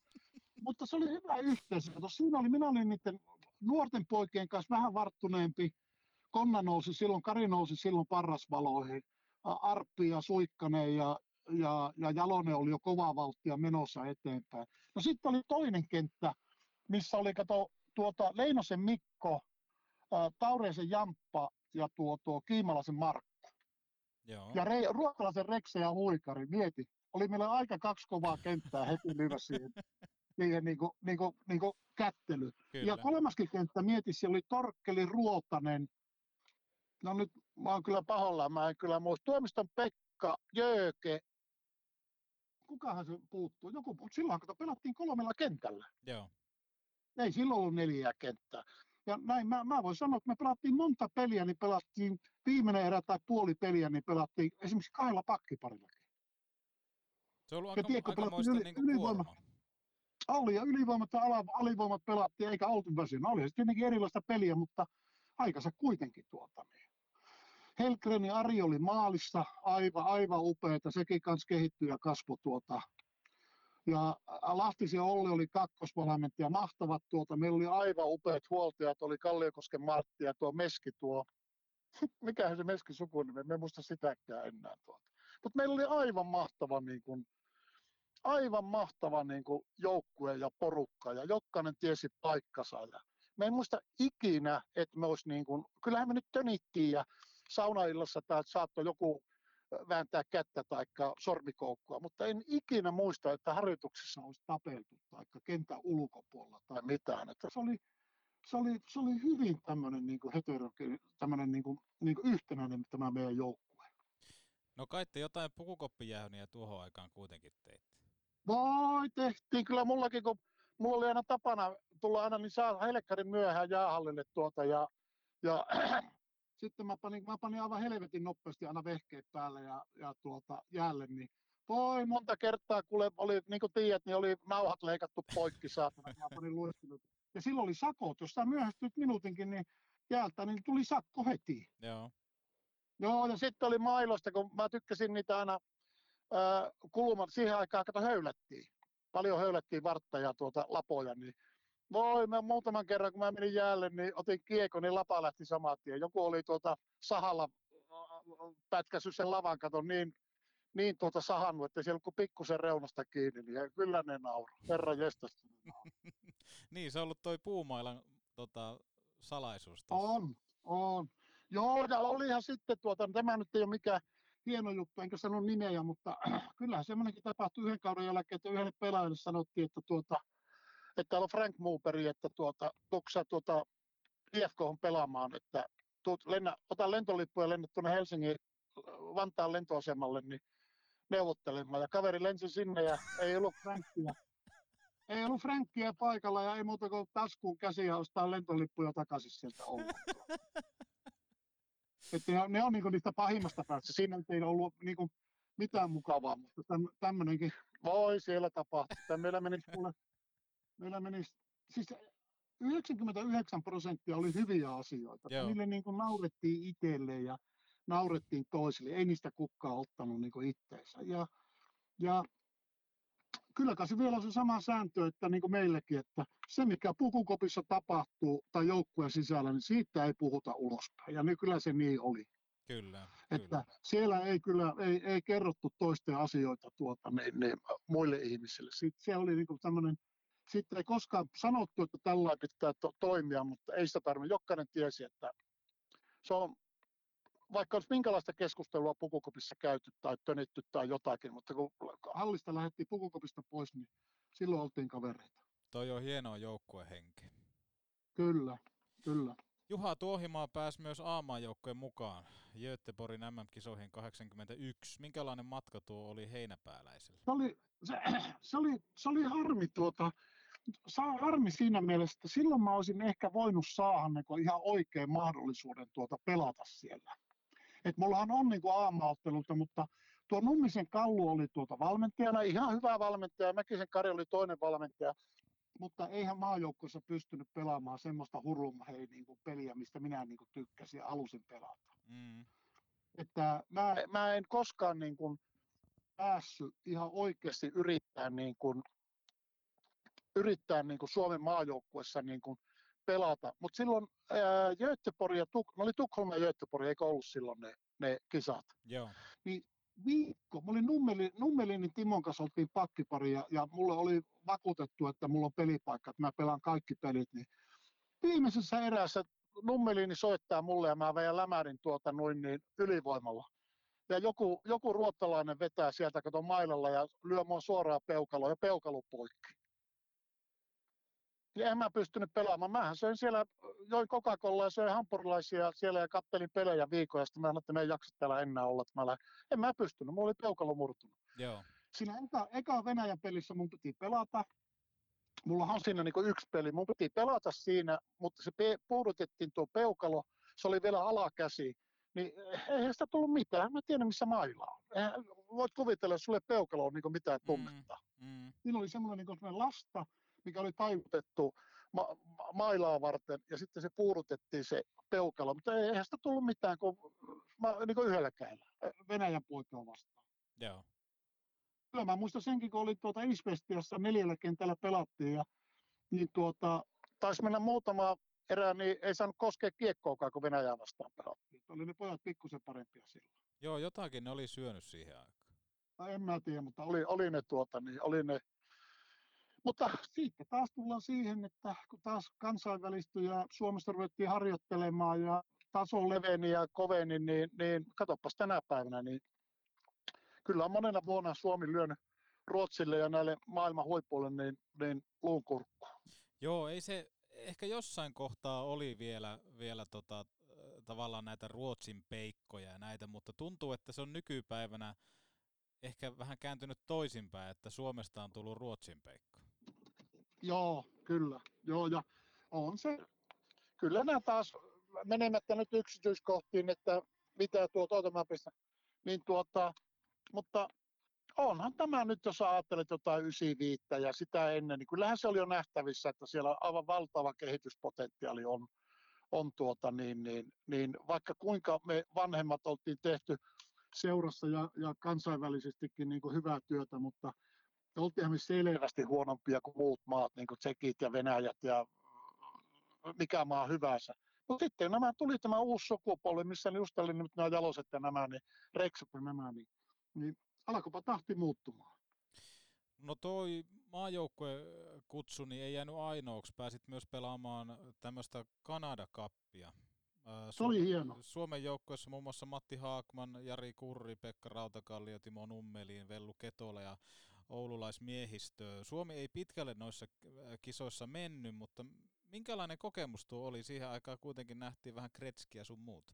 Mutta se oli hyvä yhteisö. Siinä oli, minä olin niiden nuorten poikien kanssa vähän varttuneempi. Konna nousi silloin, Kari nousi silloin parrasvaloihin. Arppi ja Suikkanen ja, ja, ja Jalonen oli jo kovaa vauhtia menossa eteenpäin. No sitten oli toinen kenttä, missä oli kato, tuota, Leinosen Mikko, Taureisen Jamppa ja tuo, tuo Kiimalaisen Markku. Joo. Ja Re, Ruokkalaisen Rekse ja Huikari, mieti. Oli meillä aika kaksi kovaa kenttää heti lyvä siihen, (laughs) niin kuin, niin kuin, niin kuin kättely. Kyllä. Ja kolmaskin kenttä, mieti, siellä oli Torkkeli Ruotanen. No nyt mä oon kyllä pahoillaan, mä en kyllä muista. Tuomiston Pekka, Jööke. Kukahan se puuttuu? Joku, mutta silloin kato, pelattiin kolmella kentällä. Joo. Ei silloin ollut neljää kenttää. Ja näin mä, mä voin sanoa, että me pelattiin monta peliä, niin pelattiin viimeinen erä tai puoli peliä, niin pelattiin esimerkiksi kahdella pakkiparillakin. Se on ollut Ja aika, tiedätkö, aikamoista pelattiin niinku yli- ylivoima- kuormaa. Oli ja ylivoimat ja alivoimat pelattiin, eikä oltu väsynyt. Oli se tietenkin erilaista peliä, mutta aikansa kuitenkin tuota niin. Helgren ja Ari oli maalissa, aivan, aivan upeita, sekin kanssa kehittyi ja kasvoi tuota. Ja Lahtisen Olli oli kakkosvalmentaja, mahtavat tuota, meillä oli aivan upeat huoltajat, oli Kalliokosken Martti ja tuo Meski tuo, (laughs) mikähän se Meski sukunimi, me en muista sitäkään enää tuota. Mutta meillä oli aivan mahtava niin kuin, aivan mahtava niin kuin joukkue ja porukka ja jokainen tiesi paikkansa. Ja me en muista ikinä, että me olisi niin kuin, kyllähän me nyt tönittiin ja saunaillassa täältä saattoi joku vääntää kättä tai sormikoukkua, mutta en ikinä muista, että harjoituksessa olisi tapeltu tai kentän ulkopuolella tai mitään. Että se, oli, se, oli, se oli hyvin tämmöinen niin kuin tämmöinen niin kuin, niin kuin yhtenäinen tämä meidän joukkue. No kai te jotain pukukoppijäähniä tuohon aikaan kuitenkin teitte. Voi, tehtiin kyllä mullakin, kun mulla oli aina tapana tulla aina niin saa helkkarin myöhään jäähallille tuota ja, ja (clears throat) sitten mä panin, mä panin aivan helvetin nopeasti aina vehkeet päälle ja, ja tuota, jäälle, niin voi monta kertaa, kuule, oli, niin kuin tiedät, niin oli nauhat leikattu poikki saatana, mä panin luistelut. Ja silloin oli sakot, jos sä myöhästyt minuutinkin, niin jäältä, niin tuli sakko heti. Joo. Joo, ja sitten oli mailoista, kun mä tykkäsin niitä aina ää, kuluman, siihen aikaan kato höylättiin. Paljon höylättiin vartta ja tuota lapoja, niin voi, mä muutaman kerran kun mä menin jäälle, niin otin kiekon, niin lapa lähti saman tien. Joku oli tuota sahalla pätkässyt sen lavan katon niin, niin tuota sahannut, että siellä kun pikkusen reunasta kiinni, niin kyllä ne nauru. Herra jestas. (laughs) niin, se on ollut toi puumailan tota, salaisuus tossa. On, on. Joo, ja olihan sitten tuota, tämä nyt ei ole mikään hieno juttu, enkä sano nimeä, mutta (clears throat) kyllähän semmoinenkin tapahtui yhden kauden jälkeen, että yhdelle pelaajalle sanottiin, että, tuota, että täällä on Frank Mooperi, että tuota, tuksa tuota IFK on pelaamaan, että tuut, lennä, ota lentolippu ja lennä tuonne Helsingin Vantaan lentoasemalle, niin neuvottelemaan. Ja kaveri lensi sinne ja ei ollut Frankia. Ei ollut Frankkia paikalla ja ei muuta kuin taskuun käsiä ostaa lentolippuja takaisin sieltä ollenkaan. (laughs) Että ne on, ne on niinku niistä pahimmasta päästä. Siinä ei ollut niinku mitään mukavaa, mutta täm, tämmöinenkin voi siellä tapahtua. Tämä meillä menisi, kuule, meillä menisi, siis 99 prosenttia oli hyviä asioita. Joo. Niille niin kuin naurettiin itselle ja naurettiin toisille. Ei niistä kukaan ottanut niin kuin itteensä. Ja, ja kyllä kai se vielä on se sama sääntö, että niin kuin meilläkin, että se mikä pukukopissa tapahtuu tai joukkueen sisällä, niin siitä ei puhuta ulospäin. Ja niin kyllä se niin oli. Kyllä, Että kyllä. siellä ei kyllä ei, ei kerrottu toisten asioita tuota, niin, niin, muille ihmisille. Sitten se oli niin tämmöinen, sitten ei koskaan sanottu, että tällä pitää to, toimia, mutta ei sitä tarvitse. Jokainen tiesi, että se on, vaikka olisi minkälaista keskustelua pukukopissa käyty tai tönitty tai jotakin, mutta kun hallista lähdettiin pukukopista pois, niin silloin oltiin kavereita. Toi on hienoa joukkuehenki. Kyllä, kyllä. Juha Tuohimaa pääsi myös A-maajoukkojen mukaan Göteborgin MM-kisoihin 81. Minkälainen matka tuo oli heinäpääläisellä? se oli, se, se oli, se oli harmi, tuota, saa harmi siinä mielessä, että silloin mä olisin ehkä voinut saada niin ihan oikein mahdollisuuden tuota pelata siellä. Et mullahan on niin aamaotteluita, mutta tuo Nummisen Kallu oli tuota valmentajana, ihan hyvä valmentaja, Mäkisen Kari oli toinen valmentaja, mutta eihän maajoukkueessa pystynyt pelaamaan semmoista hurlumhei niin kuin peliä, mistä minä niin kuin tykkäsin ja halusin pelata. Mm. Että mä, mä en koskaan niin kuin päässyt ihan oikeasti yrittää, niin kuin, yrittää niin kuin Suomen maajoukkuessa niin kuin pelata. Mutta silloin ää, Göteborg ja Tuk- no oli Tukholma ja Göteborg, eikö ollut silloin ne, ne kisat? Joo. Niin viikko, mä olin Nummeli, Nummelinin Timon kanssa oltiin pakkipari ja, ja mulle oli vakuutettu, että mulla on pelipaikka, että mä pelaan kaikki pelit, niin viimeisessä erässä Nummelini soittaa mulle ja mä vedän lämärin tuota noin niin ylivoimalla. Ja joku, joku ruottalainen vetää sieltä kato mailalla ja lyö mua suoraan peukaloon ja peukalo poikki. Ja en mä pystynyt pelaamaan. Mähän söin siellä, join Coca-Colaa ja söin hampurilaisia siellä ja kattelin pelejä viikkoja. Sitten mä sanoin, että me ei jaksa täällä enää olla. Että mä lähdin. en mä pystynyt, mulla oli peukalo murtunut. Joo. Siinä eka, eka Venäjän pelissä mun piti pelata. Mullahan on siinä niin yksi peli. Mun piti pelata siinä, mutta se pe- puudutettiin tuo peukalo. Se oli vielä alakäsi. Niin eihän sitä tullut mitään. Mä tiedän, missä maila on. Eihän, voit kuvitella, jos sulle peukalo on niin mitään tunnetta. Mm. Siinä oli semmoinen niin lasta, mikä oli taivutettu ma- ma- mailaa varten, ja sitten se puudutettiin se peukalo, mutta eihän sitä tullut mitään kuin, ma- niin kuin yhdellä kädellä, Venäjän poikaa vastaan. Joo. Kyllä mä muistan senkin, kun oli tuota Isvestiassa neljällä kentällä pelattiin, ja niin tuota, taisi mennä muutama erää, niin ei saanut koskea kiekkoakaan, kun Venäjää vastaan pelattiin. Oli ne pojat pikkusen parempia silloin. Joo, jotakin ne oli syönyt siihen aikaan. No, en mä tiedä, mutta oli, oli ne tuota, niin oli ne. Mutta sitten taas tullaan siihen, että kun taas kansainvälistyi ja Suomesta ruvettiin harjoittelemaan ja taso leveni ja koveni, niin, niin katsopas tänä päivänä, niin kyllä on monena vuonna Suomi lyönyt Ruotsille ja näille maailman huipuille niin, niin luun kurkku. Joo, ei se, ehkä jossain kohtaa oli vielä, vielä tota, tavallaan näitä Ruotsin peikkoja ja näitä, mutta tuntuu, että se on nykypäivänä ehkä vähän kääntynyt toisinpäin, että Suomesta on tullut Ruotsin peikko. Joo, kyllä. Joo, ja on se. Kyllä nämä taas, menemättä nyt yksityiskohtiin, että mitä oota mä pistän, niin tuota, mutta onhan tämä nyt, jos ajattelet jotain 95 ja sitä ennen, niin kyllähän se oli jo nähtävissä, että siellä aivan valtava kehityspotentiaali on, on tuota, niin, niin, niin, vaikka kuinka me vanhemmat oltiin tehty seurassa ja, ja kansainvälisestikin niin kuin hyvää työtä, mutta oltiinhan me selvästi huonompia kuin muut maat, niin kuin Tsekit ja Venäjät ja mikä maa hyvänsä. Mutta sitten nämä tuli tämä uusi sukupolvi, missä just oli nyt nämä jaloset ja nämä, niin reksut ja nämä, niin, niin alkoipa tahti muuttumaan. No toi maajoukkue kutsu niin ei jäänyt ainoaksi. Pääsit myös pelaamaan tämmöistä Kanada-kappia. Se oli hieno. Suomen joukkueessa muun muassa Matti Haakman, Jari Kurri, Pekka Rautakallio, Timo Nummeliin, Vellu Ketola ja oululaismiehistö. Suomi ei pitkälle noissa kisoissa mennyt, mutta minkälainen kokemus tuo oli? Siihen aikaan kuitenkin nähtiin vähän kretskiä sun muuta.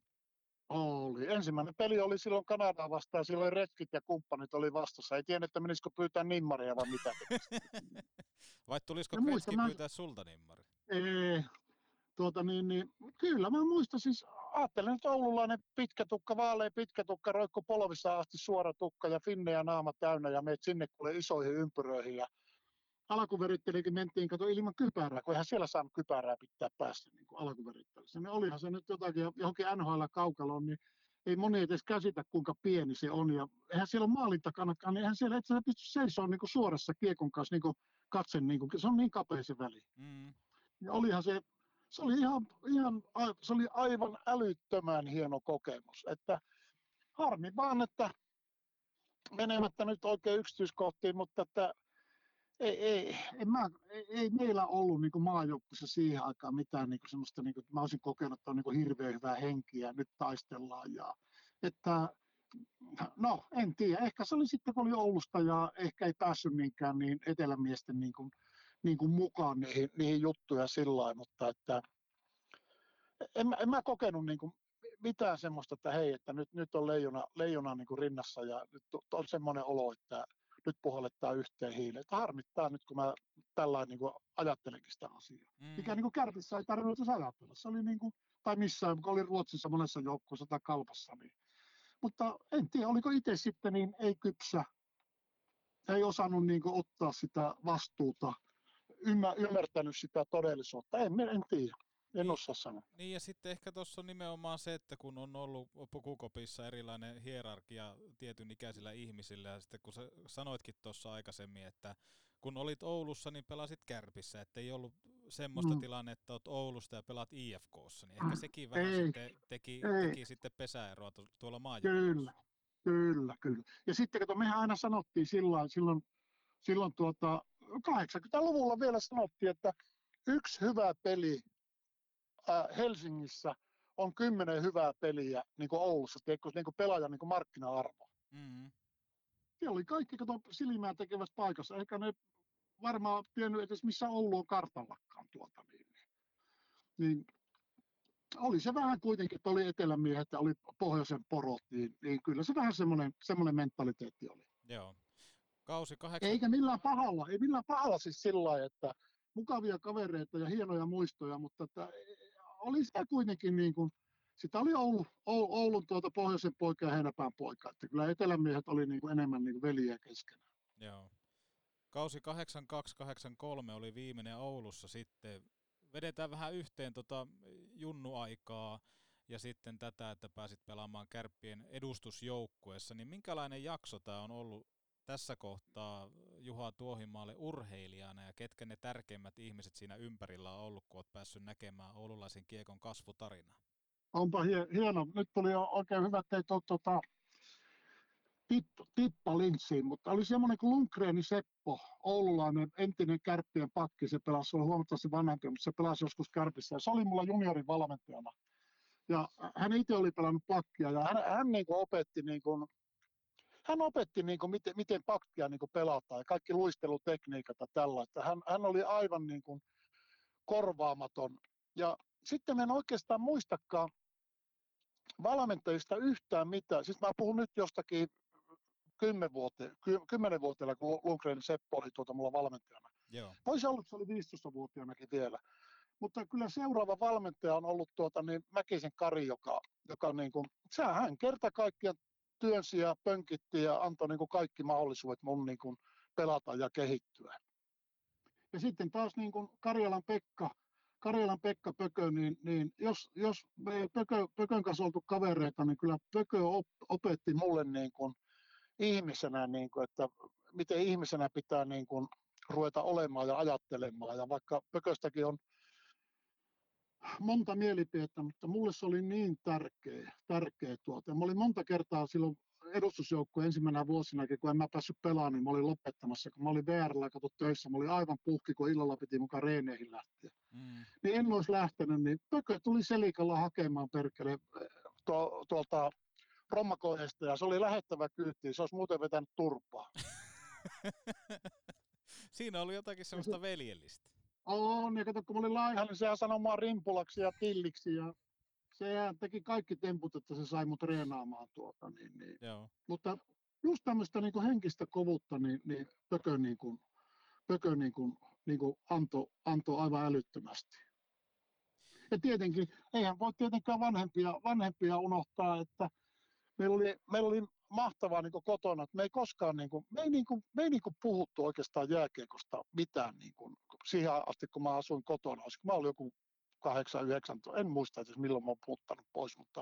Oli. Ensimmäinen peli oli silloin Kanadaa vastaan, silloin retkit ja kumppanit oli vastassa. Ei tiedä, että menisikö pyytää nimmaria vai mitä. (laughs) vai tulisiko Ja Kretski mä- pyytää sulta nimmari? Ei, tuota niin, niin, kyllä mä muistan siis, ajattelen, että oululainen pitkä tukka, vaalea pitkä tukka, roikku polvissa asti suora tukka ja finne ja naama täynnä ja meet sinne kuule isoihin ympyröihin ja alkuverittelikin mentiin, kato ilman kypärää, kun eihän siellä saanut kypärää pitää päässä niin kuin alkuverittelyssä. Niin olihan se nyt jotakin, johonkin NHL kaukaloon, niin ei moni edes käsitä, kuinka pieni se on. Ja eihän siellä ole maalin takanakaan, niin eihän siellä, et pysty seisomaan niin suorassa kiekon kanssa niin kuin katse, niin kuin, se on niin kapea se väli. Mm. Ja olihan se, se oli ihan, ihan se oli aivan älyttömän hieno kokemus. Että harmi vaan, että menemättä nyt oikein yksityiskohtiin, mutta että ei, ei, en mä, ei, ei meillä ollut niin maajoukkueessa siihen aikaan mitään niin semmoista, niin kuin, mä olisin kokenut, että on niin hirveän hyvää henkiä, nyt taistellaan. Ja, että, no en tiedä, ehkä se oli sitten kun oli Oulusta ja ehkä ei päässyt niinkään niin etelämiesten niin kuin, niin kuin mukaan niihin, niihin juttuja sillä mutta että en, en mä kokenut niin kuin mitään semmoista, että hei, että nyt, nyt on leijona, leijona niin kuin rinnassa ja nyt on semmoinen olo, että nyt puhallettaa yhteen hiileen. Että harmittaa nyt, kun mä tällainen niin kuin ajattelenkin sitä asiaa. Mm. Mikä niin kuin kärpissä ei tarvinnut ajatella. Se oli niin kuin, tai missään, kun oli Ruotsissa monessa joukkueessa tai kalpassa. Niin. Mutta en tiedä, oliko itse sitten niin ei kypsä, ei osannut niin kuin ottaa sitä vastuuta ymmär, ymmärtänyt sitä todellisuutta. En, en tiedä, en osaa sanoa. Niin ja sitten ehkä tuossa on nimenomaan se, että kun on ollut pukukopissa erilainen hierarkia tietyn ikäisillä ihmisillä ja sitten kun sä sanoitkin tuossa aikaisemmin, että kun olit Oulussa, niin pelasit Kärpissä, että ei ollut semmoista mm. tilannetta, että olet Oulusta ja pelaat IFKssa, niin ehkä sekin vähän Ei, sitten teki, ei. teki sitten pesäeroa tu- tuolla maajoukkueessa. Kyllä, kyllä, kyllä. Ja sitten kato, mehän aina sanottiin silloin, silloin, silloin tuota, 80-luvulla vielä sanottiin, että yksi hyvä peli äh, Helsingissä on kymmenen hyvää peliä niin kuin Oulussa, tiedätkö, niin kuin pelaajan niin kuin markkina-arvo. Mm. Siellä oli kaikki kato, silmää tekevässä paikassa, eikä ne varmaan tiennyt edes missä Oulu on kartallakaan tuota. Niin, niin oli se vähän kuitenkin, että oli etelämiehet ja oli pohjoisen porot, niin, niin kyllä se vähän semmoinen, semmoinen mentaliteetti oli. Joo. Kausi kahdeksan... Eikä millään pahalla, ei millään pahalla siis sillä lailla, että mukavia kavereita ja hienoja muistoja, mutta että oli sitä kuitenkin niin kuin, sitä oli Oulu, Oulu, Oulun tuota pohjoisen poika ja heinäpään poika, että kyllä etelämiehet oli niin kuin enemmän niin kuin veljiä keskenään. Joo. Kausi 82-83 oli viimeinen Oulussa sitten. Vedetään vähän yhteen tota junnuaikaa ja sitten tätä, että pääsit pelaamaan kärppien edustusjoukkueessa, niin minkälainen jakso tämä on ollut tässä kohtaa Juha Tuohimaalle urheilijana ja ketkä ne tärkeimmät ihmiset siinä ympärillä on ollut, kun olet päässyt näkemään oululaisen kiekon kasvutarinaa? Onpa hie, hieno. Nyt tuli oikein hyvä, että ei tuota, tippa, linssiin, mutta oli semmoinen kuin Lundgreni Seppo, oululainen entinen kärppien pakki, se pelasi, se on huomattavasti vanhempi, mutta se pelasi joskus kärpissä ja se oli mulla juniorin valmentajana. Ja hän itse oli pelannut pakkia ja hän, hän niin kuin opetti, niin kuin, hän opetti niin kuin miten, miten pakkia niin kuin pelataan ja kaikki luistelutekniikat ja tällaista. Hän, hän oli aivan niin kuin korvaamaton. Ja sitten en oikeastaan muistakaan valmentajista yhtään mitään. Siis mä puhun nyt jostakin kymmenvuote, ky, kymmenenvuotiaana, kun Lundgren Seppo oli tuota mulla valmentajana. Joo. Voisi olla, että se oli 15-vuotiaanakin vielä. Mutta kyllä seuraava valmentaja on ollut tuota, niin Mäkisen Kari, joka, joka niin kuin, sehän hän kerta kaikkiaan työnsi ja pönkitti ja antoi niin kuin kaikki mahdollisuudet mun niin kuin pelata ja kehittyä. Ja sitten taas niin kuin Karjalan Pekka, Karjalan Pekka Pökö, niin, niin jos, jos me Pökö, Pökön kanssa oltu kavereita, niin kyllä Pökö op, opetti mulle niin kuin ihmisenä, niin kuin, että miten ihmisenä pitää niin kuin ruveta olemaan ja ajattelemaan. Ja vaikka Pököstäkin on monta mielipidettä, mutta mulle se oli niin tärkeä, tärkeä tuota. Mä olin monta kertaa silloin edustusjoukkueen ensimmäisenä vuosina, kun en mä päässyt pelaamaan, niin mä olin lopettamassa. Kun mä olin VRllä kato töissä, mä olin aivan puhki, kun illalla piti mukaan reeneihin lähteä. Mm. Niin en olisi lähtenyt, niin Pökö tuli selikalla hakemaan perkele tuo, tuolta Rommakohdesta ja se oli lähettävä kyytiin, se olisi muuten vetänyt turpaa. (laughs) Siinä oli jotakin semmoista veljellistä. On, ja kato, kun mä olin laiha, niin sehän sanoi mua rimpulaksi ja tilliksi ja sehän teki kaikki temput, että se sai mut treenaamaan tuota. Niin, niin. Joo. Mutta just tämmöistä niin henkistä kovuutta, niin, niin Pökö, niin kuin, Pökö niin kuin, niin kuin antoi anto aivan älyttömästi. Ja tietenkin, eihän voi tietenkään vanhempia, vanhempia unohtaa, että meillä oli, meillä oli mahtavaa niin kuin kotona, että me ei koskaan, niin kuin, me ei, niin kuin, me ei niin kuin puhuttu oikeastaan jääkiekosta mitään niin kuin, siihen asti, kun mä asuin kotona. Olisiko mä olin joku 8, 9, en muista edes milloin mä oon muuttanut pois, mutta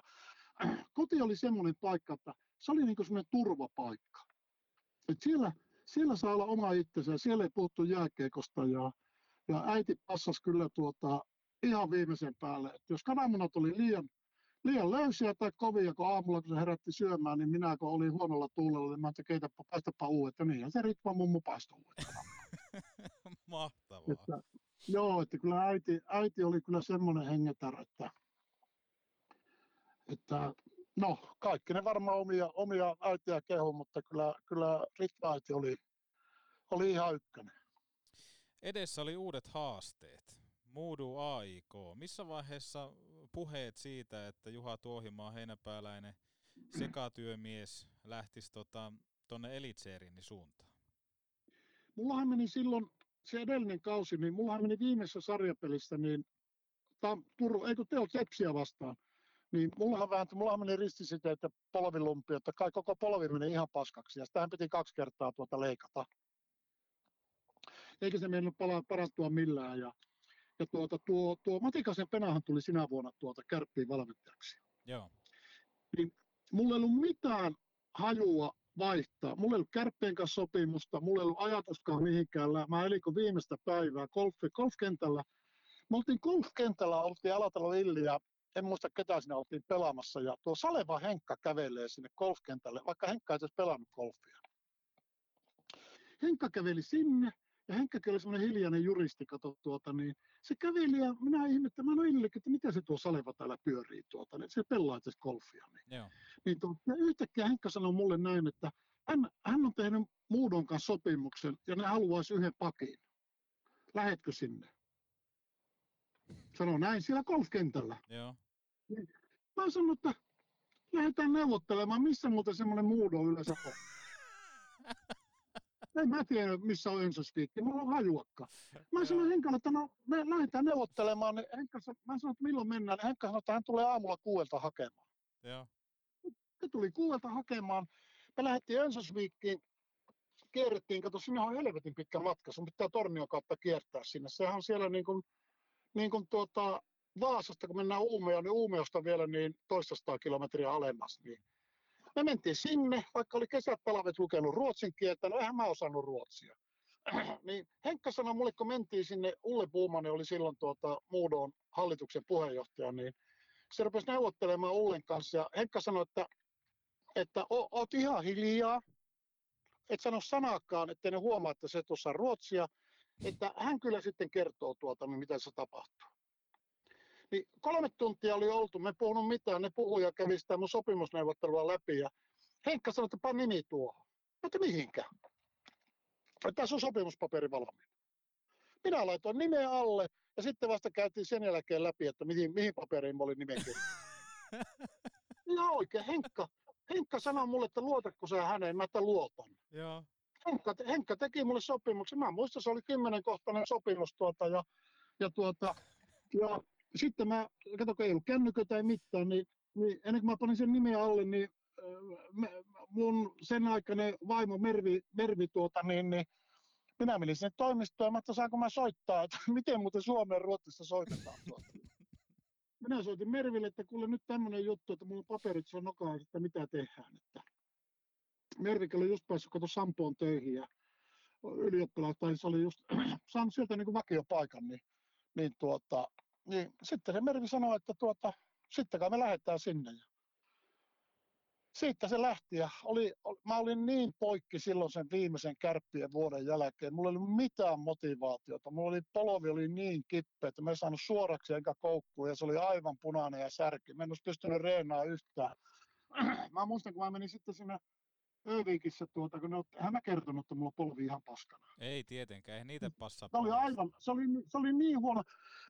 (clears throat) koti oli semmoinen paikka, että se oli niin semmoinen turvapaikka. Et siellä, siellä saa olla oma itsensä ja siellä ei puhuttu jääkiekosta ja, ja äiti passasi kyllä tuota, ihan viimeisen päälle. Et jos kananmunat oli liian liian löysiä tai kovia, kun aamulla kun se herätti syömään, niin minä kun olin huonolla tuulella, niin mä että keitäpä, paistapa uudet. Ja niinhän se Ritva mummu paistoi uudet. Mahtavaa. Että, joo, että kyllä äiti, äiti oli kyllä semmoinen hengetär, että, että no kaikki ne varmaan omia, omia äitiä kehu, mutta kyllä, kyllä Ritva äiti oli, oli ihan ykkönen. Edessä oli uudet haasteet. Muudu AIK. Missä vaiheessa puheet siitä, että Juha Tuohimaa heinäpääläinen sekatyömies lähtisi tota, tuonne Elitseerin suuntaan? Mullahan meni silloin se edellinen kausi, niin mullahan meni viimeisessä sarjapelissä, niin tam, Turu, eikö te Tepsiä vastaan, niin mullahan vähän, mullahan meni ristisiteet ja polvilumpi, että kai koko polvi meni ihan paskaksi, ja sitähän piti kaksi kertaa tuota leikata. eikä se meillä pala, parantua millään. Ja, ja tuota, tuo, tuo Matikasen Penahan tuli sinä vuonna tuota kärppiin valmentajaksi. Joo. Niin mulla ei ollut mitään hajua vaihtaa. Mulla ei ollut kärppien kanssa sopimusta, mulla ei ollut ajatuskaan mihinkään. Mä elin viimeistä päivää golf, golfkentällä. Me oltiin golfkentällä, oltiin Alatalo Villi ja en muista ketä siinä oltiin pelaamassa. Ja tuo Saleva Henkka kävelee sinne golfkentälle, vaikka Henkka ei edes pelannut golfia. Henkka käveli sinne ja Henkkakin oli semmoinen hiljainen juristi, kato tuota, niin se käveli ja minä ihmettelin, mä noin että mitä se tuo Saleva täällä pyörii tuota, niin se pelaa itse golfia. Niin, Joo. niin tuota, ja yhtäkkiä Henkka sanoi mulle näin, että hän, hän on tehnyt Muudon kanssa sopimuksen ja ne haluaisi yhden pakin. Lähetkö sinne? Sano näin siellä golfkentällä. Joo. Mä sanoin, että lähdetään neuvottelemaan, missä muuten semmoinen muudo yleensä on. (laughs) En mä tiedä, missä on Ensosviikki, mulla on hajuakka. Mä sanoin Henkalle, että no me lähdetään neuvottelemaan. Niin Henkka, mä sanoin, että milloin mennään. Niin Henkka sanoi, että hän tulee aamulla kuuelta hakemaan. Joo. Se tuli kuuelta hakemaan. Me lähdettiin Ensosviikkiin, kierrettiin, kato sinne on helvetin pitkä matka, sun pitää Tornion kautta kiertää sinne. Sehän on siellä niin kuin, niin kuin tuota, Vaasasta, kun mennään Uumeoon, niin Uumeosta vielä niin toistaista kilometriä alemmas. Niin me mentiin sinne, vaikka oli kesät talvet lukenut ruotsin kieltä, no eihän mä osannut ruotsia. (clears throat) niin Henkka sanoi mulle, kun mentiin sinne, Ulle Puumanen oli silloin tuota, Muudon hallituksen puheenjohtaja, niin se rupesi neuvottelemaan Ullen kanssa ja Henkka sanoi, että, että o, oot ihan hiljaa, et sano sanaakaan, ettei ne huomaa, että se et osaa ruotsia, että hän kyllä sitten kertoo tuota, mitä se tapahtuu. Niin kolme tuntia oli oltu, me puhunut mitään, ne puhuja kävi sitä mun sopimusneuvottelua läpi ja Henkka sanoi, että pan nimi tuohon. Mä että mihinkä? Tässä on sopimuspaperi valmiina. Minä laitoin nimeä alle ja sitten vasta käytiin sen jälkeen läpi, että mihin, mihin paperiin mä olin nimen kirjoittanut. Ja oikein, Henkka, Henkka sanoi mulle, että luotatko sä häneen, mä että luotan. Joo. Henkka, Henkka teki mulle sopimuksen. Mä muistan, se oli kymmenenkohtainen sopimus tuota, ja, ja, tuota, ja sitten mä, kato kun ei ollut kännykötä tai mitään, niin, niin ennen kuin mä panin sen nimen alle, niin me- mun sen aikainen vaimo Mervi, Mervi tuota, niin, niin minä menin sinne toimistoon ja mä saanko mä soittaa, että (laughs) miten muuten Suomeen ja Ruotsissa soitetaan tuota. (laughs) Minä soitin Merville, että kuule nyt tämmöinen juttu, että mulla on paperit se on nokaa, että mitä tehdään. Että Mervikki oli just päässyt kato Sampoon töihin ja ylioppilaat, tai se oli just (clears throat) saanut sieltä niin vakiopaikan, niin, niin, tuota, niin sitten se Mervi sanoi, että tuota, sitten kai me lähdetään sinne. Ja siitä se lähti ja oli, ol- mä olin niin poikki silloin sen viimeisen kärppien vuoden jälkeen. Mulla ei ollut mitään motivaatiota. Mulla oli polvi oli niin kippeä, että mä en saanut suoraksi enkä koukkuun ja se oli aivan punainen ja särki. Mä en olisi pystynyt reenaa yhtään. mä muistan, kun mä menin sitten sinne Övikissä, tuota, kun ne, ot- eihän mä kertonut, että mulla on polvi ihan paskana. Ei tietenkään, ei niitä passaa. Se oli aivan, se oli, se oli niin huono.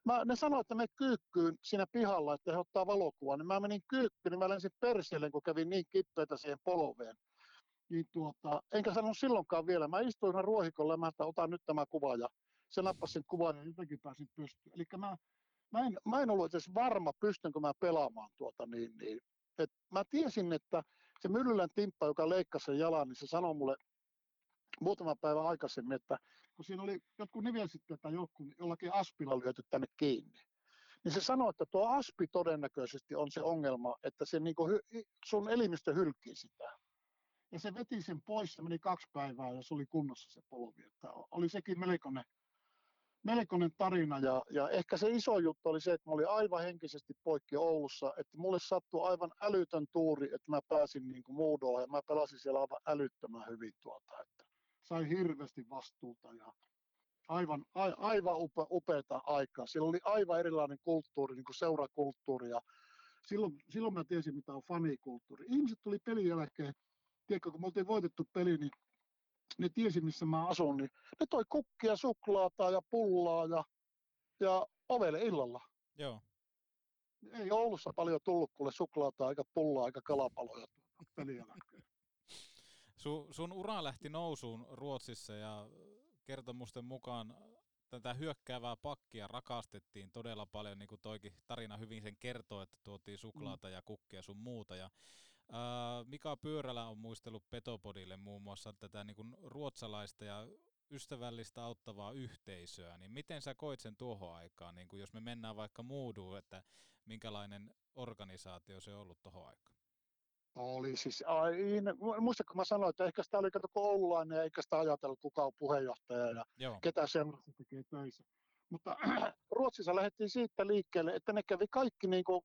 Mä, ne sanoi, että me kyykkyyn siinä pihalla, että he ottaa valokuvan. Niin mä menin kyykkyyn, niin mä lensin perseelle, kun kävin niin kippeitä siihen polveen. Niin tuota, enkä sanonut silloinkaan vielä. Mä istuin ruohikolla ja mä että otan nyt tämä kuva ja se nappasi sen kuvan ja jotenkin pääsin pystyyn. Eli mä, mä, en, mä en ollut edes varma, pystynkö mä pelaamaan tuota niin, niin. Et mä tiesin, että se Myllylän Timppa, joka leikkasi sen jalan, niin se sanoi mulle muutama päivä aikaisemmin, että kun siinä oli jotkut nivelsitte, että joku, jollakin aspilla lyöty tänne kiinni. Niin se sanoi, että tuo aspi todennäköisesti on se ongelma, että se niin hy, sun elimistö hylkii sitä. Ja se veti sen pois, se meni kaksi päivää ja se oli kunnossa se polvi. Että oli sekin melkoinen, melkoinen tarina ja, ja ehkä se iso juttu oli se, että mä olin aivan henkisesti poikki Oulussa, että mulle sattui aivan älytön tuuri, että mä pääsin niin kuin ja mä pelasin siellä aivan älyttömän hyvin tuota, että sai hirveästi vastuuta ja aivan, a, aivan upe, upeata aikaa. Siellä oli aivan erilainen kulttuuri, niin kuin seurakulttuuri ja silloin, silloin mä tiesin, mitä on fanikulttuuri. Ihmiset tuli pelin jälkeen, tiedätkö, kun me oltiin voitettu peli, niin ne tiesi, missä mä asun, niin ne toi kukkia, suklaata ja pullaa ja, ja ovelle illalla. Joo. Ei Oulussa paljon tullut kuule suklaata, eikä pullaa, eikä kalapaloja tuota pelin jälkeen. Su, sun ura lähti nousuun Ruotsissa ja kertomusten mukaan tätä hyökkäävää pakkia rakastettiin todella paljon, niin kuin toikin tarina hyvin sen kertoo, että tuotiin suklaata ja kukkia sun muuta. Ja, Mika Pyörälä on muistellut Petopodille muun muassa tätä niin kuin ruotsalaista ja ystävällistä auttavaa yhteisöä, niin miten sä koit sen tuohon aikaan, niin kun jos me mennään vaikka muuduun, että minkälainen organisaatio se on ollut tuohon aikaan? Oli siis, ai, muistatko mä sanoin, että ehkä sitä oli kato koululainen ja eikä sitä ajatellut kuka on puheenjohtaja ja Joo. ketä semmoista tekee töissä. Mutta (clears throat) Ruotsissa lähdettiin siitä liikkeelle, että ne kävi kaikki niin kuin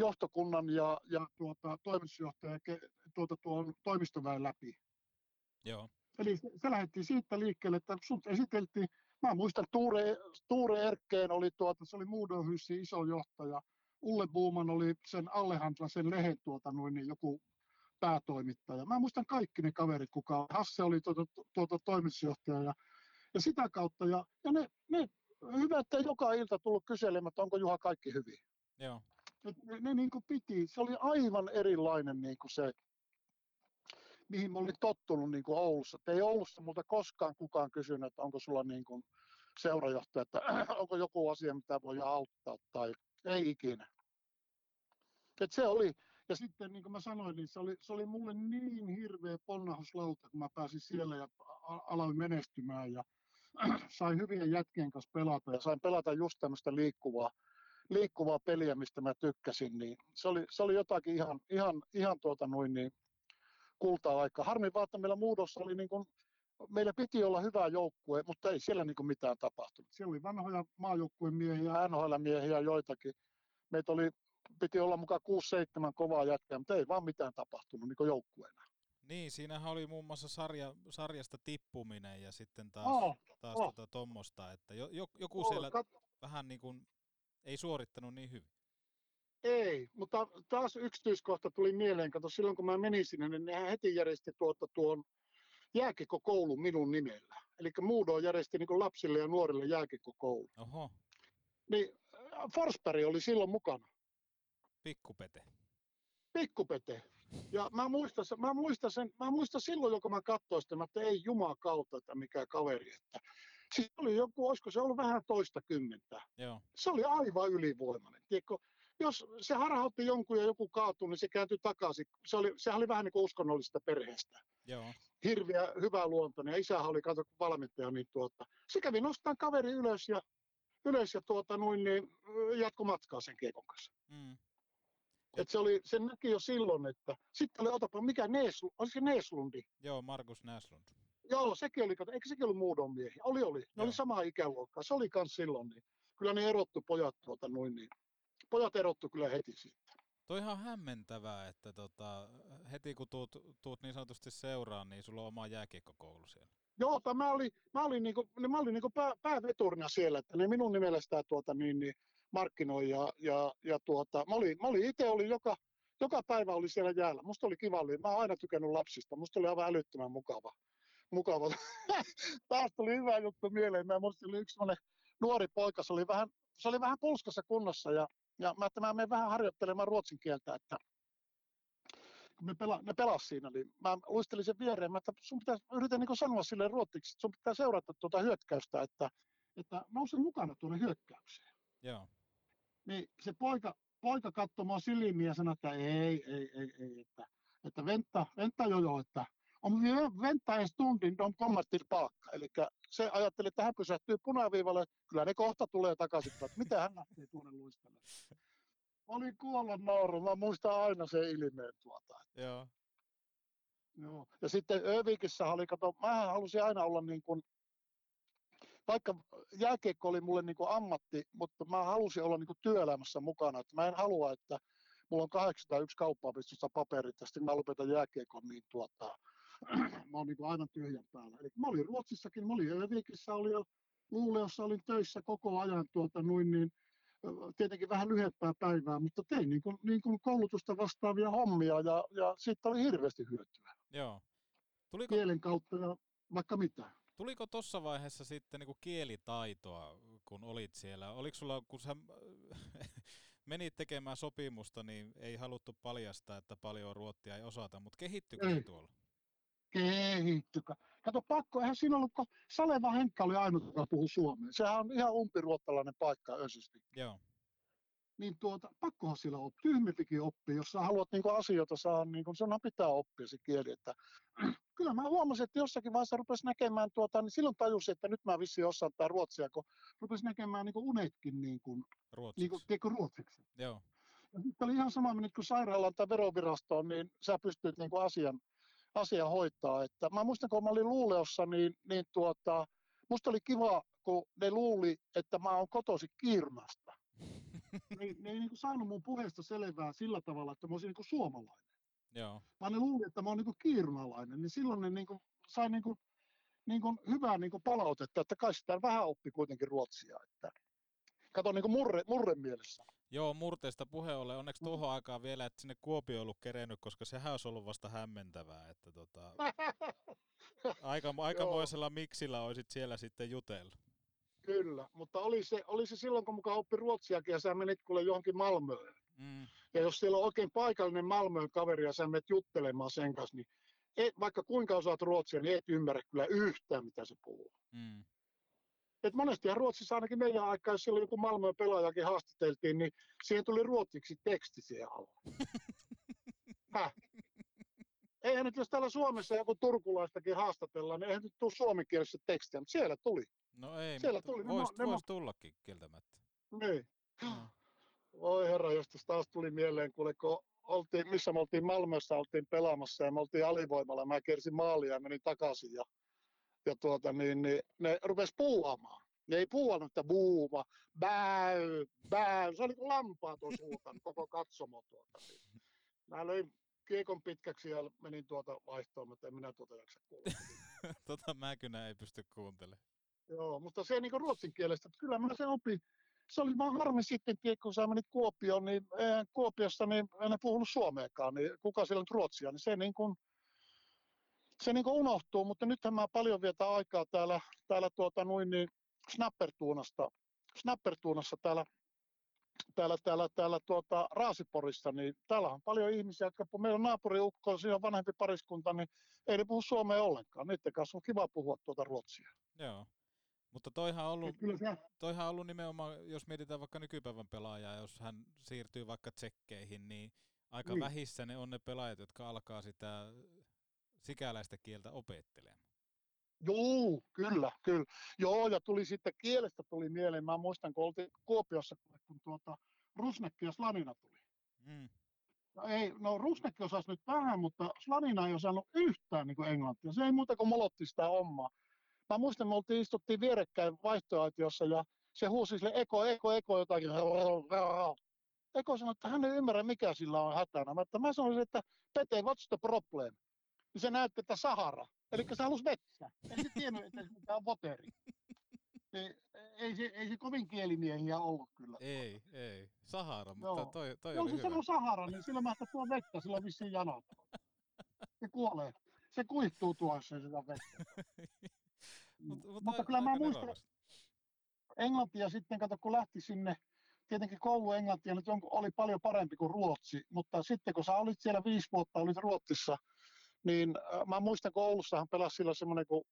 johtokunnan ja, ja tuota, toimitusjohtaja ke- tuota, tuon toimistoväen läpi. Joo. Eli se, se lähdettiin siitä liikkeelle, että sut esiteltiin, mä muistan Tuure, Tuure Erkkeen oli tuota, se oli Moodonhyssin iso johtaja, Ulle Buuman oli sen Alejandra, sen lehen tuota, noin, niin joku päätoimittaja. Mä muistan kaikki ne kaverit, kuka Hasse oli tuota, tuota toimitusjohtaja ja, ja sitä kautta. Ja, ja ne, ne, hyvä, että joka ilta tullut kyselemään, että onko Juha kaikki hyvin. Joo. Ne, niin kuin piti, se oli aivan erilainen niin kuin se, mihin mä olin tottunut niin kuin Oulussa. Et ei Oulussa multa koskaan kukaan kysynyt, että onko sulla niin kuin seurajohtaja, että (clears throat) onko joku asia, mitä voi auttaa tai ei ikinä. Et se oli, ja sitten niin kuin mä sanoin, niin se oli, se oli mulle niin hirveä ponnahuslauta, kun mä pääsin siellä ja aloin menestymään ja (clears throat) sain hyvien jätkien kanssa pelata ja sain pelata just tämmöistä liikkuvaa, liikkuvaa peliä, mistä mä tykkäsin, niin se oli, se oli jotakin ihan, ihan, ihan tuota noin niin kulta-aika. Harmi vaan, että meillä muudossa oli niin kuin, meillä piti olla hyvä joukkue, mutta ei siellä niin kuin mitään tapahtunut. Siellä oli vanhoja maajoukkueen miehiä, NHL-miehiä joitakin. Meitä oli, piti olla mukaan 6-7 kovaa jätkää, mutta ei vaan mitään tapahtunut niin joukkueena. Niin, siinähän oli muun muassa sarja, sarjasta tippuminen ja sitten taas, Oh, taas oh. tota, tommosta, että jo, jo, joku Oh, siellä kat- vähän niin kuin ei suorittanut niin hyvin. Ei, mutta taas yksityiskohta tuli mieleen. Kato, silloin kun mä menin sinne, niin nehän heti järjesti tuota, tuon jääkikkokoulun minun nimellä. Eli Muudo järjesti niin lapsille ja nuorille jääkikkokoulu. Oho, Niin Forsberg oli silloin mukana, pikkupete. pikkupete. Ja mä muistan, mä muistan, sen, mä muistan silloin, kun mä katsoin sitä, että ei juman kautta, että mikä kaveri. Että. Siis oli joku, olisiko se ollut vähän toista kymmentä. Joo, se oli aivan ylivoimainen. Tiedätkö, jos se harhautti jonkun ja joku kaatui, niin se kääntyi takaisin. Se oli, sehän oli vähän niin kuin uskonnollisesta perheestä. joo, Hirviä, hyvä luontoinen. Ja isähän oli kato, valmentaja, niin tuota, se kävi nostaa kaveri ylös ja, ylös ja tuota, noin, niin, jatko matkaa sen kiekon kanssa. mm, Et se, oli, se näki jo silloin, että sitten oli, otapa, mikä Neeslu, oli se Neeslundi? joo, Markus Näslund. Joo, sekin oli, kato, eikö sekin ollut muudon miehiä? Oli, oli. Ne Joo. oli samaa ikäluokkaa. Se oli kans silloin, niin kyllä ne erottu pojat tuota noin, niin pojat erottu kyllä heti siitä. Toi ihan hämmentävää, että tota, heti kun tuut, tuut niin sanotusti seuraan, niin sulla on oma jääkiekkokoulu siellä. Joo, mä olin, mä olin, niinku, mä olin niinku pää, pääveturina siellä, että ne minun nimellä sitä tuota, niin, niin, markkinoi ja, ja, ja tuota, mä olin, mä olin itse oli joka, joka päivä oli siellä jäällä. Musta oli kiva, oli, mä oon aina tykännyt lapsista, musta oli aivan älyttömän mukava. Mukava. (laughs) Taas tuli hyvä juttu mieleen. Mä muistin, oli yksi nuori poika, se oli vähän, se oli vähän pulskassa kunnossa ja, ja mä, että mä menen vähän harjoittelemaan ruotsin kieltä, että kun me pela, ne pelas siinä, niin mä luistelin sen viereen, mä, että sun pitää, yritän niin sanoa sille ruotsiksi, että sun pitää seurata tuota hyökkäystä, että, että nouse mukana tuonne hyökkäykseen. Joo, Niin se poika, poika katsoi mua silmiä ja sanoi, että ei, ei, ei, ei että, että venta, venta jo jo, että on venta en stundin, de kommer tillbaka. Eli se ajatteli, että hän pysähtyy punaviivalle, kyllä ne kohta tulee takaisin, että mitä hän lähtee tuonne luistelemaan. Mä olin kuolla nauru, mä muistan aina sen ilmeen tuota. joo, Joo. Ja sitten Övikissä oli, kato, mä halusin aina olla niin kuin, vaikka jääkiekko oli mulle niin kuin ammatti, mutta mä halusin olla niin kuin työelämässä mukana. Että mä en halua, että mulla on 801 kauppapistosta paperit ja sitten mä lopetan jääkiekon, niin tuota, (clears throat) mä oon niin aivan tyhjän päällä. Eli mä olin Ruotsissakin, mä olin Övikissä, oli jo Luuleossa olin töissä koko ajan tuota, noin niin, tietenkin vähän lyhyempää päivää, mutta tein niin kuin, niin kuin koulutusta vastaavia hommia ja, ja siitä oli hirveästi hyötyä joo. Tuliko, kielen kautta ja vaikka mitä. tuliko tuossa vaiheessa sitten niinku kielitaitoa, kun olit siellä? Oliko sulla, kun sä (laughs) menit tekemään sopimusta, niin ei haluttu paljastaa, että paljon ruottia ei osata, mutta kehittyykö se Ei. tuolla? Kehittykö. Kato pakko, eihän siinä ollut, kun Saleva Henkka oli ainut, joka puhui suomea. Sehän on ihan umpiruottalainen paikka ösysti. Joo, Niin tuota, pakkohan sillä on tyhmempikin oppia, jos sä haluat niinku asioita saada, niin kuin sanoo, pitää oppia se kieli. Että, (clears throat) kyllä mä huomasin, että jossakin vaiheessa rupesi näkemään, tuota, niin silloin tajusin, että nyt mä vissiin osaan tää ruotsia, kun rupesi näkemään niin kuin unetkin niin kuin, Ruotsiksi. niin kuin, tiedätkö, ruotsiksi. Joo. Ja sitten oli ihan sama, kun sairaalaan tai verovirastoon, niin sä pystyt niin kuin asian, asian hoitaa. Että mä muistan, kun mä olin Luuleossa, niin, niin tuota, musta oli kiva, kun ne luuli, että mä oon kotosi Kirnasta. (laughs) ne, ei- ne ei niin kuin saanut mun puheesta selvää sillä tavalla, että mä olisin niin kuin suomalainen. Joo. Vaan ne luuli, että mä oon niin kuin kiirunalainen. Niin silloin ne niin kuin sai niin kuin, niin kuin hyvää niin kuin palautetta, että kai sitä vähän oppi kuitenkin ruotsia. Että, kato niin kuin murre, murre mielessä. Joo, murteesta puhe ollen. Onneksi tuohon aikaan vielä, että sinne Kuopio ollut kerennyt, koska sehän olisi ollut vasta hämmentävää. Että tota, (laughs) aika, aikamoisella miksillä olisit siellä sitten jutellut. Kyllä, mutta oli se, oli se silloin, kun mukaan oppi ruotsiakin ja sä menit kuule johonkin Malmöön. Mm. Ja jos siellä on oikein paikallinen Malmöön kaveri ja sä menet juttelemaan sen kanssa, niin et, vaikka kuinka osaat ruotsia, niin et ymmärrä kyllä yhtään, mitä se puhuu. Mm. Et monestihan Ruotsissa ainakin meidän aikaa, jos silloin joku Malmöön pelaajakin haastateltiin, niin siihen tuli ruotsiksi teksti siihen alla. (laughs) Häh? Eihän nyt, jos täällä Suomessa joku turkulaistakin haastatellaan, niin eihän nyt tule suomenkielistä tekstiä, mutta siellä tuli. No ei, Siellä tuli, ne vois, mo- ne mo- vois tullakin kieltämättä. Niin. Oi herra, jos taas tuli mieleen, kuule, kun oltiin, missä me oltiin Malmössä, oltiin pelaamassa ja me oltiin alivoimalla, mä kersin maalia ja menin takaisin ja, ja tuota, niin, niin, ne rupes puuamaan. Ne ei puuannut, että buuma, bäy, bäy. Se oli kuin lampaat (laughs) koko katsomo tuota. Niin. Mä löin kiekon pitkäksi ja menin tuota vaihtoon, mutta en minä tuota jaksa kuulla. (laughs) tota Mäkynä ei pysty kuuntelemaan. Joo, mutta se niin ruotsin kielestä, että kyllä mä se opin. Se oli vaan harmi sitten, kun sä menit Kuopioon, niin eihän Kuopiossa niin en puhunut suomeakaan, niin kuka siellä nyt ruotsia, niin se niin kuin, se niin unohtuu, mutta nythän mä paljon vietän aikaa täällä, täällä tuota noin niin Snappertuunasta, Snappertuunassa täällä, täällä, täällä, täällä tuota Raasiporissa, niin täällä on paljon ihmisiä, jotka meillä on naapuriukko, siinä on vanhempi pariskunta, niin ei ne puhu suomea ollenkaan. Niiden kanssa on kiva puhua tuota ruotsia. Joo. Mutta toihan on ollut, Et Kyllä se, toihan on ollut nimenomaan, jos mietitään vaikka nykypäivän pelaajaa, jos hän siirtyy vaikka tsekkeihin, niin aika Niin. vähissä ne on ne pelaajat, jotka alkaa sitä sikäläistä kieltä opettelemaan. Joo, kyllä, kyllä. Joo, ja tuli sitten kielestä tuli mieleen. Mä muistan, kun oltiin Kuopiossa, kun tuota Rusnekki ja Slanina tuli. Mm. No, ei, no Rusnekki osasi nyt vähän, mutta Slanina ei osannut yhtään niin englantia. Se ei muuta kuin molotti sitä hommaa. Mä muistan, me oltiin, istuttiin vierekkäin vaihtoaitiossa ja se huusi sille Eko, Eko, Eko jotakin. Eko sanoi, että hän ei ymmärrä, mikä sillä on hätänä. Mä, että mä sanoisin, että Pete, what's the problem? Niin se näytti, että Sahara. Eli se halusi vettä. Ei se tiennyt, että se mikään voteri. Niin, ei, se, ei se kovin kielimiehiä ollut kyllä. Ei, ei. Sahara, mutta Joo. toi, toi Joo, oli se sanoo Sahara, niin sillä mä tuo vettä, sillä on vissiin janot. Se kuolee. Se kuihtuu tuossa sitä vettä. (laughs) Mut, mut Mutta kyllä mä muistan, nerokasta. Englantia sitten, kato kun lähti sinne, tietenkin koulu englantia nyt oli paljon parempi kuin ruotsi, mutta sitten kun sä olit siellä viisi vuotta, olit Ruotsissa, niin äh, mä muistan koulussahan pelasi silloin semmoinen kuin,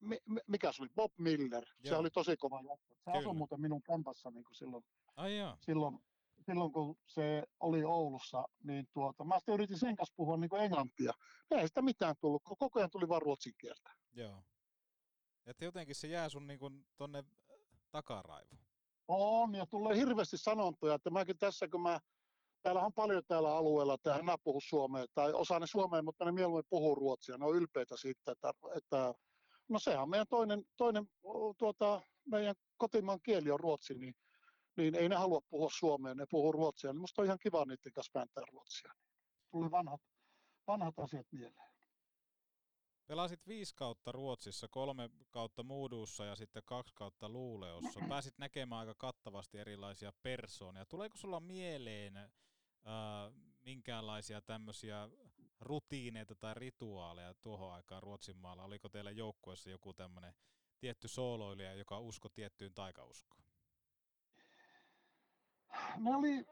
mi, mi- mikä se oli, Bob Miller, se Joo. oli tosi kova jätkä. Se Kyllä. asui muuten minun kämpässä niin kuin silloin, Ai silloin, silloin, kun se oli Oulussa, niin tuota, mä sitten yritin sen kanssa puhua niin kuin englantia. Ei sitä mitään tullut, kun koko ajan tuli vaan ruotsin kieltä. Joo. Että jotenkin se jää sun niinku tonne äh, takaraivoon. On, ja tulee hirveästi sanontoja, että mäkin tässä, kun mä, täällä on paljon täällä alueella, että hän puhu suomea, tai osaa ne suomea, mutta ne mieluummin puhuu ruotsia, ne on ylpeitä siitä, että, että no sehän on meidän toinen, toinen tuota, meidän kotimaan kieli on ruotsi, niin, niin ei ne halua puhua suomea, ne puhuu ruotsia, niin musta on ihan kiva niiden kanssa vääntää ruotsia. Tuli vanhat, vanhat asiat mieleen. Pelasit viisi kautta Ruotsissa, kolme kautta Moodussa ja sitten kaksi kautta Luuleossa. Pääsit näkemään aika kattavasti erilaisia persoonia. Tuleeko sulla mieleen minkäänlaisia tämmöisiä rutiineita tai rituaaleja tuohon aikaan Ruotsin maalla? Oliko teillä joukkueessa joku tämmöinen tietty sooloilija, joka usko tiettyyn taikauskoon? ne oli,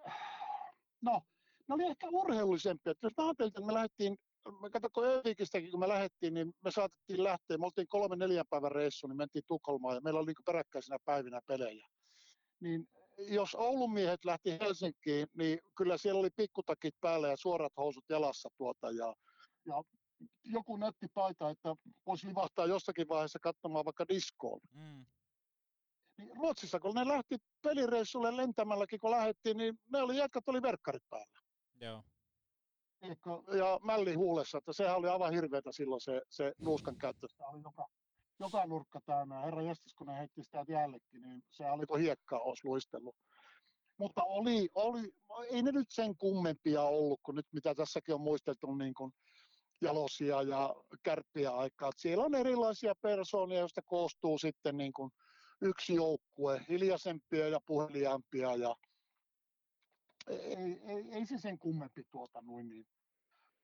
no, ne oli ehkä urheilullisempia. Jos mä ajattelin, että me lähdettiin, me kato, kun Övikistäkin, kun me lähdettiin, niin me saatettiin lähteä, me oltiin kolme neljän päivän reissu, niin mentiin Tukholmaan ja meillä oli niin peräkkäisinä päivinä pelejä. Niin jos Oulun miehet lähti Helsinkiin, niin kyllä siellä oli pikkutakit päällä ja suorat housut jalassa tuota ja, ja joku nätti paita, että voisi livahtaa jossakin vaiheessa katsomaan vaikka diskoon. Mm. Niin Ruotsissa, kun ne lähti pelireissulle lentämälläkin, kun lähdettiin, niin ne oli jätkät oli verkkarit päällä. Joo. Ja mälli huulessa, että sehän oli aivan hirveätä silloin se, se nuuskan käyttö. Sitä oli joka, joka nurkka täynnä. Herra jästis, kun ne heitti sitä jäällekin, niin se oli kuin hiekkaa olisi luistellut. Mutta oli, oli, ei ne nyt sen kummempia ollut kuin nyt, mitä tässäkin on muisteltu niin kuin jalosia ja kärppiä aikaa. Siellä on erilaisia persoonia, joista koostuu sitten niin kuin yksi joukkue, hiljaisempia ja puheliaampia ja ei, ei, ei se sen kummempi tuota noin niin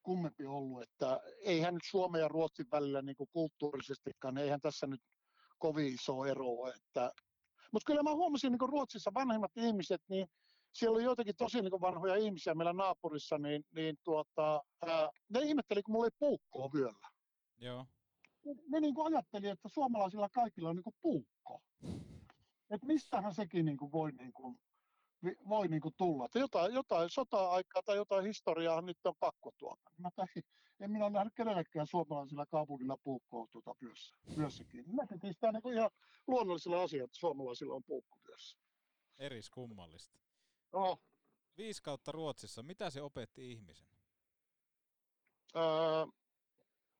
kummempi ollut, että eihän nyt Suomen ja Ruotsin välillä niin kuin kulttuurisestikaan, eihän tässä nyt kovin iso ero ole, että mutta kyllä mä huomasin niin Ruotsissa vanhemmat ihmiset, niin siellä oli joitakin tosi niin vanhoja ihmisiä meillä naapurissa, niin, niin tuota, ää, ne ihmetteli, kun mulla ei puukkoa vyöllä. Joo. Ne, ne niin ajatteli, että suomalaisilla kaikilla on niin puukko. Että mistähän sekin niin kuin voi, niin kuin, voi niin kuin tulla. Että jotain, jotain sota-aikaa tai jotain historiaa nyt on pakko tuota. Mä tähin, en minä ole nähnyt kenellekään suomalaisilla kaupungilla puukkoa tuota vyössä, vyössäkin. Mä sitä niin kuin ihan luonnollisella asialla, että suomalaisilla on puukko vyössä. Eriskummallista. No, Viisi kautta Ruotsissa, mitä se opetti ihmisen? öö,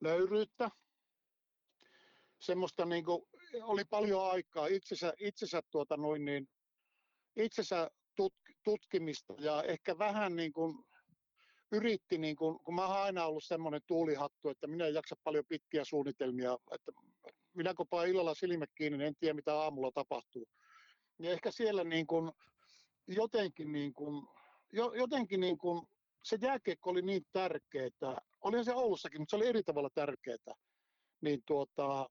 nöyryyttä. Semmoista niin kuin, oli paljon aikaa itsensä, itsensä, tuota noin niin, itsensä tut, tutkimista ja ehkä vähän niin kuin, yritti, niin kuin, kun mä oon aina ollut semmoinen tuulihattu, että minä en jaksa paljon pitkiä suunnitelmia, että minä kun illalla silmät kiinni, niin en tiedä mitä aamulla tapahtuu. Ja ehkä siellä niin kuin, jotenkin, niin kuin, jo, jotenkin niin kuin, se jääkiekko oli niin tärkeää, olihan se Oulussakin, mutta se oli eri tavalla tärkeää, niin tuota,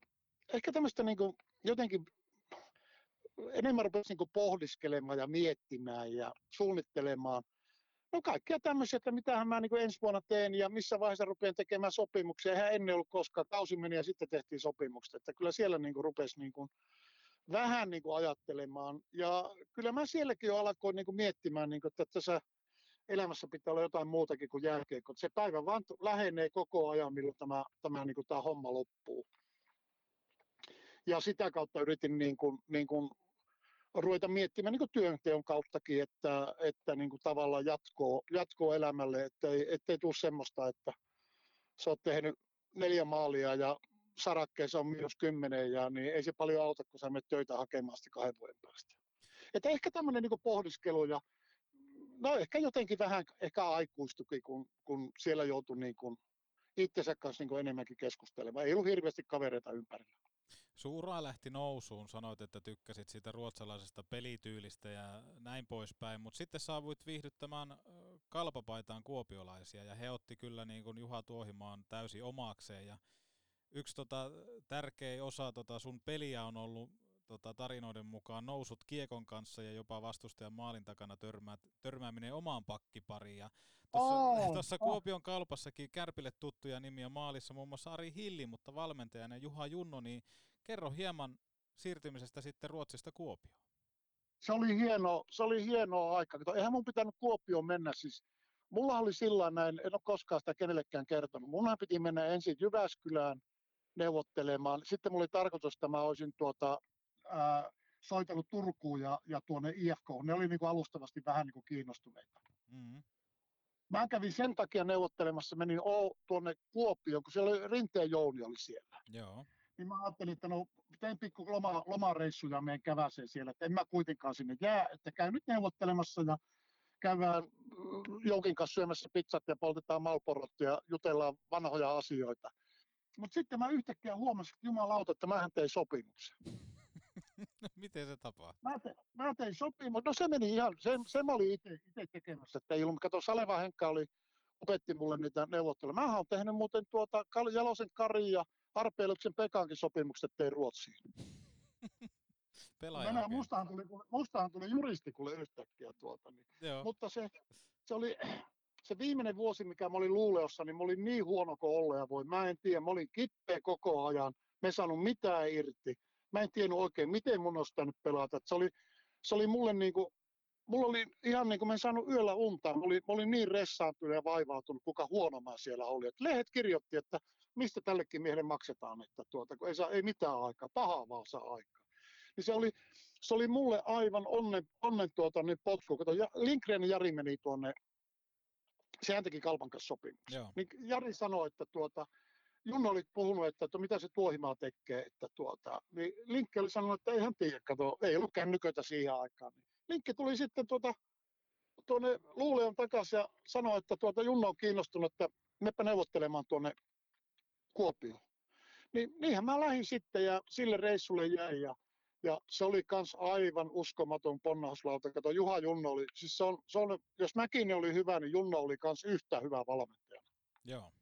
ehkä tämmöistä niin kuin, jotenkin enemmän rupesi niin pohdiskelemaan ja miettimään ja suunnittelemaan. No kaikkia tämmöisiä, että mitähän mä niin ensi vuonna teen ja missä vaiheessa rupean tekemään sopimuksia. Eihän ennen ollut koskaan, kausi meni ja sitten tehtiin sopimukset. Että kyllä siellä niin rupesi niin kuin vähän niin kuin ajattelemaan. Ja kyllä mä sielläkin jo alkoin niin kuin miettimään, niin kuin, että tässä elämässä pitää olla jotain muutakin kuin jälkiekko. Se päivä vaan lähenee koko ajan, milloin tämä, tämä, niin kuin tämä homma loppuu. Ja sitä kautta yritin niin kuin, niin kuin ruveta miettimään niin työnteon kauttakin, että, että niin tavallaan jatkoa, jatkoa elämälle, ettei, ettei tule semmoista, että sä oot tehnyt neljä maalia ja sarakkeessa on miinus kymmenen, ja niin ei se paljon auta, kun sä menet töitä hakemaan sitten kahden vuoden päästä. Että ehkä tämmöinen niin pohdiskelu ja no ehkä jotenkin vähän ehkä aikuistukin, kun, kun siellä joutui niin kuin itsensä kanssa niin kuin enemmänkin keskustelemaan. Ei ollut hirveästi kavereita ympärillä. Suura lähti nousuun, sanoit, että tykkäsit siitä ruotsalaisesta pelityylistä ja näin poispäin, mutta sitten saavuit viihdyttämään kalpapaitaan kuopiolaisia ja he otti kyllä niin kuin Juha Tuohimaan täysin omakseen ja yksi tota, tärkeä osa tota sun peliä on ollut tota, tarinoiden mukaan nousut kiekon kanssa ja jopa vastustajan maalin takana törmää, törmääminen omaan pakkipariin. Ja tuossa, Oh, (laughs) tuossa oh. Kuopion kalpassakin Kärpille tuttuja nimiä maalissa muun muassa Ari Hilli, mutta valmentajana Juha Junno, niin kerro hieman siirtymisestä sitten Ruotsista Kuopioon. Se oli hieno, se oli hienoa aikaa. Kato, eihän mun pitänyt Kuopioon mennä siis. Mulla oli sillä näin, en ole koskaan sitä kenellekään kertonut. Munhan piti mennä ensin Jyväskylään neuvottelemaan. Sitten mulla oli tarkoitus, että mä olisin tuota, ää, soitellut Turkuun ja, ja tuonne IFK. Ne oli niin kuin alustavasti vähän niin kuin kiinnostuneita. Mm-hmm. Mä kävin sen takia neuvottelemassa, menin o, tuonne Kuopioon, kun siellä oli Rinteen Jouni oli siellä. Joo. Niin mä ajattelin, että no teen pikku loma, lomareissu ja menen käväseen siellä, että en mä kuitenkaan sinne jää, että käyn nyt neuvottelemassa ja käydään mm, jonkin kanssa syömässä pizzat ja poltetaan malporot ja jutellaan vanhoja asioita. Mutta sitten mä yhtäkkiä huomasin, että jumalauta, että mähän tein sopimuksen. (laughs) Miten se tapaa? Mä tein, mä tein sopimuksen. No se meni ihan, se, se mä olin itse tekemässä. Että ei ollut, kato Saleva Henkka oli, opetti mulle niitä neuvotteluja. Mä oon tehnyt muuten tuota Jalosen Kari ja Arpeiluksen Pekankin sopimukset tein Ruotsiin. (laughs) Pelaaja Mennään, mustahan, tuli, mustahan tuli juristi kuule yhtäkkiä tuota. Niin. Joo. Mutta se, se oli se viimeinen vuosi, mikä mä olin Luuleossa, niin mä olin niin huono kuin olla ja voi. Mä en tiedä, mä olin kippeä koko ajan. Mä en saanut mitään irti. Mä en tiennyt oikein, miten mun olisi pitänyt pelata. Se oli, se oli mulle niin kuin, mulla oli ihan niin kuin mä en saanut yöllä unta. Mä olin, mä olin niin ressaantunut ja vaivautunut, kuka huono mä siellä oli. Et lehdet kirjoitti, että mistä tällekin miehelle maksetaan, että tuota, kun ei, saa, ei mitään aikaa, pahaa vaan saa aikaa. Niin se oli, se oli mulle aivan onnen, onnen tuota, niin potku. Kato, ja Lindgren Jari meni tuonne, sehän teki kaupan kanssa sopimuksen. Joo. Niin Jari sanoi, että tuota, Junno oli puhunut, että, että mitä se tuohimaa tekee, että tuota, niin Linkki oli sanonut, että ei hän tiedä, kato, ei ollut kännyköitä siihen aikaan. Niin Linkki tuli sitten tuota, tuonne Luuleon takaisin ja sanoi, että tuota, Junno on kiinnostunut, että meppä neuvottelemaan tuonne Kuopioon. Niin, niinhän mä lähdin sitten ja sille reissulle jäin ja, ja se oli kans aivan uskomaton ponnahduslauta. Kato, Juha Junno oli, siis se on, se on, jos Mäkinen oli hyvä, niin Junno oli kans yhtä hyvä valmentaja Joo.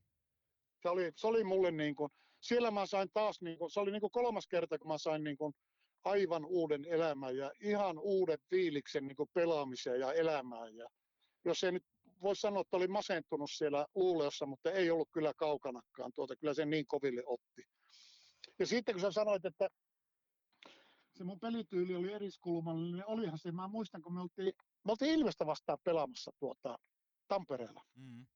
se oli, se oli mulle niin kuin, siellä mä sain taas, niin kuin, se oli niin kuin kolmas kerta, kun mä sain niin kuin aivan uuden elämän ja ihan uuden fiiliksen niin kuin pelaamiseen ja elämään. Ja jos ei nyt voi sanoa, että oli masentunut siellä luuleossa, mutta ei ollut kyllä kaukanakaan tuota, kyllä se niin koville otti. Ja sitten kun sä sanoit, että se mun pelityyli oli eriskulmallinen, niin olihan se, mä muistan, kun me oltiin, me oltiin Ilvestä vastaan pelaamassa tuota, Tampereella. Mm.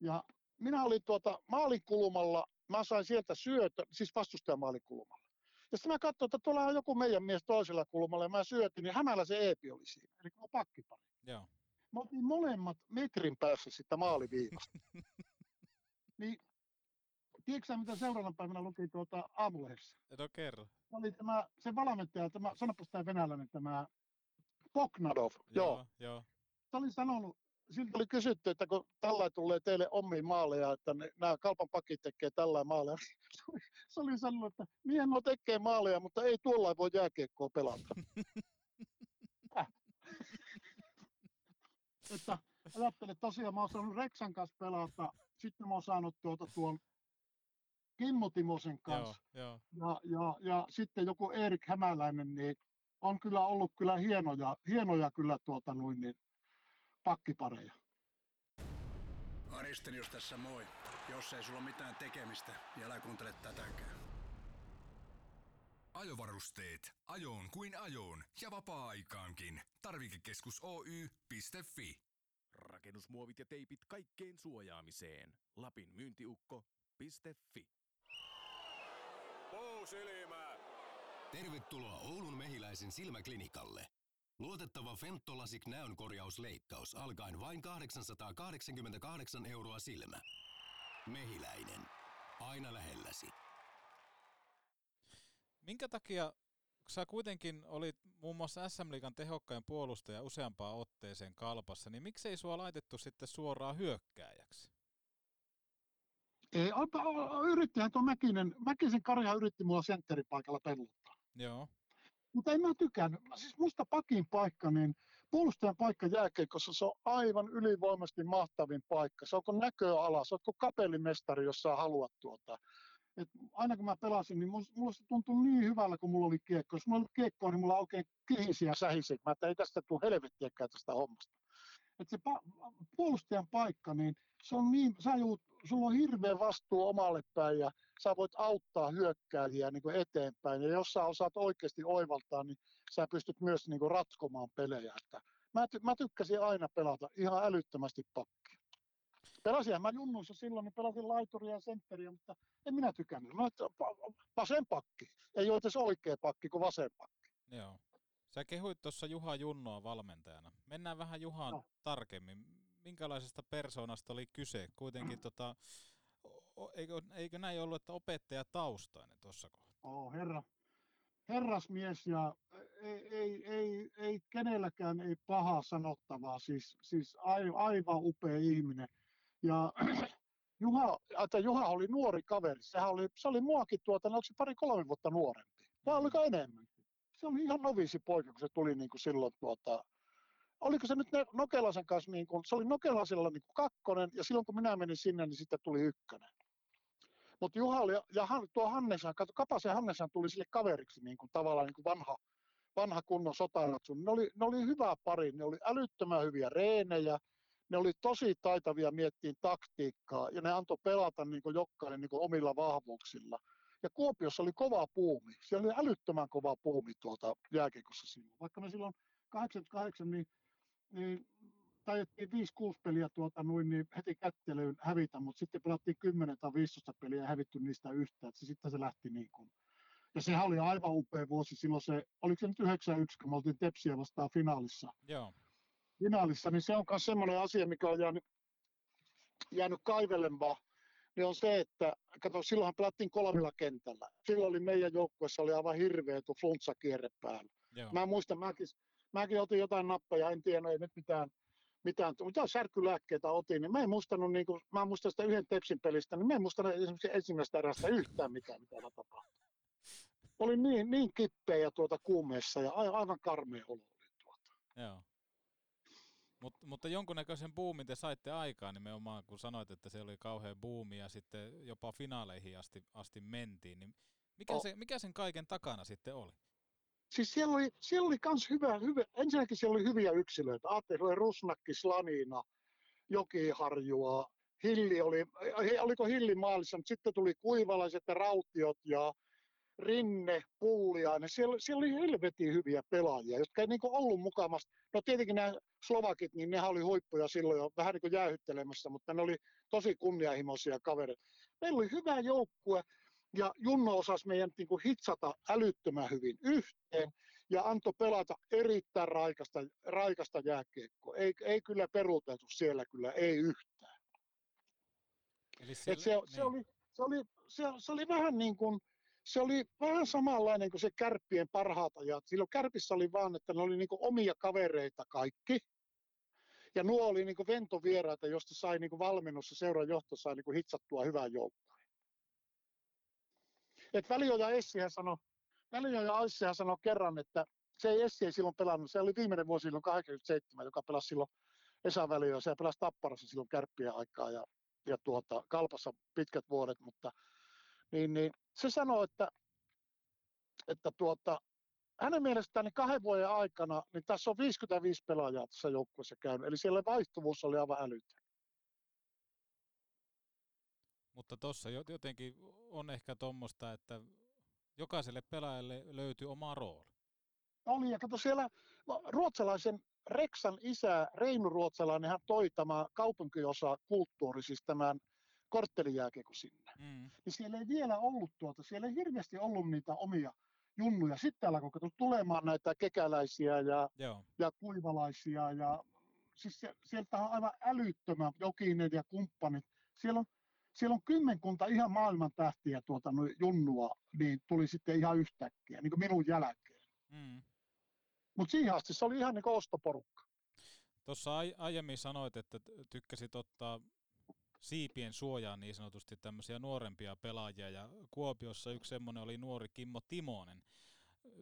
Ja minä olin tuota maalikulmalla, mä sain sieltä syötön, siis vastustajan maalikulmalla. Ja sitten mä katsoin, että tuolla on joku meidän mies toisella kulmalla ja mä syötin, niin hämällä se Eepi oli siinä, eli kun pakkipari. Joo. Me oltiin molemmat metrin päässä sitä maaliviivasta. (laughs) niin, tiedätkö mitä seuraavana päivänä luki tuota aamulehdessä? No kerro. Se oli tämä, se valmentaja, tämä, sanopas tämä venäläinen, tämä Poknadov, joo. Joo. joo. se oli sanonut, siltä oli kysytty, että kun tällä tulee teille omiin maaleja, että ne, nämä kalpan pakit tekee tällä maaleja. (laughs) Se oli, se oli sanonut, että niinhän nuo tekee maaleja, mutta ei tuolla voi jääkiekkoa pelata. (laughs) että ajattele, tosiaan mä oon saanut Reksan kanssa pelata, sitten mä oon saanut tuota tuon Kimmo Timosen Joo, kanssa joo. ja, ja, ja sitten joku Erik Hämäläinen, niin on kyllä ollut kyllä hienoja, hienoja kyllä tuota noin, niin pakkipareja. Aristenius tässä moi. Jos ei sulla ole mitään tekemistä, niin älä kuuntele tätäkään. Ajovarusteet. Ajoon kuin ajoon ja vapaa-aikaankin. Tarvikekeskus Oy.fi. Rakennusmuovit ja teipit kaikkeen suojaamiseen. Lapin myyntiukko.fi. Puusilmä! Tervetuloa Oulun mehiläisen silmäklinikalle. Luotettava Fentolasik näönkorjausleikkaus alkaen vain 888 euroa silmä. Mehiläinen. Aina lähelläsi. Minkä takia, sä kuitenkin olit muun muassa SM Liigan tehokkain puolustaja useampaan otteeseen kalpassa, niin miksei sua laitettu sitten suoraan hyökkääjäksi? Ei, yrittihän tuo Mäkinen, Mäkisen Karja yritti mulla sentteripaikalla pelluttaa. Joo. Mutta en mä tykännyt. Mä Siis musta pakin paikka, niin puolustajan paikka jääkeikossa, se on aivan ylivoimaisesti mahtavin paikka. Se on kuin näköala, se on kuin kapellimestari, jos sä haluat tuota. Et aina kun mä pelasin, niin musta, tuntui niin hyvällä, kun mulla oli kiekko. Jos mulla oli kiekko, niin mulla oikein kihisi ja sähisi. Mä että ei tästä tule helvettiäkään tästä hommasta. Et se pa- puolustajan paikka, niin se on niin, sä joudut, sulla on hirveä vastuu omalle päin ja sä voit auttaa hyökkääjiä niin kuin eteenpäin. Ja jos sä osaat oikeasti oivaltaa, niin sä pystyt myös niin kuin ratkomaan pelejä. Että mä, ty- mä tykkäsin aina pelata ihan älyttömästi pakkia. Pelasin mä junnuissa silloin, niin pelasin laituria ja sentteriä, mutta en minä tykännyt. Mä, että vasen pakki. Ei ole edes oikea pakki kuin vasen pakki. Joo. Sä kehuit tuossa Juha Junnoa valmentajana. Mennään vähän Juhaan Joo. tarkemmin. Minkälaisesta persoonasta oli kyse? Kuitenkin tota, eikö, eikö näin ollut, että opettaja taustainen tuossa kohtaa? Oh, herra, herrasmies ja ei, ei, ei, ei kenelläkään ei pahaa sanottavaa, siis, siis ai- aivan upea ihminen. Ja (clears throat) Juha, että Juha oli nuori kaveri, sehän oli, se oli muakin tuota, no, onko se pari-kolme vuotta nuorempi, vai oliko enemmänkin? Se oli ihan novisi poika, kun se tuli niin kuin silloin tuota, oliko se nyt Nokelasen kanssa, niin kuin, se oli Nokelasella niin kuin kakkonen, ja silloin kun minä menin sinne, niin sitten tuli ykkönen. Mutta Juha oli, ja Han, tuo Hannesan, kato, Kapasen Hannesan tuli sille kaveriksi niin kuin, tavallaan niin kuin vanha, vanha kunnon sotaratsu. Ne oli, ne oli hyvä pari, ne oli älyttömän hyviä reenejä, ne oli tosi taitavia miettiin taktiikkaa, ja ne antoi pelata niin kuin jokainen niin kuin omilla vahvuuksilla. Ja Kuopiossa oli kova puumi, siellä oli älyttömän kova puumi tuolta jääkiekossa silloin. Vaikka me silloin 88, niin, niin taidettiin 5-6 peliä tuota, noin, niin heti kättelyyn hävitä, mutta sitten pelattiin 10 tai 15 peliä ja hävitty niistä yhtään. Että sitten se lähti niin kuin. Ja sehän oli aivan upea vuosi silloin se, oliko se nyt 91, kun me oltiin Tepsiä vastaan finaalissa. Joo. Finaalissa, niin se on myös semmoinen asia, mikä on jäänyt, jäänyt kaivelemaan, niin on se, että kato, silloinhan pelattiin kolmella kentällä. Silloin oli meidän joukkueessa oli aivan hirveä tuo fluntsakierre päällä. Joo. Mä muistan, mäkin, mäkin otin jotain nappeja, en tiedä, no ei nyt mitään, mitään, mitään särkylääkkeitä otin, niin mä en muistanut, niin kuin, mä muistan sitä yhden Tepsin pelistä, niin mä en muistanut esimerkiksi ensimmäistä erästä yhtään mitään, mitä tapahtui. Oli niin, niin kippeä ja tuota kuumeessa ja aivan karmea olo. oli tuota. Joo. Mut, mutta jonkunnäköisen boomin te saitte aikaan nimenomaan, kun sanoit, että se oli kauhean buumi ja sitten jopa finaaleihin asti, asti mentiin. Niin mikä, Oh. se, mikä sen kaiken takana sitten oli? Siis siellä oli, siellä oli kans hyvä, hyvä, ensinnäkin siellä oli hyviä yksilöitä. Ajattelin, oli Rusnakki, Slanina, Jokiharjua, Hilli oli, oliko Hilli maalissa, mutta sitten tuli Kuivalaiset ja Rautiot ja Rinne, Pulliainen. Siellä, siellä oli helvetin hyviä pelaajia, jotka ei niin ollut mukamassa. No tietenkin nämä Slovakit, niin nehän oli huippuja silloin jo vähän niin kuin jäähyttelemässä, mutta ne oli tosi kunnianhimoisia kavereita. Meillä oli hyvä joukkue ja Junno osasi meidän niin kuin hitsata älyttömän hyvin yhteen ja antoi pelata erittäin raikasta, raikasta jääkiekkoa. Ei, ei kyllä peruuteltu siellä kyllä, ei yhtään. Eli Et siellä, se, se, oli, se, oli, se, se oli vähän niin kuin, se oli vähän samanlainen kuin se kärppien parhaat ajat. Silloin kärpissä oli vaan, että ne oli niin kuin omia kavereita kaikki. Ja nuo oli niin kuin ventovieraita, josta sai niin kuin valmennus ja seuran johto sai niin kuin hitsattua hyvän joukkueen. Et Välioja Essihän sanoi, Välioja Essihän sanoi kerran, että se ei Essi ei silloin pelannut, se oli viimeinen vuosi silloin 87, joka pelasi silloin Esa Välioja, se pelasi Tapparassa silloin kärppien aikaa ja, ja tuota, Kalpassa pitkät vuodet, mutta niin, niin se sanoi, että, että tuota, hänen mielestään niin kahden vuoden aikana, niin tässä on 55 pelaajaa tässä joukkueessa käynyt, eli siellä vaihtuvuus oli aivan älytön. mutta tuossa jotenkin on ehkä tuommoista, että jokaiselle pelaajalle löytyy oma rooli. Oli, ja kato siellä no, ruotsalaisen Reksan isä, Reinu Ruotsalainen, hän toi tämä kaupunkiosa kulttuuri, siis tämän korttelijääkiekko sinne. Mm. Niin siellä ei vielä ollut tuota, siellä ei hirveästi ollut niitä omia junnuja. Sitten alkoi kato, tulemaan näitä kekäläisiä ja, Joo. ja kuivalaisia ja siis se, sieltä on aivan älyttömän Jokinen ja kumppanit. Siellä on, siellä on kymmenkunta ihan maailman tähtiä tuota, no, junnua, niin tuli sitten ihan yhtäkkiä, niin kuin minun jälkeen. Mm. Mutta siihen asti se oli ihan niin kuin ostoporukka. Tuossa ai- aiemmin sanoit, että tykkäsit ottaa siipien suojaan niin sanotusti tämmöisiä nuorempia pelaajia, ja Kuopiossa yksi semmoinen oli nuori Kimmo Timonen.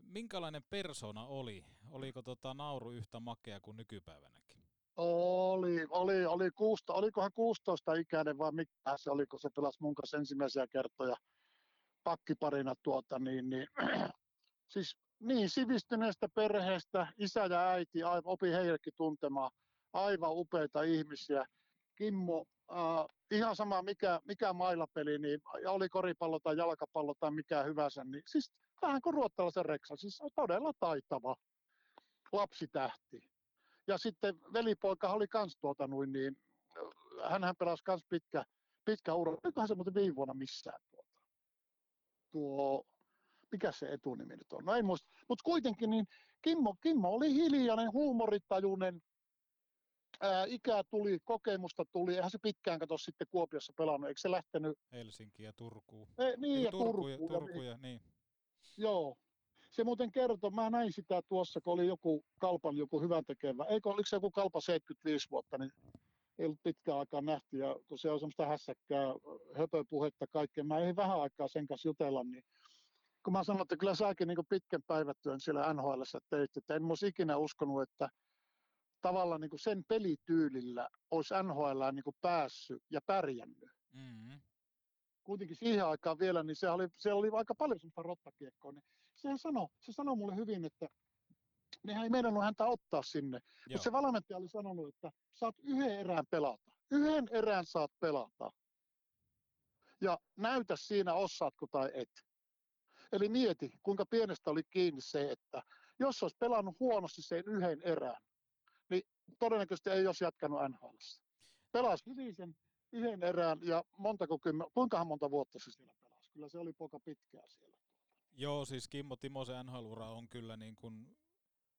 Minkälainen persona oli? Oliko tota nauru yhtä makea kuin nykypäivänäkin? Oli, oli, oli kuusta, olikohan 16 ikäinen vai mikä se oli, kun se pelasi mun kanssa ensimmäisiä kertoja pakkiparina tuota, niin, niin (clears throat) siis niin sivistyneestä perheestä, isä ja äiti, aivan, opi heillekin tuntemaan aivan upeita ihmisiä. Kimmo, äh, ihan sama mikä, mikä mailapeli, niin ja oli koripallo tai jalkapallo tai mikä hyvänsä, niin siis vähän kuin ruottalaisen Reksa, siis on todella taitava lapsitähti. Ja sitten velipoika oli kans tuota noin, niin hänhän pelasi kans pitkä, pitkä ura. Olikohan se muuten viime vuonna missään tuota. Tuo, mikä se etunimi nyt on? No en muista. Mutta kuitenkin niin Kimmo, Kimmo oli hiljainen, huumoritajuinen, ää, ikää tuli, kokemusta tuli. Eihän se pitkään kato sitten Kuopiossa pelannut. Eikö se lähtenyt? Helsinki ja Turku. E, niin, ja Turku, ja, Turkuun ja Turku ja, niin. Joo. Se muuten kertoi, mä näin sitä tuossa, kun oli joku kalpan joku hyvän tekevä. Eikö, oliko se joku kalpa 75 vuotta, niin ei ollut pitkään aikaa nähty. Ja kun se on semmoista hässäkkää, höpöpuhetta kaikkea. Mä ei vähän aikaa sen kanssa jutella, niin kun mä sanoin, että kyllä säkin niin pitkän päivätyön siellä NHL teit, että en olisi ikinä uskonut, että tavallaan niin sen pelityylillä olisi NHL niin päässyt ja pärjännyt Mm-hmm. kuitenkin siihen aikaan vielä, niin se oli, siellä oli aika paljon semmoista rottakiekkoa, niin sehän sanoi, se sanoi mulle hyvin, että nehän ei meidän häntä ottaa sinne. Mutta se valmentaja oli sanonut, että saat yhden erään pelata. Yhden erään saat pelata. Ja näytä siinä, osaatko tai et. Eli mieti, kuinka pienestä oli kiinni se, että jos olisi pelannut huonosti sen yhden erään, todennäköisesti ei olisi jatkanut NHL. Pelasi hyvin sen yhden erään ja montako kymmen, kuinkahan monta vuotta se siellä pelasi. Kyllä se oli poika pitkään siellä. Joo, siis Kimmo Timosen NHL-ura on kyllä niin kuin,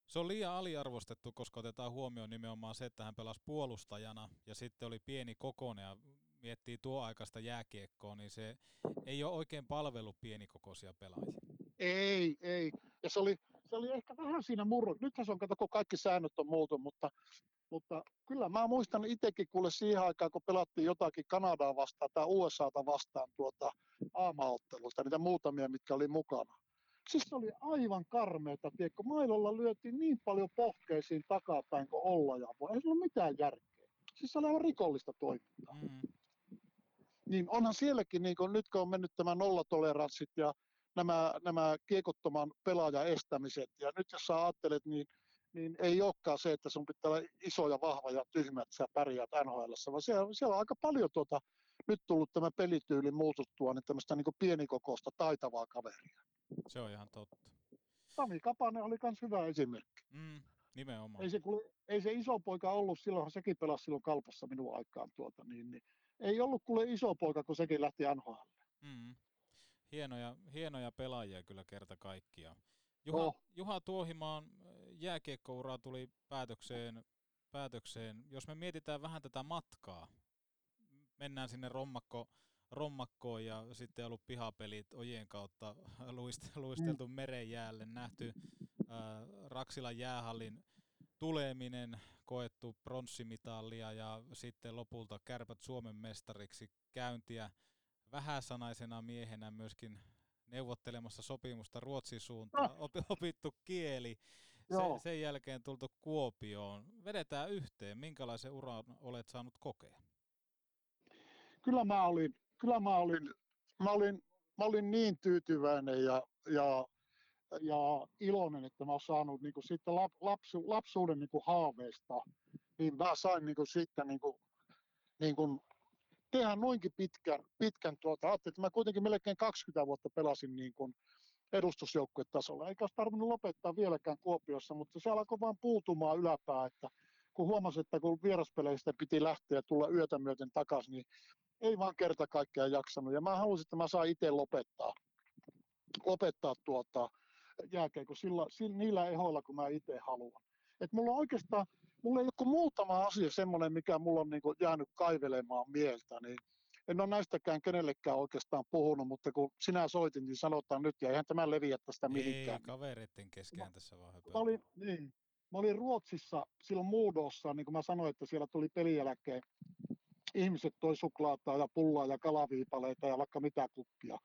se on liian aliarvostettu, koska otetaan huomioon nimenomaan se, että hän pelasi puolustajana ja sitten oli pieni kokoinen ja miettii tuo aikaista jääkiekkoa, niin se ei ole oikein palvelu pienikokoisia pelaajia. Ei, ei. Ja se oli, se oli ehkä vähän siinä murro. Nythän se on, kato, kun kaikki säännöt on muutu, mutta, mutta kyllä mä muistan itsekin kuule siihen aikaan, kun pelattiin jotakin Kanadaa vastaan tai USAta vastaan tuota aamaottelusta, niitä muutamia, mitkä oli mukana. Siis se oli aivan karmeeta, tiedätkö, mailolla lyötiin niin paljon pohkeisiin takapäin kuin olla ja voi. Ei se ole mitään järkeä. Siis se oli aivan rikollista toimintaa. Mm. Niin onhan sielläkin, niin kun, nyt kun on mennyt tämä nollatoleranssit ja nämä, nämä kiekottoman pelaajan estämiset, ja nyt jos sä ajattelet, niin, niin ei olekaan se, että sun pitää olla iso ja vahva ja tyhmä, että sä pärjäät NHL, vaan siellä, siellä on aika paljon tuota, nyt tullut tämä pelityyli muututtua, niin tämmöistä niin pienikokoista taitavaa kaveria. Se on ihan totta. Sami Kapanen oli myös hyvä esimerkki. Mm, nimenomaan. Ei se, ei se iso poika ollut, silloinhan sekin pelasi silloin kalpassa minun aikaan. Tuota, niin, niin, ei ollut kuule iso poika, kun sekin lähti NHL. Mm. Hienoja, hienoja pelaajia kyllä kerta kaikkiaan. Juha, Oh. Juha Tuohimaan jääkiekkoura tuli päätökseen, päätökseen. Jos me mietitään vähän tätä matkaa, mennään sinne rommakko, rommakkoon ja sitten ollut pihapelit ojien kautta (laughs) luist, luisteltu mm. meren jäälle, nähty ää, Raksilan jäähallin tuleminen, koettu pronssimitalia ja sitten lopulta kärpät Suomen mestariksi käyntiä vähäsanaisena miehenä myöskin neuvottelemassa sopimusta Ruotsin suuntaan, opi- opittu kieli, Joo. se, sen jälkeen tultu Kuopioon. Vedetään yhteen, minkälaisen uran olet saanut kokea? Kyllä mä olin, kyllä mä olin, mä olin, mä olin niin tyytyväinen ja, ja, ja iloinen, että mä oon saanut niin siitä lap, lapsu, lapsuuden niin haaveista, niin mä sain niin siitä niin kuin, niin kuin tehdä noinkin pitkän, pitkän tuota, ajattelin, että mä kuitenkin melkein 20 vuotta pelasin niin kuin edustusjoukkuetasolla, eikä olisi tarvinnut lopettaa vieläkään Kuopiossa, mutta se alkoi vaan puutumaan yläpää, että kun huomasin, että kun vieraspeleistä piti lähteä ja tulla yötä myöten takaisin, niin ei vaan kerta kaikkiaan jaksanut. Ja mä halusin, että mä saan itse lopettaa, lopettaa tuota jääkeikko sillä, sillä, niillä ehoilla, kun mä itse haluan. Et mulla on oikeastaan, mulla ei ole kuin muutama asia semmoinen, mikä mulla on niin jäänyt kaivelemaan mieltä, niin en ole näistäkään kenellekään oikeastaan puhunut, mutta kun sinä soitin, niin sanotaan nyt, ja eihän tämä leviä tästä mihinkään. Ei kavereiden keskään tässä vaan Mä olin, niin, mä olin Ruotsissa silloin Muudossa, niin kuin mä sanoin, että siellä tuli pelin jälkeen ihmiset toi suklaata ja pullaa ja kalaviipaleita ja vaikka mitä kukkia.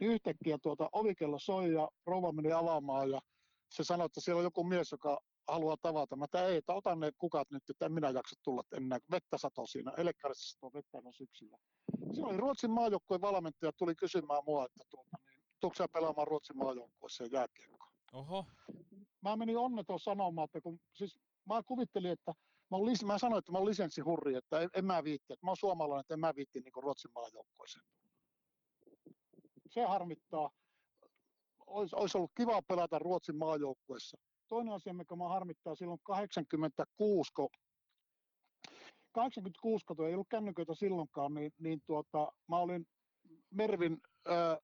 Niin yhtäkkiä tuota ovikello soi ja rouva meni avaamaan ja se sanoi, että siellä on joku mies, joka haluaa tavata. Mä että ei, otan ne kukat nyt, että en minä jaksa tulla enää, vettä sato siinä. Elekkarissa satoi vettä no syksyllä. Siinä oli Ruotsin maajoukkueen valmentaja, tuli kysymään mua, että tuota, niin, tuutko sä pelaamaan Ruotsin maajoukkueessa jääkiekkoa. Oho. Mä menin onneton sanomaan, että kun, siis mä kuvittelin, että mä, olen, mä sanoin, että mä olen lisenssihurri, että en, en mä viitti, että mä oon suomalainen, että en mä viitti niin Ruotsin maajoukkueeseen. Se harmittaa. Olisi ollut kiva pelata Ruotsin maajoukkueessa. Toinen asia, mikä mä harmittaa silloin 86, kun 86, kun ei ollut kännyköitä silloinkaan, niin, niin tuota, mä olin Mervin ää,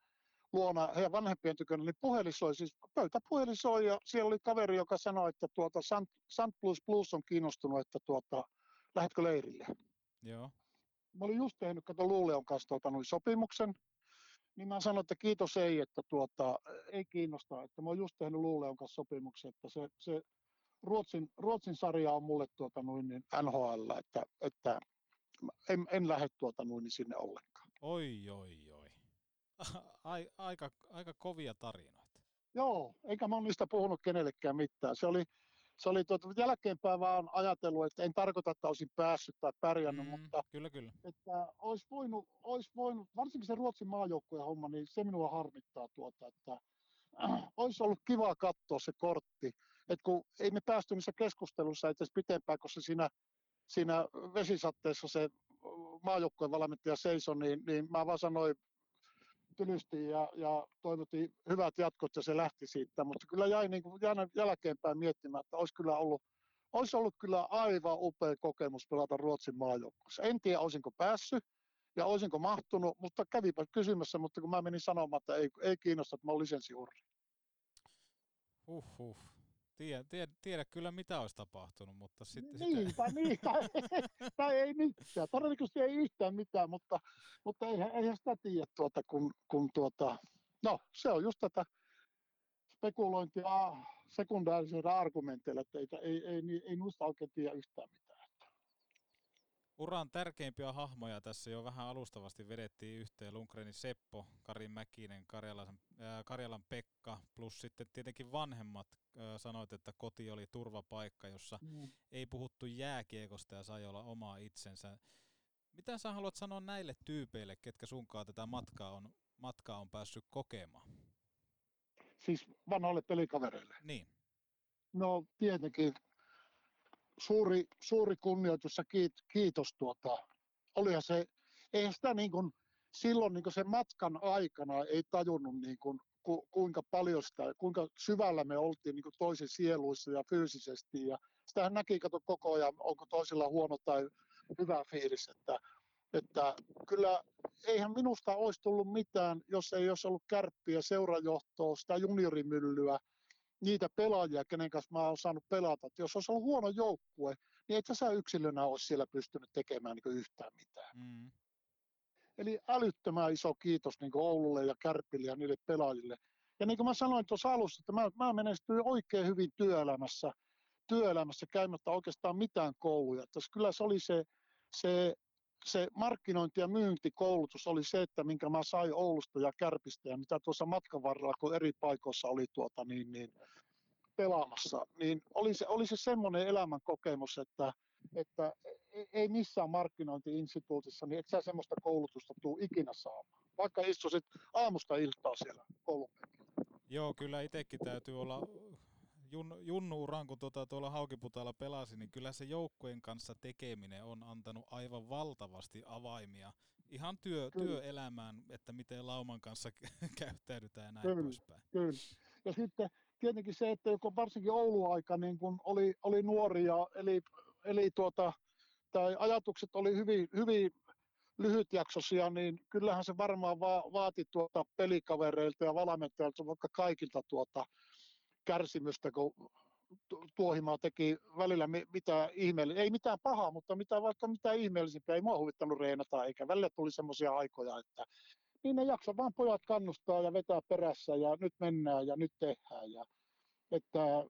luona heidän vanhempien tykönä, niin puhelin soi, siis pöytäpuhelin soi ja siellä oli kaveri, joka sanoi, että tuota Sant, Sant Plus Plus on kiinnostunut, että tuota, lähdetkö leirille? Joo. Mä olin just tehnyt, kato Luuleon kanssa tuota, sopimuksen, niin mä sanoin, että kiitos ei, että tuota, ei kiinnosta, että mä oon just tehnyt Luuleon kanssa sopimuksen, että se, se Ruotsin, Ruotsin sarja on mulle tuota, noin, niin NHL, että, että en, en lähde tuota, noin, niin sinne ollenkaan. Oi, oi, oi. (laughs) Ai, aika, aika kovia tarinoita. Joo, eikä mä ole niistä puhunut kenellekään mitään. Se oli, se oli tuota, jälkeenpäin vaan ajatellut, että en tarkoita, että olisin päässyt tai pärjännyt, mm, mutta kyllä, kyllä. Että olisi voinut, olisi voinut, varsinkin se Ruotsin maajoukkueen homma, niin se minua harmittaa tuota, että äh, (clears throat) olisi ollut kiva katsoa se kortti, että kun ei me päästy niissä keskustelussa itse pitempään, koska siinä, siinä vesisatteessa se maajoukkueen valmentaja seisoi, niin, niin mä vaan sanoin tylysti ja, ja toivotin hyvät jatkot ja se lähti siitä, mutta kyllä jäi niin kuin jälkeenpäin miettimään, että olisi kyllä ollut, olisi ollut kyllä aivan upea kokemus pelata Ruotsin maajoukkueessa. En tiedä, olisinko päässyt ja olisinko mahtunut, mutta kävipä kysymässä, mutta kun mä menin sanomaan, että ei, ei kiinnosta, että mä olen lisenssiurri. Huh, Tiedä, tiedä, tiedä kyllä mitä olisi tapahtunut, mutta sitten... Niin, sitä... tai, niin, tai, tai ei mitään. Todennäköisesti ei yhtään mitään, mutta, mutta eihän, eihän sitä tiedä, tuota, kun, kun tuota, no se on just tätä spekulointia sekundaarisilla argumenteilla, että ei, ei, ei, ei, ei nuista oikein tiedä yhtään mitään. Uran tärkeimpiä hahmoja tässä jo vähän alustavasti vedettiin yhteen. Lundgrenin Seppo, Kari Mäkinen, Karjalan, äh, Karjalan Pekka, plus sitten tietenkin vanhemmat äh, sanoit, että koti oli turvapaikka, jossa mm. ei puhuttu jääkiekosta ja sai olla oma itsensä. Mitä sä haluat sanoa näille tyypeille, ketkä sunkaan tätä matkaa on, matkaa on päässyt kokemaan? Siis vanhoille pelikavereille? Niin. No tietenkin suuri, suuri kunnioitus ja kiitos. Tuota. Olihan se, eihän sitä niin kuin, silloin niin kuin sen matkan aikana ei tajunnut niin kuin, ku, kuinka paljon sitä, kuinka syvällä me oltiin niin kuin toisen sieluissa ja fyysisesti. Ja sitähän näki kato koko ajan, onko toisella huono tai hyvä fiilis. Että, että kyllä eihän minusta olisi tullut mitään, jos ei olisi ollut kärppiä, seurajohtoa, sitä juniorimyllyä, niitä pelaajia, kenen kanssa mä oon saanut pelata. Että jos olisi ollut huono joukkue, niin et sä yksilönä olisi siellä pystynyt tekemään niin yhtään mitään. Mm. Eli älyttömän iso kiitos niin Oululle ja Kärpille ja niille pelaajille. Ja niin kuin mä sanoin tuossa alussa, että mä, mä menestyin oikein hyvin työelämässä, työelämässä käymättä oikeastaan mitään kouluja. Että kyllä se oli se, se, se markkinointi- ja myyntikoulutus oli se, että minkä mä sain Oulusta ja Kärpistä ja mitä tuossa matkan varrella, kun eri paikoissa oli tuota, niin, niin, pelaamassa, niin oli se, oli se semmoinen elämän kokemus, että, että ei missään markkinointiinstituutissa, niin et sä semmoista koulutusta tuu ikinä saamaan, vaikka istuisit aamusta iltaa siellä koulun Joo, kyllä itsekin täytyy olla jun, junnu-uran, kun tuota, tuolla Haukiputaalla pelasi, niin kyllä se joukkueen kanssa tekeminen on antanut aivan valtavasti avaimia ihan työ, työelämään, että miten lauman kanssa (laughs) käyttäydytään ja näin kyllä, poispäin. Kyllä. Ja sitten tietenkin se, että joko varsinkin Oulu-aika niin kun oli, oli nuoria, eli, eli tuota, tai ajatukset oli hyvin, hyvin lyhytjaksoisia, niin kyllähän se varmaan va- vaati tuota pelikavereilta ja valmentajalta vaikka kaikilta tuota kärsimystä, kun Tuohimaa teki välillä mitä ihmeellistä, ei mitään pahaa, mutta mitä, vaikka mitä ihmeellisimpiä, ei mua huvittanut reenata, eikä välillä tuli semmoisia aikoja, että niin ne jaksa vaan pojat kannustaa ja vetää perässä ja nyt mennään ja nyt tehdään. Ja, että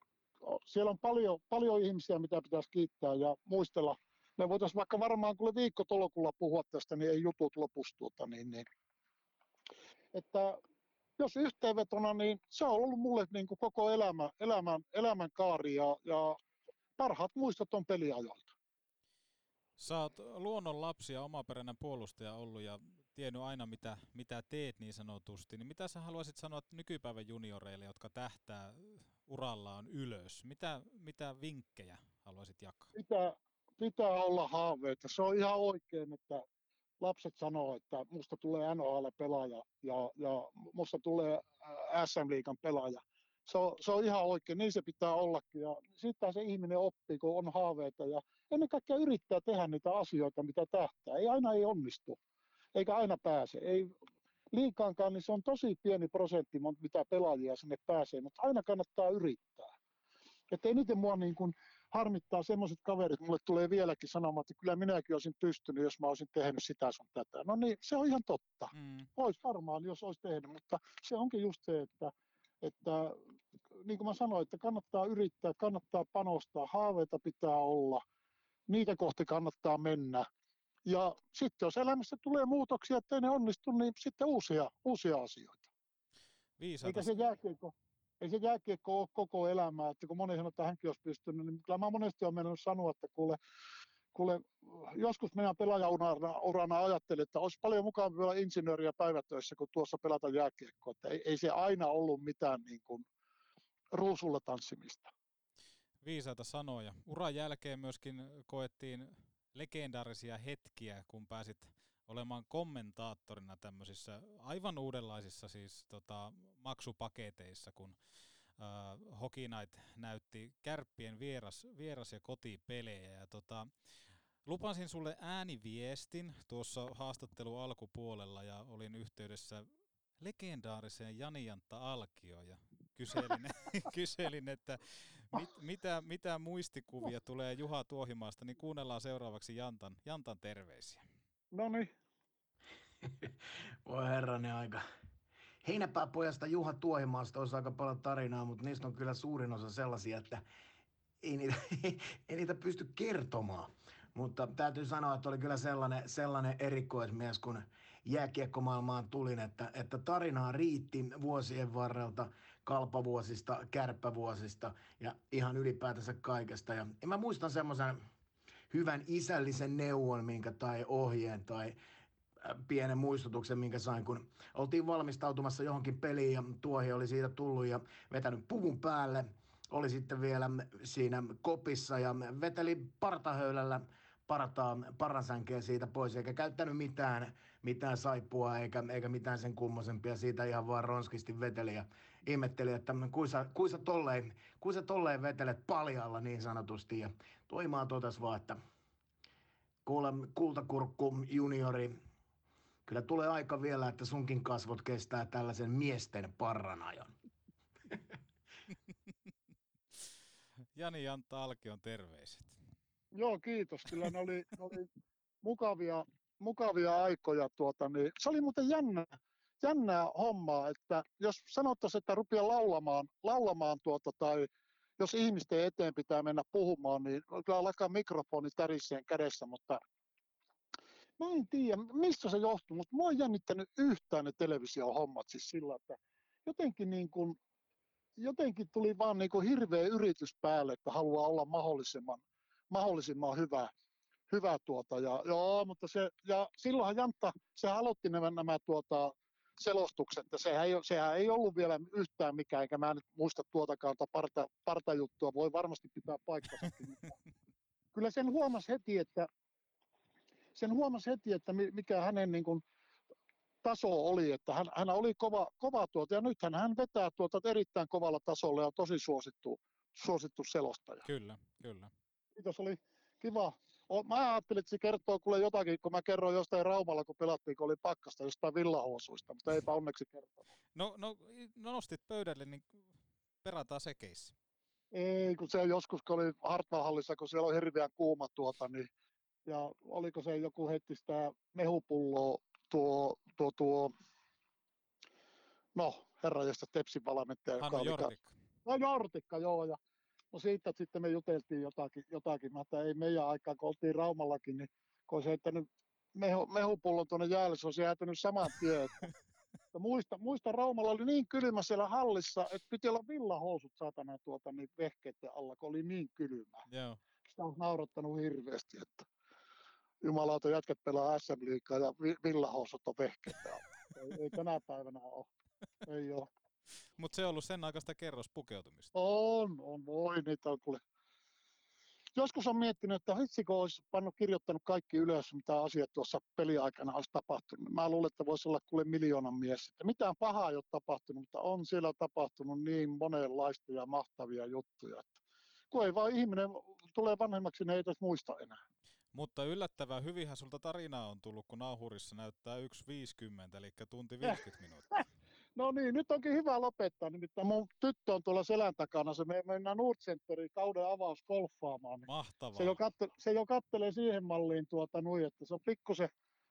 siellä on paljon, paljon ihmisiä, mitä pitäisi kiittää ja muistella. Me voitaisiin vaikka varmaan kuule viikko tolokulla puhua tästä, niin ei jutut lopustuuta. Niin, niin. Että jos yhteenvetona, niin se on ollut mulle niin kuin koko elämä, elämän, elämän kaari ja, ja parhaat muistot on peliajoilta. Sä oot luonnon lapsi ja omaperäinen puolustaja ollut ja tiennyt aina mitä, mitä teet niin sanotusti. Niin mitä sä haluaisit sanoa nykypäivän junioreille, jotka tähtää urallaan ylös? Mitä, mitä vinkkejä haluaisit jakaa? Pitää, pitää olla haaveita. Se on ihan oikein, että lapset sanoo, että musta tulee NHL-pelaaja ja, ja musta tulee SM-liigan pelaaja. Se on, se on ihan oikein, niin se pitää ollakin. Ja sitten se ihminen oppii, kun on haaveita ja ennen kaikkea yrittää tehdä niitä asioita, mitä tähtää. Ei aina ei onnistu, eikä aina pääse. Ei, liikaankaan, niin se on tosi pieni prosentti, mitä pelaajia sinne pääsee, mutta aina kannattaa yrittää. Että eniten mua niin kuin harmittaa semmoiset kaverit, mulle tulee vieläkin sanomaan, että kyllä minäkin olisin pystynyt, jos mä olisin tehnyt sitä sun tätä. No niin, se on ihan totta. Mm. Olisi varmaan, jos olisi tehnyt, mutta se onkin just se, että, että niin kuin mä sanoin, että kannattaa yrittää, kannattaa panostaa, haaveita pitää olla, niitä kohti kannattaa mennä. Ja sitten jos elämässä tulee muutoksia, että ei ne onnistu, niin sitten uusia, uusia asioita. Viisata. Eikä se jääkiekko, ei se jääkiekko ole koko elämää, että kun moni sanoo, että hänkin olisi pystynyt, niin kyllä mä monesti olen mennyt sanoa, että kuule, kuule joskus minä pelaajaurana urana ajattelin, että olisi paljon mukavaa olla insinööriä päivätöissä, kun tuossa pelata jääkiekkoa, että ei, ei se aina ollut mitään niin kuin ruusulla tanssimista. Viisaita sanoja. Uran jälkeen myöskin koettiin legendaarisia hetkiä, kun pääsit olemaan kommentaattorina tämmöisissä aivan uudenlaisissa siis tota, maksupaketeissa, kun äh, Hockey Night näytti kärppien vieras, vieras- ja kotipelejä. Ja tota, lupasin sulle ääniviestin tuossa haastattelu alkupuolella ja olin yhteydessä legendaariseen Jani Jantta Alkio ja kyselin, (laughs) kyselin että mit, mitä, mitä muistikuvia tulee Juha Tuohimaasta, niin kuunnellaan seuraavaksi Jantan, Jantan terveisiä. No niin. (laughs) Voi herranen aika. Heinäpääpojasta Juha Tuohimaasta olisi aika paljon tarinaa, mutta niistä on kyllä suurin osa sellaisia, että ei niitä, (laughs) ei niitä pysty kertomaan. Mutta täytyy sanoa, että oli kyllä sellainen, sellainen erikoismies, kun jääkiekkomaailmaan tulin, että, että tarinaa riitti vuosien varrelta, kalpavuosista, kärppävuosista ja ihan ylipäätänsä kaikesta. Ja, mä muistan semmoisen hyvän isällisen neuvon, minkä tai ohjeen tai pienen muistutuksen, minkä sain, kun oltiin valmistautumassa johonkin peliin ja tuohi oli siitä tullut ja vetänyt puvun päälle. Oli sitten vielä siinä kopissa ja veteli partahöylällä parataa parasänkeä siitä pois, eikä käyttänyt mitään, mitään saippua eikä, eikä mitään sen kummosempia. Siitä ihan vaan ronskisti veteli ja ihmetteli, että kuisa, kuisa, tolleen, kuisa tolleen vetelet paljalla niin sanotusti. Ja toimaa totes vaan, että kuule kultakurkku juniori, kyllä tulee aika vielä, että sunkin kasvot kestää tällaisen miesten parranajon. (laughs) Jani Jantta Alkion terveiset. Joo, kiitos. Kyllä ne oli, ne oli mukavia, mukavia aikoja. Tuota, niin, se oli muuten jännä, jännää hommaa, että jos sanottaisiin, että rupeaa laulamaan, laulamaan tuota, tai jos ihmisten eteen pitää mennä puhumaan, niin kyllä alkaa mikrofoni täriseen kädessä, mutta mä en tiedä, mistä se johtuu, mutta mua ei jännittänyt yhtään ne televisiohommat siis sillä, että jotenkin niin kuin, jotenkin tuli vaan niin kuin hirveä yritys päälle, että haluaa olla mahdollisimman, mahdollisimman hyvä, hyvä tuota. Ja, joo, mutta se, ja silloinhan Jantta, se aloitti nämä, nämä tuota, selostukset, ja sehän ei, sehän ei ollut vielä yhtään mikään, eikä mä nyt muista tuotakaan parta, partajuttua, voi varmasti pitää paikkansa. (laughs) Kyllä sen huomasi heti, että sen huomasi heti, että mikä hänen niin kuin, taso oli, että hän, hän oli kova, kova tuota, ja nythän hän vetää tuota erittäin kovalla tasolla ja tosi suosittu, suosittu selostaja. Kyllä, kyllä. Kiitos, oli kiva. Mä ajattelin, että se kertoo kuule jotakin, kun mä kerroin jostain Raumalla, kun pelattiin, kun oli pakkasta jostain villahuosuista, mutta eipä onneksi kertonut. No, no, no nostit pöydälle, niin perataan se keissi. Ei, kun se joskus, kun oli Hartwallhallissa, kun siellä on hirveän kuuma tuota, niin ja oliko se joku heitti sitä mehupulloa tuo, tuo, tuo no herranjesta Tepsin valmentaja. Hannu Jortikka. No Jortikka, joo, ja no siitä sitten me juteltiin jotakin, jotakin mä että ei meidän aikaa, kun oltiin Raumallakin, niin kun olisi heittänyt mehu, mehupullon tuonne jäälle, se olisi jäätynyt saman tien. (laughs) Että muista, muista, Raumalla oli niin kylmä siellä hallissa, että piti olla villahousut saatana tuota niin vehkeiden alla, kun oli niin kylmä. Joo. Sitä on naurattanut hirveästi, että jumalauta jätkät pelaa SM Liigaa ja villahousut on vehkeitä. ei, ei tänä päivänä ole. Ei ole. Mutta se on ollut sen aikaista kerrospukeutumista. On, on, voi niitä on kuule. Joskus on miettinyt, että hitsi kun olisi pannut kirjoittanut kaikki ylös, mitä asiat tuossa peliaikana olisi tapahtunut. Mä luulen, että voisi olla kuule miljoonan mies. Että mitään pahaa ei ole tapahtunut, mutta on siellä tapahtunut niin monenlaista ja mahtavia juttuja. Että kun ei vaan ihminen tulee vanhemmaksi, niin ei edes muista enää. Mutta yllättävän hyvinhän sulta tarinaa on tullut, kun nauhurissa näyttää 1.50, eli tunti 50 minuuttia. (laughs) No niin, nyt onkin hyvä lopettaa. Nimittäin mun tyttö on tuolla selän takana. Se me mennään Nordcenteriin kauden avaus golfaamaan. Niin Mahtavaa. Se jo, katte, se jo kattelee siihen malliin tuota nui, että se on pikkusen,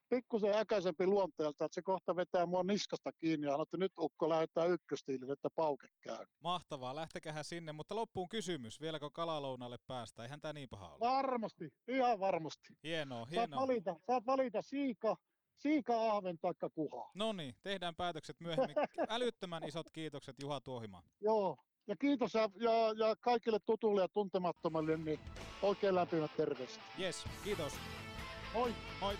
pikkusen äkäisempi luonteelta, että se kohta vetää mua niskasta kiinni ja sanoo, että nyt Ukko lähdetään ykköstiilille, että pauke käy. Mahtavaa, lähtekähän sinne, mutta loppuun kysymys, vieläkö kalalounalle päästä? Eihän tämä niin paha ole. Varmasti, ihan varmasti. Hienoa, Saat hienoa. valita, saat valita siika, siika, ahven tai kuha. No niin, tehdään päätökset myöhemmin. (laughs) Älyttömän isot kiitokset Juha Tuohimaa. Joo, ja kiitos ja, ja, ja kaikille tutuille ja tuntemattomille, niin oikein lämpimät terveiset. Yes, kiitos. Moi. Moi.